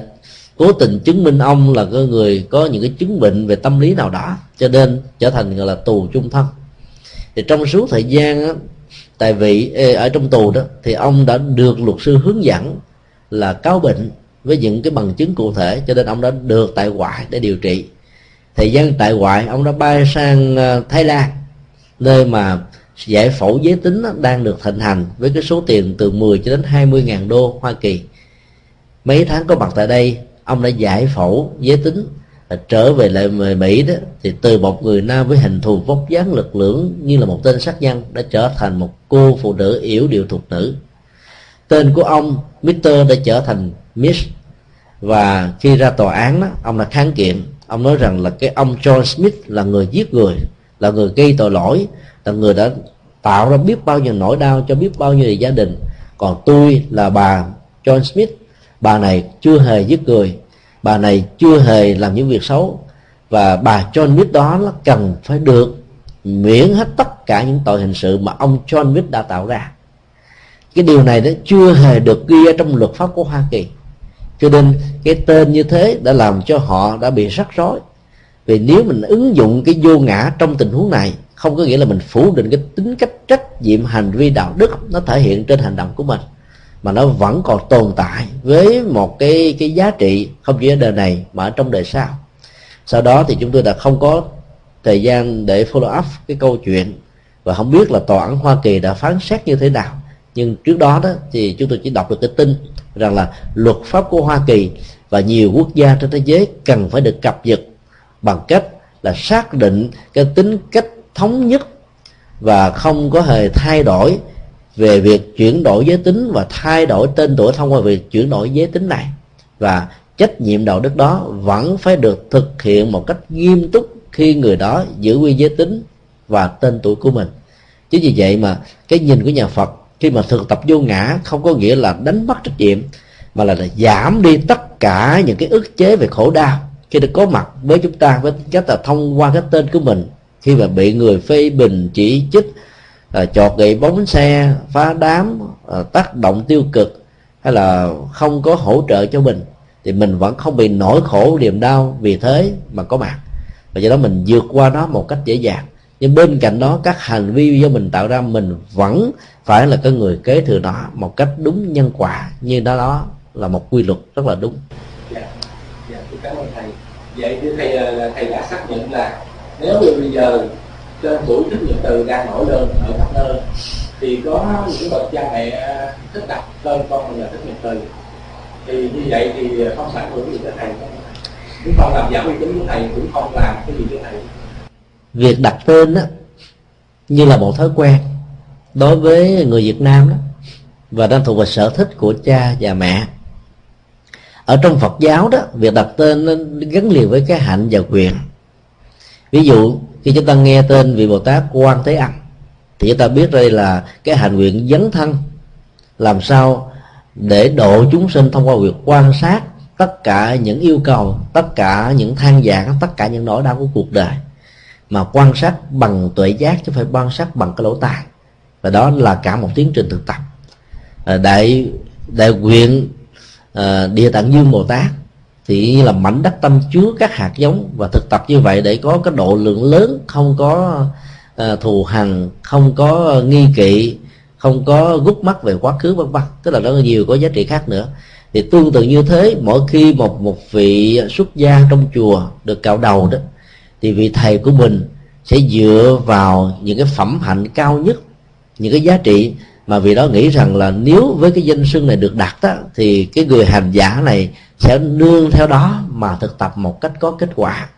cố tình chứng minh ông là cái người có những cái chứng bệnh về tâm lý nào đó cho nên trở thành gọi là tù chung thân. Thì trong suốt thời gian á, tại vị ở trong tù đó thì ông đã được luật sư hướng dẫn là cáo bệnh với những cái bằng chứng cụ thể cho nên ông đã được tại ngoại để điều trị. Thời gian tại ngoại ông đã bay sang à, Thái Lan nơi mà giải phẫu giới tính đang được thịnh hành với cái số tiền từ 10 cho đến 20 ngàn đô Hoa Kỳ. Mấy tháng có mặt tại đây ông đã giải phẫu giới tính trở về lại người Mỹ đó thì từ một người nam với hình thù vóc dáng lực lưỡng như là một tên sát nhân đã trở thành một cô phụ nữ yếu điệu thuộc nữ. Tên của ông Mr đã trở thành Miss. Và khi ra tòa án đó, ông đã kháng kiện. Ông nói rằng là cái ông John Smith là người giết người là người gây tội lỗi là người đã tạo ra biết bao nhiêu nỗi đau cho biết bao nhiêu gia đình. Còn tôi là bà John Smith. Bà này chưa hề giết người. Bà này chưa hề làm những việc xấu. Và bà John Smith đó nó cần phải được miễn hết tất cả những tội hình sự mà ông John Smith đã tạo ra. Cái điều này nó chưa hề được ghi ở trong luật pháp của Hoa Kỳ. Cho nên cái tên như thế đã làm cho họ đã bị rắc rối. Vì nếu mình ứng dụng cái vô ngã trong tình huống này không có nghĩa là mình phủ định cái tính cách trách nhiệm hành vi đạo đức nó thể hiện trên hành động của mình, mà nó vẫn còn tồn tại với một cái cái giá trị, không chỉ ở đời này mà ở trong đời sau. Sau đó thì chúng tôi đã không có thời gian để follow up cái câu chuyện và không biết là tòa án Hoa Kỳ đã phán xét như thế nào. Nhưng trước đó đó thì chúng tôi chỉ đọc được cái tin rằng là luật pháp của Hoa Kỳ và nhiều quốc gia trên thế giới cần phải được cập nhật bằng cách là xác định cái tính cách thống nhất và không có hề thay đổi về việc chuyển đổi giới tính và thay đổi tên tuổi thông qua việc chuyển đổi giới tính này. Và trách nhiệm đạo đức đó vẫn phải được thực hiện một cách nghiêm túc khi người đó giữ nguyên giới tính và tên tuổi của mình. Chính vì vậy mà cái nhìn của nhà Phật khi mà thực tập vô ngã không có nghĩa là đánh mất trách nhiệm mà là, là giảm đi tất cả những cái ức chế về khổ đau. Khi được có mặt với chúng ta với cách là thông qua cái tên của mình khi mà bị người phê bình chỉ trích à, chọt gậy bóng xe phá đám à, tác động tiêu cực hay là không có hỗ trợ cho mình thì mình vẫn không bị nỗi khổ niềm đau vì thế mà có mặt. Và do đó mình vượt qua nó một cách dễ dàng. Nhưng bên cạnh đó các hành vi do mình tạo ra mình vẫn phải là cái người kế thừa nó một cách đúng nhân quả. Như đó đó là một quy luật rất là đúng. Dạ dạ cảm ơn thầy. Vậy thì thầy ờ, thầy đã xác nhận là nếu như bây giờ trên buổi thích nhật từ đang nổi lên ở khắp nơi, thì có những bậc cha mẹ thích đặt tên con mình là thích nhật từ. Thì như vậy thì không sản hưởng gì tới thầy cũng không làm giảm uy tín của thầy cũng không làm cái gì cho thầy. Việc đặt tên đó như là một thói quen đối với người Việt Nam đó, và đang thuộc về sở thích của cha và mẹ. Ở trong Phật giáo đó, việc đặt tên nó gắn liền với cái hạnh và quyền ví dụ, khi chúng ta nghe tên vị Bồ Tát Quan Thế Âm, thì chúng ta biết đây là cái hành nguyện dấn thân. Làm sao để độ chúng sinh thông qua việc quan sát tất cả những yêu cầu, tất cả những than giảng tất cả những nỗi đau của cuộc đời. Mà quan sát bằng tuệ giác chứ phải quan sát bằng cái lỗ tai. Và đó là cả một tiến trình thực tập. Ờ, đại đại nguyện ờ, địa tạng dương bồ tát thì là mảnh đất tâm chứa các hạt giống và thực tập như vậy để có cái độ lượng lớn, không có ờ, thù hằn, không có nghi kỵ, không có gút mắt về quá khứ, vân vân. Tức là nó nhiều có giá trị khác nữa. Thì tương tự như thế, mỗi khi một một vị xuất gia trong chùa được cạo đầu đó, thì vị thầy của mình sẽ dựa vào những cái phẩm hạnh cao nhất, những cái giá trị mà vì đó nghĩ rằng là nếu với cái danh xưng này được đặt đó thì cái người hành giả này sẽ nương theo đó mà thực tập một cách có kết quả.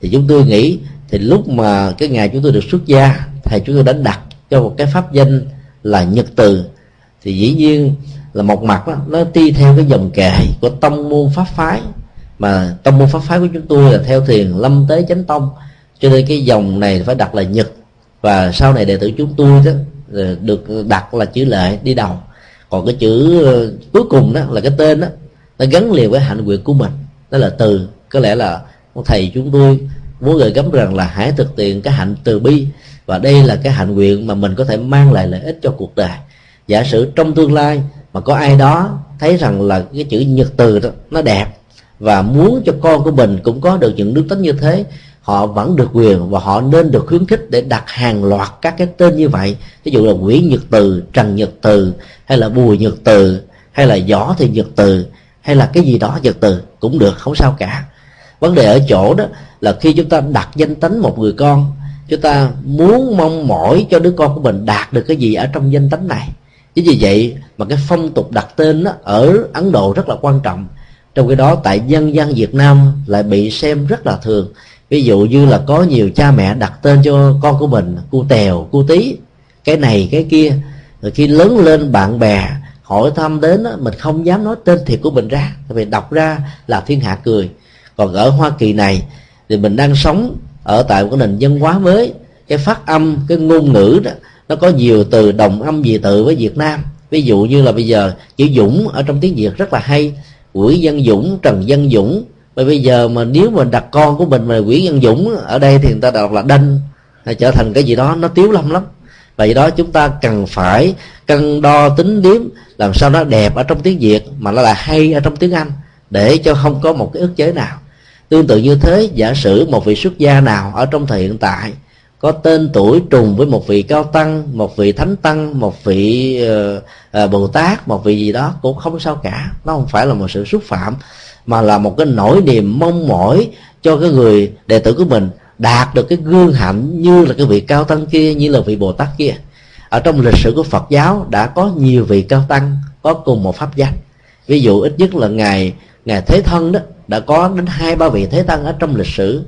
Thì chúng tôi nghĩ thì lúc mà cái ngày chúng tôi được xuất gia thầy chúng tôi đã đặt cho một cái pháp danh là nhật từ. Thì dĩ nhiên là một mặt đó, nó đi theo cái dòng kệ của tông môn pháp phái. Mà tông môn pháp phái của chúng tôi là theo thiền lâm tế chánh tông. Cho nên cái dòng này phải đặt là nhật. Và sau này đệ tử chúng tôi đó ờ, được đặt là chữ lệ đi đầu. Còn cái chữ ờ, cuối cùng đó là cái tên đó nó gắn liền với hạnh nguyện của mình. Đó là từ, có lẽ là thầy chúng tôi muốn gửi gắm rằng là hãy thực hiện cái hạnh từ bi. Và đây là cái hạnh nguyện mà mình có thể mang lại lợi ích cho cuộc đời. Giả sử trong tương lai mà có ai đó thấy rằng là cái chữ nhật từ đó, nó đẹp và muốn cho con của mình cũng có được những đức tính như thế, họ vẫn được quyền và họ nên được khuyến khích để đặt hàng loạt các cái tên như vậy. Ví dụ là nguyễn nhật từ, trần nhật từ, hay là bùi nhật từ, hay là võ thì nhật từ hay là cái gì đó vật từ cũng được không sao cả. Vấn đề ở chỗ đó là khi chúng ta đặt danh tánh một người con chúng ta muốn mong mỏi cho đứa con của mình đạt được cái gì ở trong danh tánh này. Chính vì vậy mà cái phong tục đặt tên đó, ở ấn độ rất là quan trọng. Trong cái đó tại dân gian việt nam lại bị xem rất là thường. Ví dụ như là có nhiều cha mẹ đặt tên cho con của mình cu tèo cu tí cái này cái kia. Rồi khi lớn lên bạn bè hỏi thăm đến mình không dám nói tên thiệt của mình ra vì đọc ra là thiên hạ cười. Còn ở hoa kỳ này thì mình đang sống ở tại một cái nền văn hóa mới. Cái phát âm, cái ngôn ngữ đó, nó có nhiều từ đồng âm dị tự với việt nam. Ví dụ như là bây giờ, chữ dũng ở trong tiếng việt rất là hay. Quỷ dân dũng, trần dân dũng. Bởi bây giờ mà nếu mình đặt con của mình mà quỷ dân dũng ở đây thì người ta đọc là đanh hay trở thành cái gì đó nó tiếu lâm lắm vậy đó chúng ta cần phải cân đo tính điếm làm sao nó đẹp ở trong tiếng việt mà nó là hay ở trong tiếng anh để cho không có một cái ức chế nào. Tương tự như thế giả sử một vị xuất gia nào ở trong thời hiện tại có tên tuổi trùng với một vị cao tăng một vị thánh tăng một vị uh, uh, bồ tát một vị gì đó cũng không sao cả. Nó không phải là một sự xúc phạm mà là một cái nỗi niềm mong mỏi cho cái người đệ tử của mình đạt được cái gương hạnh như là cái vị cao tăng kia, như là vị bồ tát kia. Ở trong lịch sử của phật giáo đã có nhiều vị cao tăng có cùng một pháp danh ví dụ ít nhất là ngài ngài thế thân đó, đã có đến hai, ba vị thế tăng ở trong lịch sử.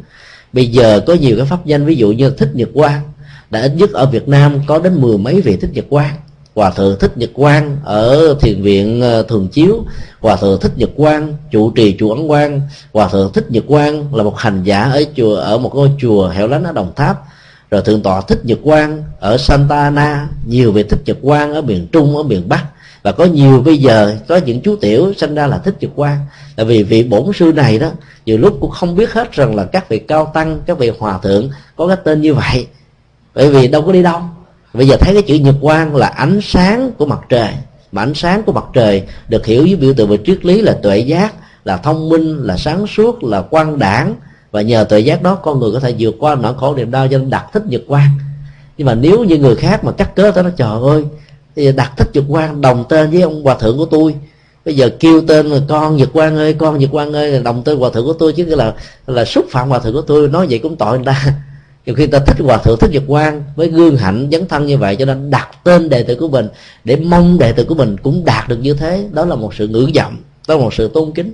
Bây giờ có nhiều cái pháp danh, ví dụ như thích nhật quang, đã ít nhất ở việt nam có đến mười mấy vị thích nhật quang hòa thượng thích nhật quang ở thiền viện ờ, thường chiếu. Hòa thượng thích nhật quang, Chủ trì chùa ấn quang. Hòa thượng thích nhật quang là một hành giả ở chùa, ở một ngôi chùa hẻo lánh ở đồng tháp. Rồi thượng tọa thích nhật quang ở santa ana, nhiều vị thích nhật quang ở miền trung, ở miền bắc. Và có nhiều bây giờ, có những chú tiểu sinh ra là thích nhật quang. Là vì vị bổn sư này đó, nhiều lúc cũng không biết hết rằng là các vị cao tăng, các vị hòa thượng có cái tên như vậy. Bởi vì đâu có đi đâu bây giờ thấy cái chữ nhật quang là ánh sáng của mặt trời. Mà ánh sáng của mặt trời được hiểu với biểu tượng về triết lý là tuệ giác, là thông minh, là sáng suốt, là quan đảng. Và nhờ tuệ giác đó, con người có thể vượt qua nỗi khổ niềm đau cho nên đặt thích nhật quang. Nhưng mà nếu như người khác mà cắt cớ tới nó trời ơi thì đặt thích nhật quang, đồng tên với ông hòa thượng của tôi. Bây giờ kêu tên là con nhật quan ơi, con nhật quan ơi đồng tên hòa thượng của tôi. Chứ là là xúc phạm hòa thượng của tôi, nói vậy cũng tội người ta nhiều khi ta thích hòa thượng thích nhật quan với gương hạnh dấn thân như vậy cho nên đặt tên đệ tử của mình để mong đệ tử của mình cũng đạt được như thế. Đó là một sự ngưỡng vọng đó là một sự tôn kính.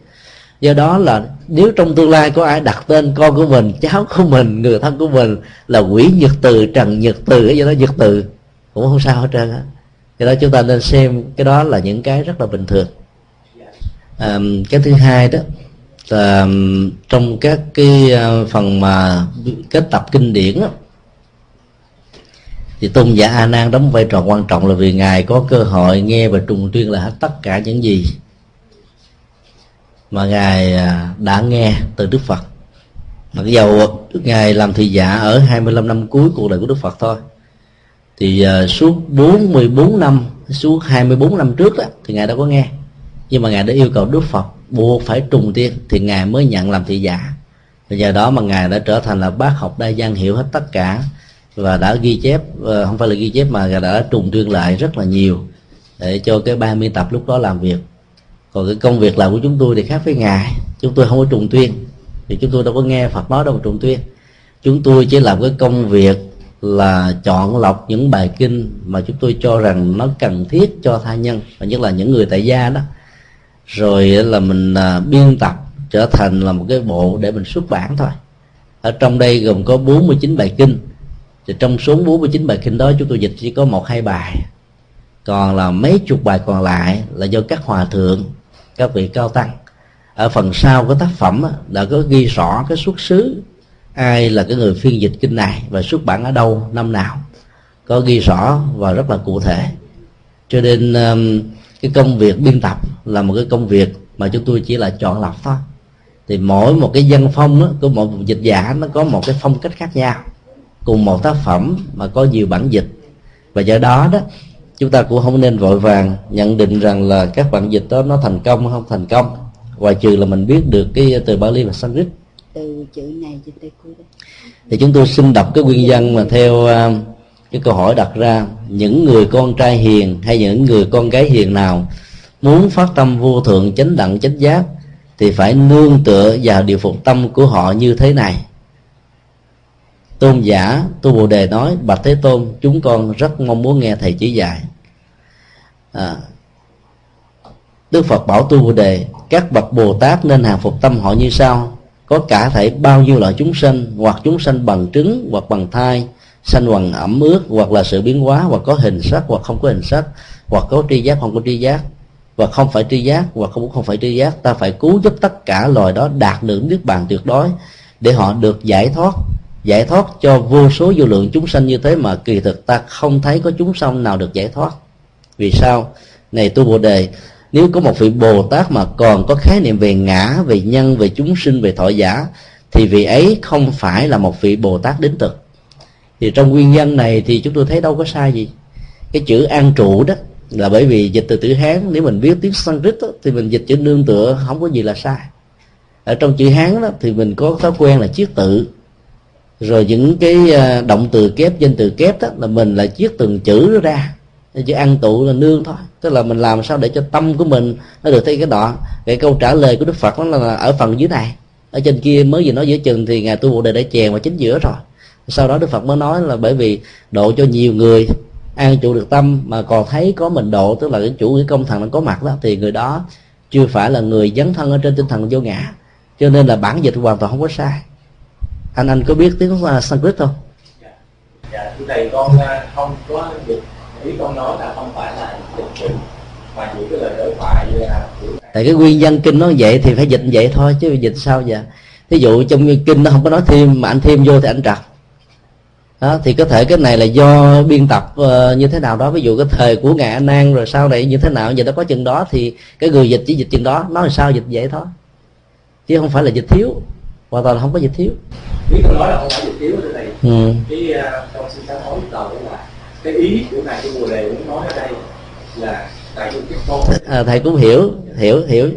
Do đó là nếu trong tương lai có ai đặt tên con của mình cháu của mình người thân của mình là quỷ nhật từ trần nhật từ do đó nhật từ cũng không sao hết trơn á. Do đó chúng ta nên xem cái đó là những cái rất là bình thường. À, cái thứ hai đó là trong các cái ờ, phần mà kết tập kinh điển đó, thì tôn giả a nan đóng vai trò quan trọng là vì ngài có cơ hội nghe và trùng tuyên là hết tất cả những gì mà ngài ờ, đã nghe từ đức phật. Mặc dầu ngài làm thị giả ở 25 năm cuối cuộc đời của đức phật thôi thì uh, suốt 44 năm suốt 24 năm trước đó thì ngài đã có nghe nhưng mà ngài đã yêu cầu đức phật buộc phải trùng tiên thì ngài mới nhận làm thị giả. Và giờ đó mà ngài đã trở thành là bác học đa văn hiểu hết tất cả và đã ghi chép ờ, không phải là ghi chép mà ngài đã trùng tuyên lại rất là nhiều để cho cái ban biên tập lúc đó làm việc. Còn cái công việc làm của chúng tôi thì khác với ngài. Chúng tôi không có trùng tuyên thì chúng tôi đâu có nghe phật nói đâu mà trùng tuyên chúng tôi chỉ làm cái công việc là chọn lọc những bài kinh mà chúng tôi cho rằng nó cần thiết cho tha nhân, và nhất là những người tại gia đó rồi là mình à, biên tập trở thành là một cái bộ để mình xuất bản thôi. Ở trong đây gồm có 49 bài kinh. Thì trong số 49 bài kinh đó chúng tôi dịch chỉ có một hai bài. Còn là mấy chục bài còn lại là do các hòa thượng các vị cao tăng. Ở phần sau của tác phẩm đã có ghi rõ cái xuất xứ ai là cái người phiên dịch kinh này và xuất bản ở đâu năm nào. Có ghi rõ và rất là cụ thể. Cho nên um, cái công việc biên tập là một cái công việc mà chúng tôi chỉ là chọn lọc thôi. Thì mỗi một cái dân phong đó, của một dịch giả nó có một cái phong cách khác nhau cùng một tác phẩm mà có nhiều bản dịch. Và do đó đó chúng ta cũng không nên vội vàng nhận định rằng là các bản dịch đó nó thành công hay không thành công. Ngoài trừ là mình biết được cái từ Bali và Sanskrit. Từ chữ này trên tay cuối thì chúng tôi xin đọc cái nguyên văn mà theo uh, cái câu hỏi đặt ra những người con trai hiền hay những người con gái hiền nào muốn phát tâm vô thượng chánh đẳng chánh giác thì phải nương tựa vào điều phục tâm của họ như thế này. Tôn giả tu bồ đề nói bạch thế tôn chúng con rất mong muốn nghe thầy chỉ dạy. À, đức phật bảo tu bồ đề các bậc bồ tát nên hàng phục tâm họ như sau. Có cả thể bao nhiêu loại chúng sanh hoặc chúng sanh bằng trứng hoặc bằng thai sanh hoàng ẩm ướt, hoặc là sự biến hóa, hoặc có hình sắc, hoặc không có hình sắc, hoặc có tri giác, không có tri giác, và không phải tri giác, hoặc không không phải tri giác. Ta phải cứu giúp tất cả loài đó đạt được niết bàn tuyệt đối, để họ được giải thoát giải thoát cho vô số vô lượng chúng sanh như thế mà kỳ thực ta không thấy có chúng sanh nào được giải thoát. Vì sao? Này tu bồ đề, nếu có một vị bồ tát mà còn có khái niệm về ngã, về nhân, về chúng sinh, về thọ giả, thì vị ấy không phải là một vị bồ tát đến thực thì trong nguyên nhân này thì chúng tôi thấy đâu có sai gì. Cái chữ an trụ đó là bởi vì dịch từ chữ hán nếu mình biết tiếng sanskrit đó, thì mình dịch chữ nương tựa không có gì là sai. Ở trong chữ hán đó thì mình có thói quen là chiết tự. Rồi những cái à, động từ kép danh từ kép đó là mình là chiết từng chữ đó ra. Chữ ăn tụ là nương thôi. Tức là mình làm sao để cho tâm của mình nó được thấy cái đó. Cái câu trả lời của đức phật đó là ở phần dưới này. Ở trên kia mới vừa nói giữa chừng thì ngài tu bộ đề đã chèn vào chính giữa rồi sau đó đức phật mới nói là bởi vì độ cho nhiều người an trụ được tâm mà còn thấy có mình độ tức là cái chủ cái công thần nó có mặt đó thì người đó chưa phải là người dấn thân ở trên tinh thần vô ngã. Cho nên là bản dịch hoàn toàn không có sai. Anh anh có biết tiếng Sanskrit không? Dạ, dạ thưa thầy con à, không có dịch. Ý con nói là không phải là dịch chữ mà chỉ cái lời đối thoại là tại cái nguyên văn kinh nó vậy thì phải dịch vậy thôi chứ dịch sao vậy ví dụ trong kinh nó không có nói thêm mà anh thêm vô thì anh trật đó thì có thể cái này là do biên tập uh, như thế nào đó. Ví dụ cái thời của ngài an rồi sau này như thế nào giờ nó có chừng đó thì cái người dịch chỉ dịch chừng đó nói sao dịch vậy thôi. Chứ không phải là dịch thiếu hoàn toàn là không có dịch thiếu. Biết tôi nói là không phải dịch thiếu thầy. Ừ. cái uh, trong xin sáng nói đầu là cái ý của ngài cái bồ đề muốn nói ở đây là tại vì cái con à, thầy cũng hiểu hiểu hiểu.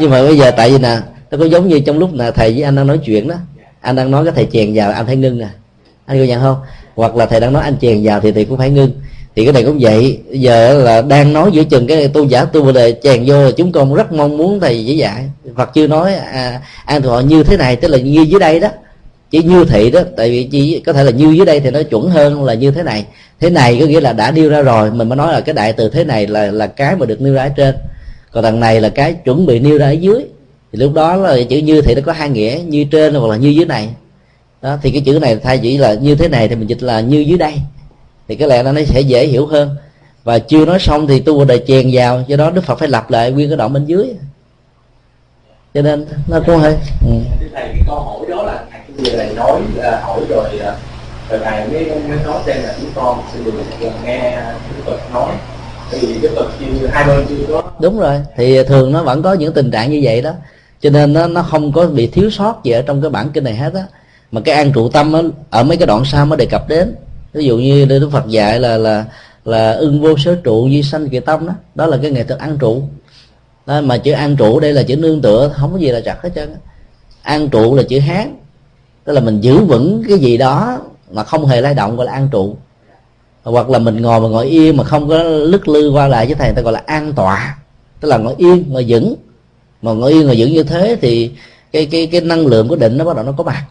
Nhưng mà bây giờ tại vì nè nó có giống như trong lúc là thầy với anh đang nói chuyện đó. Anh đang nói cái thầy chèn vào anh thấy ngưng nè anh có nhận không? Hoặc là thầy đang nói anh chèn vào thì thầy cũng phải ngưng. Thì cái này cũng vậy. Giờ là đang nói giữa chừng cái tu giả tu bồ đề chèn vô chúng con rất mong muốn thầy chỉ dạy. Phật chưa nói à, an thọ như thế này tức là như dưới đây đó. Chỉ như thị đó tại vì chỉ có thể là như dưới đây thì nó chuẩn hơn là như thế này. Thế này có nghĩa là đã nêu ra rồi mình mới nói là cái đại từ thế này là là cái mà được nêu ra ở trên. Còn thằng này là cái chuẩn bị nêu ra ở dưới. Thì lúc đó là chữ như thị nó có hai nghĩa như trên hoặc là như dưới này đó thì cái chữ này thay chỉ là như thế này thì mình dịch là như dưới đây. Thì cái lẽ nó sẽ dễ hiểu hơn. Và chưa nói xong thì tu đời chèn vào do đó đức phật phải lặp lại nguyên cái đoạn bên dưới. Cho nên nó cũng hơi ừ. thầy cái câu hỏi đó là thầy này nói là hỏi rồi à, rồi thầy mới mới nói xem là chúng con xin được nghe đức phật nói. Thì đức phật chưa hai bên chưa có đúng rồi. Thì thường nó vẫn có những tình trạng như vậy đó. Cho nên nó nó không có bị thiếu sót gì ở trong cái bản kinh này hết á mà cái an trụ tâm á, ở mấy cái đoạn sau mới đề cập đến. Ví dụ như đức phật dạy là là là ưng vô sở trụ di sanh kỳ tâm đó. Đó là cái nghệ thuật an trụ. Đó, mà chữ an trụ đây là chữ nương tựa không có gì là chặt hết trơn an trụ là chữ hán. Tức là mình giữ vững cái gì đó mà không hề lay động gọi là an trụ. Hoặc là mình ngồi mà ngồi yên mà không có lứt lư qua lại với thầy ta gọi là an tọa. Tức là ngồi yên ngồi vững. Mà ngồi yên ngồi vững như thế thì cái cái cái năng lượng của định nó bắt đầu nó có mặt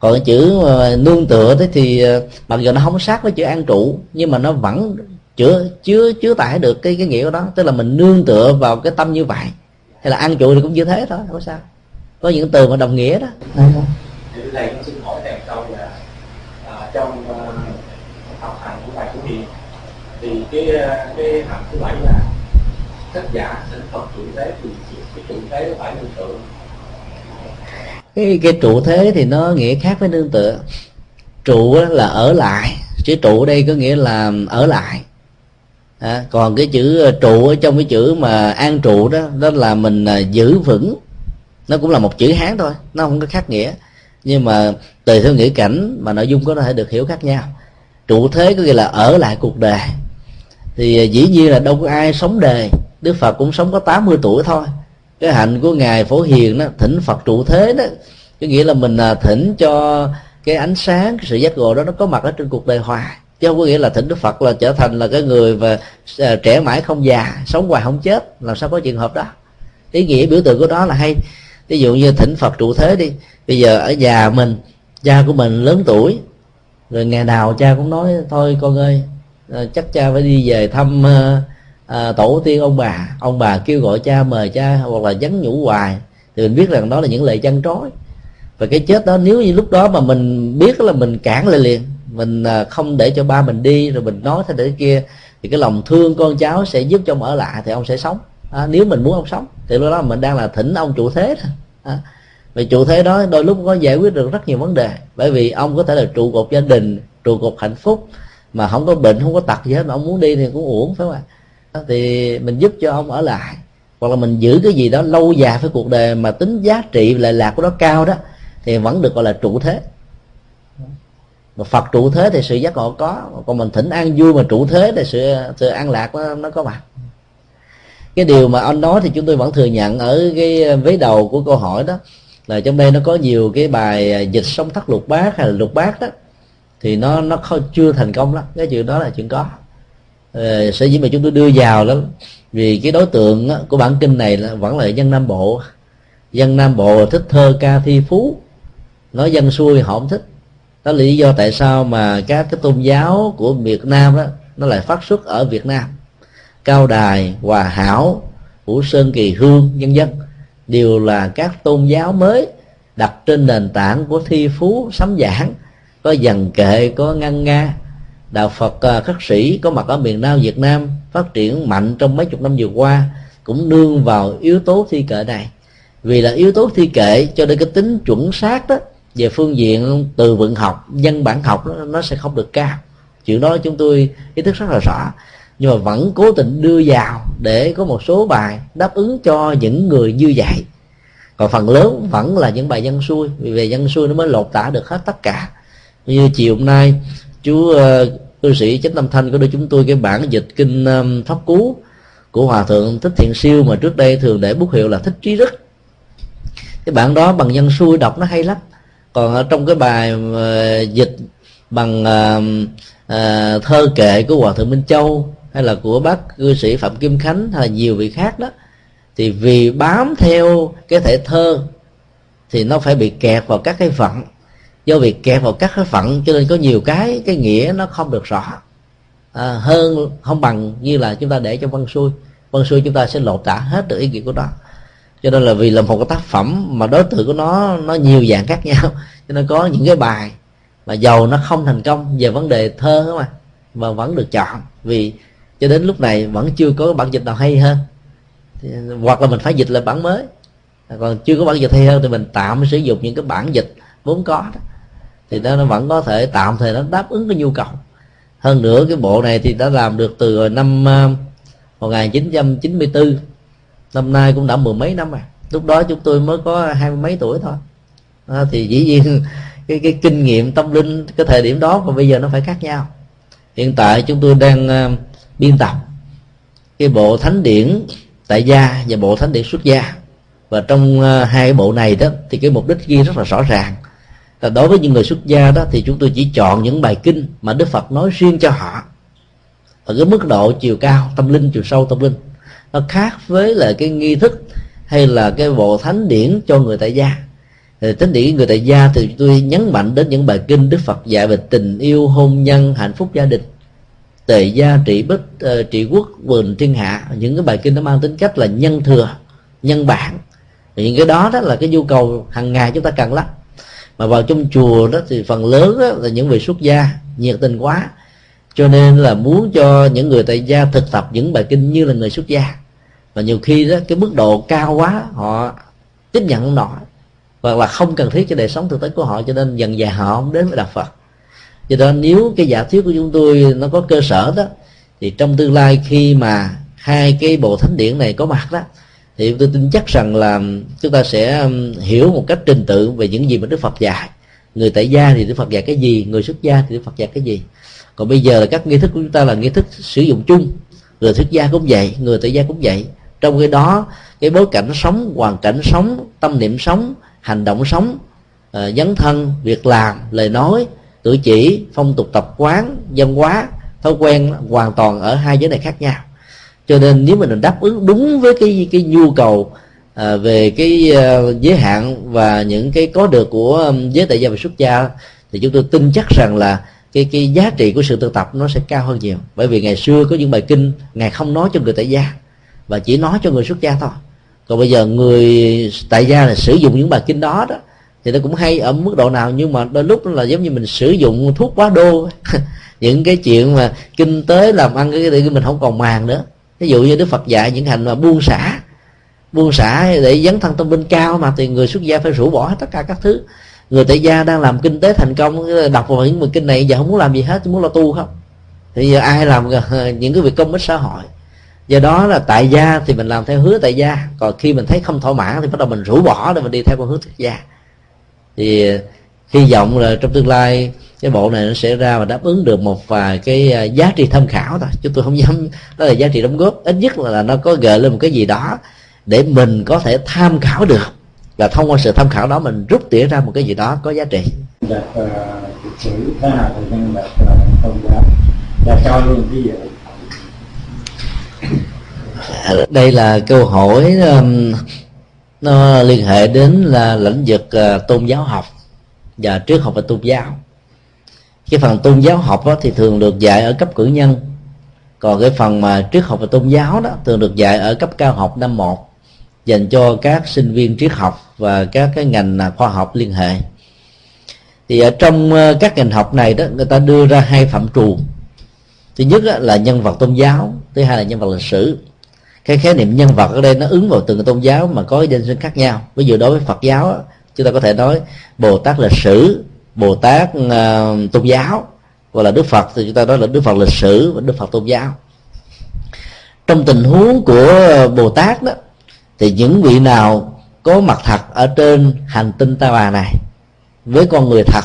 còn cái chữ ờ, nương tựa thế thì ờ, mặc dù nó không sát với chữ an trụ nhưng mà nó vẫn chứa chứa chứa tải được cái cái nghĩa của đó tức là mình nương tựa vào cái tâm như vậy. Hay là an trụ thì cũng như thế thôi không có sao. Có những từ mà đồng nghĩa đó. Thì thầy con xin hỏi thầy câu là à, trong uh, học hành của thầy của hiền thì cái cái hạnh thứ bảy là tác giả sinh phật trụ thế thì cái trụ thế phải nương tựa cái cái trụ thế thì nó nghĩa khác với nương tựa. Trụ là ở lại chữ trụ đây có nghĩa là ở lại. À, còn cái chữ à, trụ ở trong cái chữ mà an trụ đó đó là mình à, giữ vững. Nó cũng là một chữ hán thôi nó không có khác nghĩa. Nhưng mà tùy theo nghĩa cảnh mà nội dung có thể được hiểu khác nhau. Trụ thế có nghĩa là ở lại cuộc đời. Thì à, dĩ nhiên là đâu có ai sống đề đức phật cũng sống có 80 tuổi thôi cái hạnh của ngài phổ hiền đó, thỉnh phật trụ thế đó. Có nghĩa là mình à, thỉnh cho cái ánh sáng, cái sự giác ngộ đó nó có mặt ở trên cuộc đời hoài chứ không có nghĩa là thỉnh đức phật là trở thành là cái người và à, trẻ mãi không già, sống hoài không chết. Làm sao có trường hợp đó? Ý nghĩa biểu tượng của đó là hay. Ví dụ như thỉnh phật trụ thế đi. Bây giờ ở già mình, cha của mình lớn tuổi, rồi ngày nào cha cũng nói, thôi con ơi à, chắc cha phải đi về thăm à, tổ tiên ông bà ông bà kêu gọi cha mời cha hoặc là nhắn nhủ hoài. Thì mình biết rằng đó là những lời chăn trói. Và cái chết đó nếu như lúc đó mà mình biết là mình cản lại liền mình ờ, không để cho ba mình đi rồi mình nói thế để kia thì cái lòng thương con cháu sẽ giúp cho ông ở lại thì ông sẽ sống. À, nếu mình muốn ông sống thì lúc đó mình đang là thỉnh ông chủ thế thôi. À, vì chủ thế đó đôi lúc có giải quyết được rất nhiều vấn đề. Bởi vì ông có thể là trụ cột gia đình trụ cột hạnh phúc mà không có bệnh không có tật gì hết mà ông muốn đi thì cũng uổng phải không ạ? Thì mình giúp cho ông ở lại. Hoặc là mình giữ cái gì đó lâu dài với cuộc đời mà tính giá trị lệ lạc của nó cao đó thì vẫn được gọi là trụ thế. Mà Phật trụ thế thì sự giác ngộ có còn mình thỉnh an vui mà trụ thế thì sự sự an lạc nó, nó có mặt. Cái điều mà anh nói thì chúng tôi vẫn thừa nhận ở cái vế đầu của câu hỏi đó là trong đây nó có nhiều cái bài à, dịch sông thắt lục bát hay là lục bát đó thì nó nó không, chưa thành công lắm. Cái chuyện đó là chuyện có. Ờ, sở dĩ mà chúng tôi đưa vào đó, vì cái đối tượng của bản kinh này là vẫn là dân nam bộ. Dân nam bộ thích thơ ca thi phú. Nói dân xuôi họ không thích. Đó là lý do tại sao mà các cái tôn giáo của việt nam đó nó lại phát xuất ở việt nam. Cao đài, hòa hảo, vũ sơn, kỳ hương nhân dân đều là các tôn giáo mới đặt trên nền tảng của thi phú sấm giảng, có dần kệ, có ngăn nga đạo phật à, khắc khất sĩ có mặt ở miền nam việt nam phát triển mạnh trong mấy chục năm vừa qua cũng nương vào yếu tố thi kệ này. Vì là yếu tố thi kệ cho nên cái tính chuẩn xác đó về phương diện từ vựng học văn bản học nó, nó sẽ không được cao. Chuyện đó chúng tôi ý thức rất là rõ. Nhưng mà vẫn cố tình đưa vào để có một số bài đáp ứng cho những người như vậy. Còn phần lớn vẫn là những bài dân xuôi. Vì về dân xuôi nó mới lột tả được hết tất cả. Như chiều hôm nay chú ờ, cư sĩ chánh tâm thanh có đưa chúng tôi cái bản dịch kinh pháp cú của hòa thượng thích thiện siêu mà trước đây thường để bút hiệu là thích trí đức cái bản đó bằng dân xuôi đọc nó hay lắm. Còn ở trong cái bài ờ, dịch bằng ờ, thơ kệ của hòa thượng minh châu hay là của bác cư sĩ phạm kim khánh hay là nhiều vị khác đó, thì vì bám theo cái thể thơ thì nó phải bị kẹt vào các cái phận do việc kẹt vào các cái phận cho nên có nhiều cái cái nghĩa nó không được rõ. À, hơn không bằng như là chúng ta để cho văn xuôi. Văn xuôi chúng ta sẽ lột tả hết được ý nghĩa của nó. Cho nên là vì là một cái tác phẩm mà đối tượng của nó nó nhiều dạng khác nhau cho nên có những cái bài mà giàu nó không thành công về vấn đề thơ mà mà vẫn được chọn. Vì cho đến lúc này vẫn chưa có bản dịch nào hay hơn. Thì, hoặc là mình phải dịch lại bản mới. Còn chưa có bản dịch hay hơn thì mình tạm sử dụng những cái bản dịch vốn có đó thì nó, nó vẫn có thể tạm thời nó đáp ứng cái nhu cầu. Hơn nữa cái bộ này thì đã làm được từ năm ờ, 1994 năm nay cũng đã mười mấy năm rồi. Lúc đó chúng tôi mới có hai mươi mấy tuổi thôi. À, thì dĩ nhiên cái cái kinh nghiệm tâm linh cái thời điểm đó và bây giờ nó phải khác nhau. Hiện tại chúng tôi đang uh, biên tập cái bộ thánh điển tại gia và bộ thánh điển xuất gia. Và trong uh, hai cái bộ này đó thì cái mục đích ghi rất là rõ ràng là đối với những người xuất gia đó thì chúng tôi chỉ chọn những bài kinh mà đức phật nói riêng cho họ. Ở cái mức độ chiều cao, tâm linh, chiều sâu tâm linh. Nó khác với là cái nghi thức hay là cái bộ thánh điển cho người tại gia. Thì thánh điển người tại gia thì tôi nhấn mạnh đến những bài kinh đức phật dạy về tình yêu, hôn nhân, hạnh phúc gia đình, tề gia, trị bích ờ, trị quốc bình thiên hạ. Những cái bài kinh nó mang tính cách là nhân thừa, nhân bản. Những cái đó đó là cái nhu cầu hàng ngày chúng ta cần lắm mà vào trong chùa đó thì phần lớn đó là những vị xuất gia, nhiệt tình quá. Cho nên là muốn cho những người tại gia thực tập những bài kinh như là người xuất gia. Và nhiều khi đó, cái mức độ cao quá, họ tiếp nhận không nổi. Hoặc là không cần thiết cho đời sống thực tế của họ, cho nên dần dà họ không đến với đạo phật. Do đó, nếu cái giả thuyết của chúng tôi nó có cơ sở đó, thì trong tương lai khi mà hai cái bộ thánh điển này có mặt đó thì tôi tin chắc rằng là chúng ta sẽ hiểu một cách trình tự về những gì mà đức phật dạy. Người tại gia thì đức phật dạy cái gì người xuất gia thì đức phật dạy cái gì. Còn bây giờ là các nghi thức của chúng ta là nghi thức sử dụng chung người xuất gia cũng vậy người tại gia cũng vậy. Trong cái đó cái bối cảnh sống hoàn cảnh sống tâm niệm sống hành động sống uh, dấn thân việc làm lời nói cử chỉ phong tục tập quán văn hóa thói quen hoàn toàn ở hai giới này khác nhau cho nên nếu mình đáp ứng đúng với cái cái nhu cầu à, về cái uh, giới hạn và những cái có được của um, giới tại gia và xuất gia thì chúng tôi tin chắc rằng là cái cái giá trị của sự thực tập nó sẽ cao hơn nhiều. Bởi vì ngày xưa có những bài kinh ngài không nói cho người tại gia và chỉ nói cho người xuất gia thôi. Còn bây giờ người tại gia là sử dụng những bài kinh đó đó thì nó cũng hay ở mức độ nào nhưng mà đôi lúc là giống như mình sử dụng thuốc quá đô. Những cái chuyện mà kinh tế làm ăn cái gì mình không còn màng nữa ví dụ như đức phật dạy những hành mà buông xả buông xả để dấn thân tâm linh cao mà thì người xuất gia phải rũ bỏ tất cả các thứ. Người tại gia đang làm kinh tế thành công, đọc vào những kinh này, giờ không muốn làm gì hết, chỉ muốn lo tu không? Thì giờ ai làm những cái việc công ích xã hội? Do đó là tại gia thì mình làm theo hứa tại gia, còn khi mình thấy không thỏa mãn thì bắt đầu mình rũ bỏ để mình đi theo con hướng xuất gia. Thì hy vọng là trong tương lai cái bộ này nó sẽ ra và đáp ứng được một vài cái à, giá trị tham khảo thôi. Chúng tôi không dám đó là giá trị đóng góp. Ít nhất là, là nó có gợi lên một cái gì đó để mình có thể tham khảo được. Và thông qua sự tham khảo đó mình rút tỉa ra một cái gì đó có giá trị. Đặt uh, sử thế nào thì nhân đặt là giáo và cho luôn ví dụ đây là câu hỏi um, nó liên hệ đến là lĩnh vực uh, tôn giáo học. Và triết học và tôn giáo cái phần tôn giáo học đó, thì thường được dạy ở cấp cử nhân. Còn cái phần mà triết học và tôn giáo đó thường được dạy ở cấp cao học năm một dành cho các sinh viên triết học và các cái ngành khoa học liên hệ. Thì ở trong ờ, các ngành học này đó người ta đưa ra hai phạm trù. Thứ nhất là nhân vật tôn giáo thứ hai là nhân vật lịch sử. Cái khái niệm nhân vật ở đây nó ứng vào từng tôn giáo mà có danh sinh khác nhau. Ví dụ đối với phật giáo chúng ta có thể nói bồ tát lịch sử bồ tát uh, ờ, tôn giáo. Gọi là đức phật thì chúng ta nói là đức phật lịch sử và đức phật tôn giáo. Trong tình huống của bồ tát đó thì những vị nào có mặt thật ở trên hành tinh ta bà này với con người thật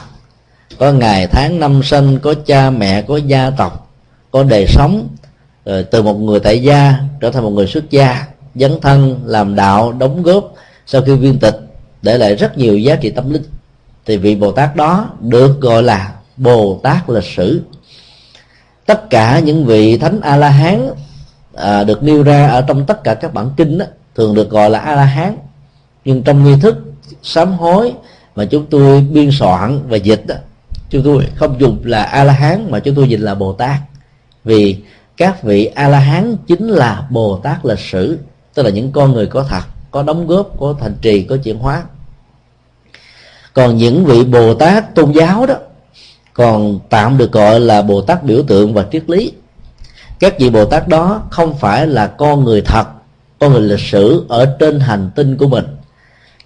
có ngày tháng năm sinh có cha mẹ có gia tộc có đời sống rồi từ một người tại gia trở thành một người xuất gia dấn thân làm đạo đóng góp sau khi viên tịch để lại rất nhiều giá trị tâm linh thì vị bồ tát đó được gọi là bồ tát lịch sử. Tất cả những vị thánh a la hán à, được nêu ra ở trong tất cả các bản kinh đó, thường được gọi là a la hán nhưng trong nghi thức sám hối mà chúng tôi biên soạn và dịch đó, chúng tôi không dùng là a la hán mà chúng tôi dịch là bồ tát vì các vị a la hán chính là bồ tát lịch sử tức là những con người có thật có đóng góp có thành trì có chuyển hóa còn những vị bồ tát tôn giáo đó, còn tạm được gọi là bồ tát biểu tượng và triết lý. Các vị bồ tát đó không phải là con người thật, con người lịch sử ở trên hành tinh của mình.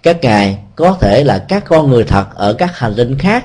Các ngài có thể là các con người thật ở các hành tinh khác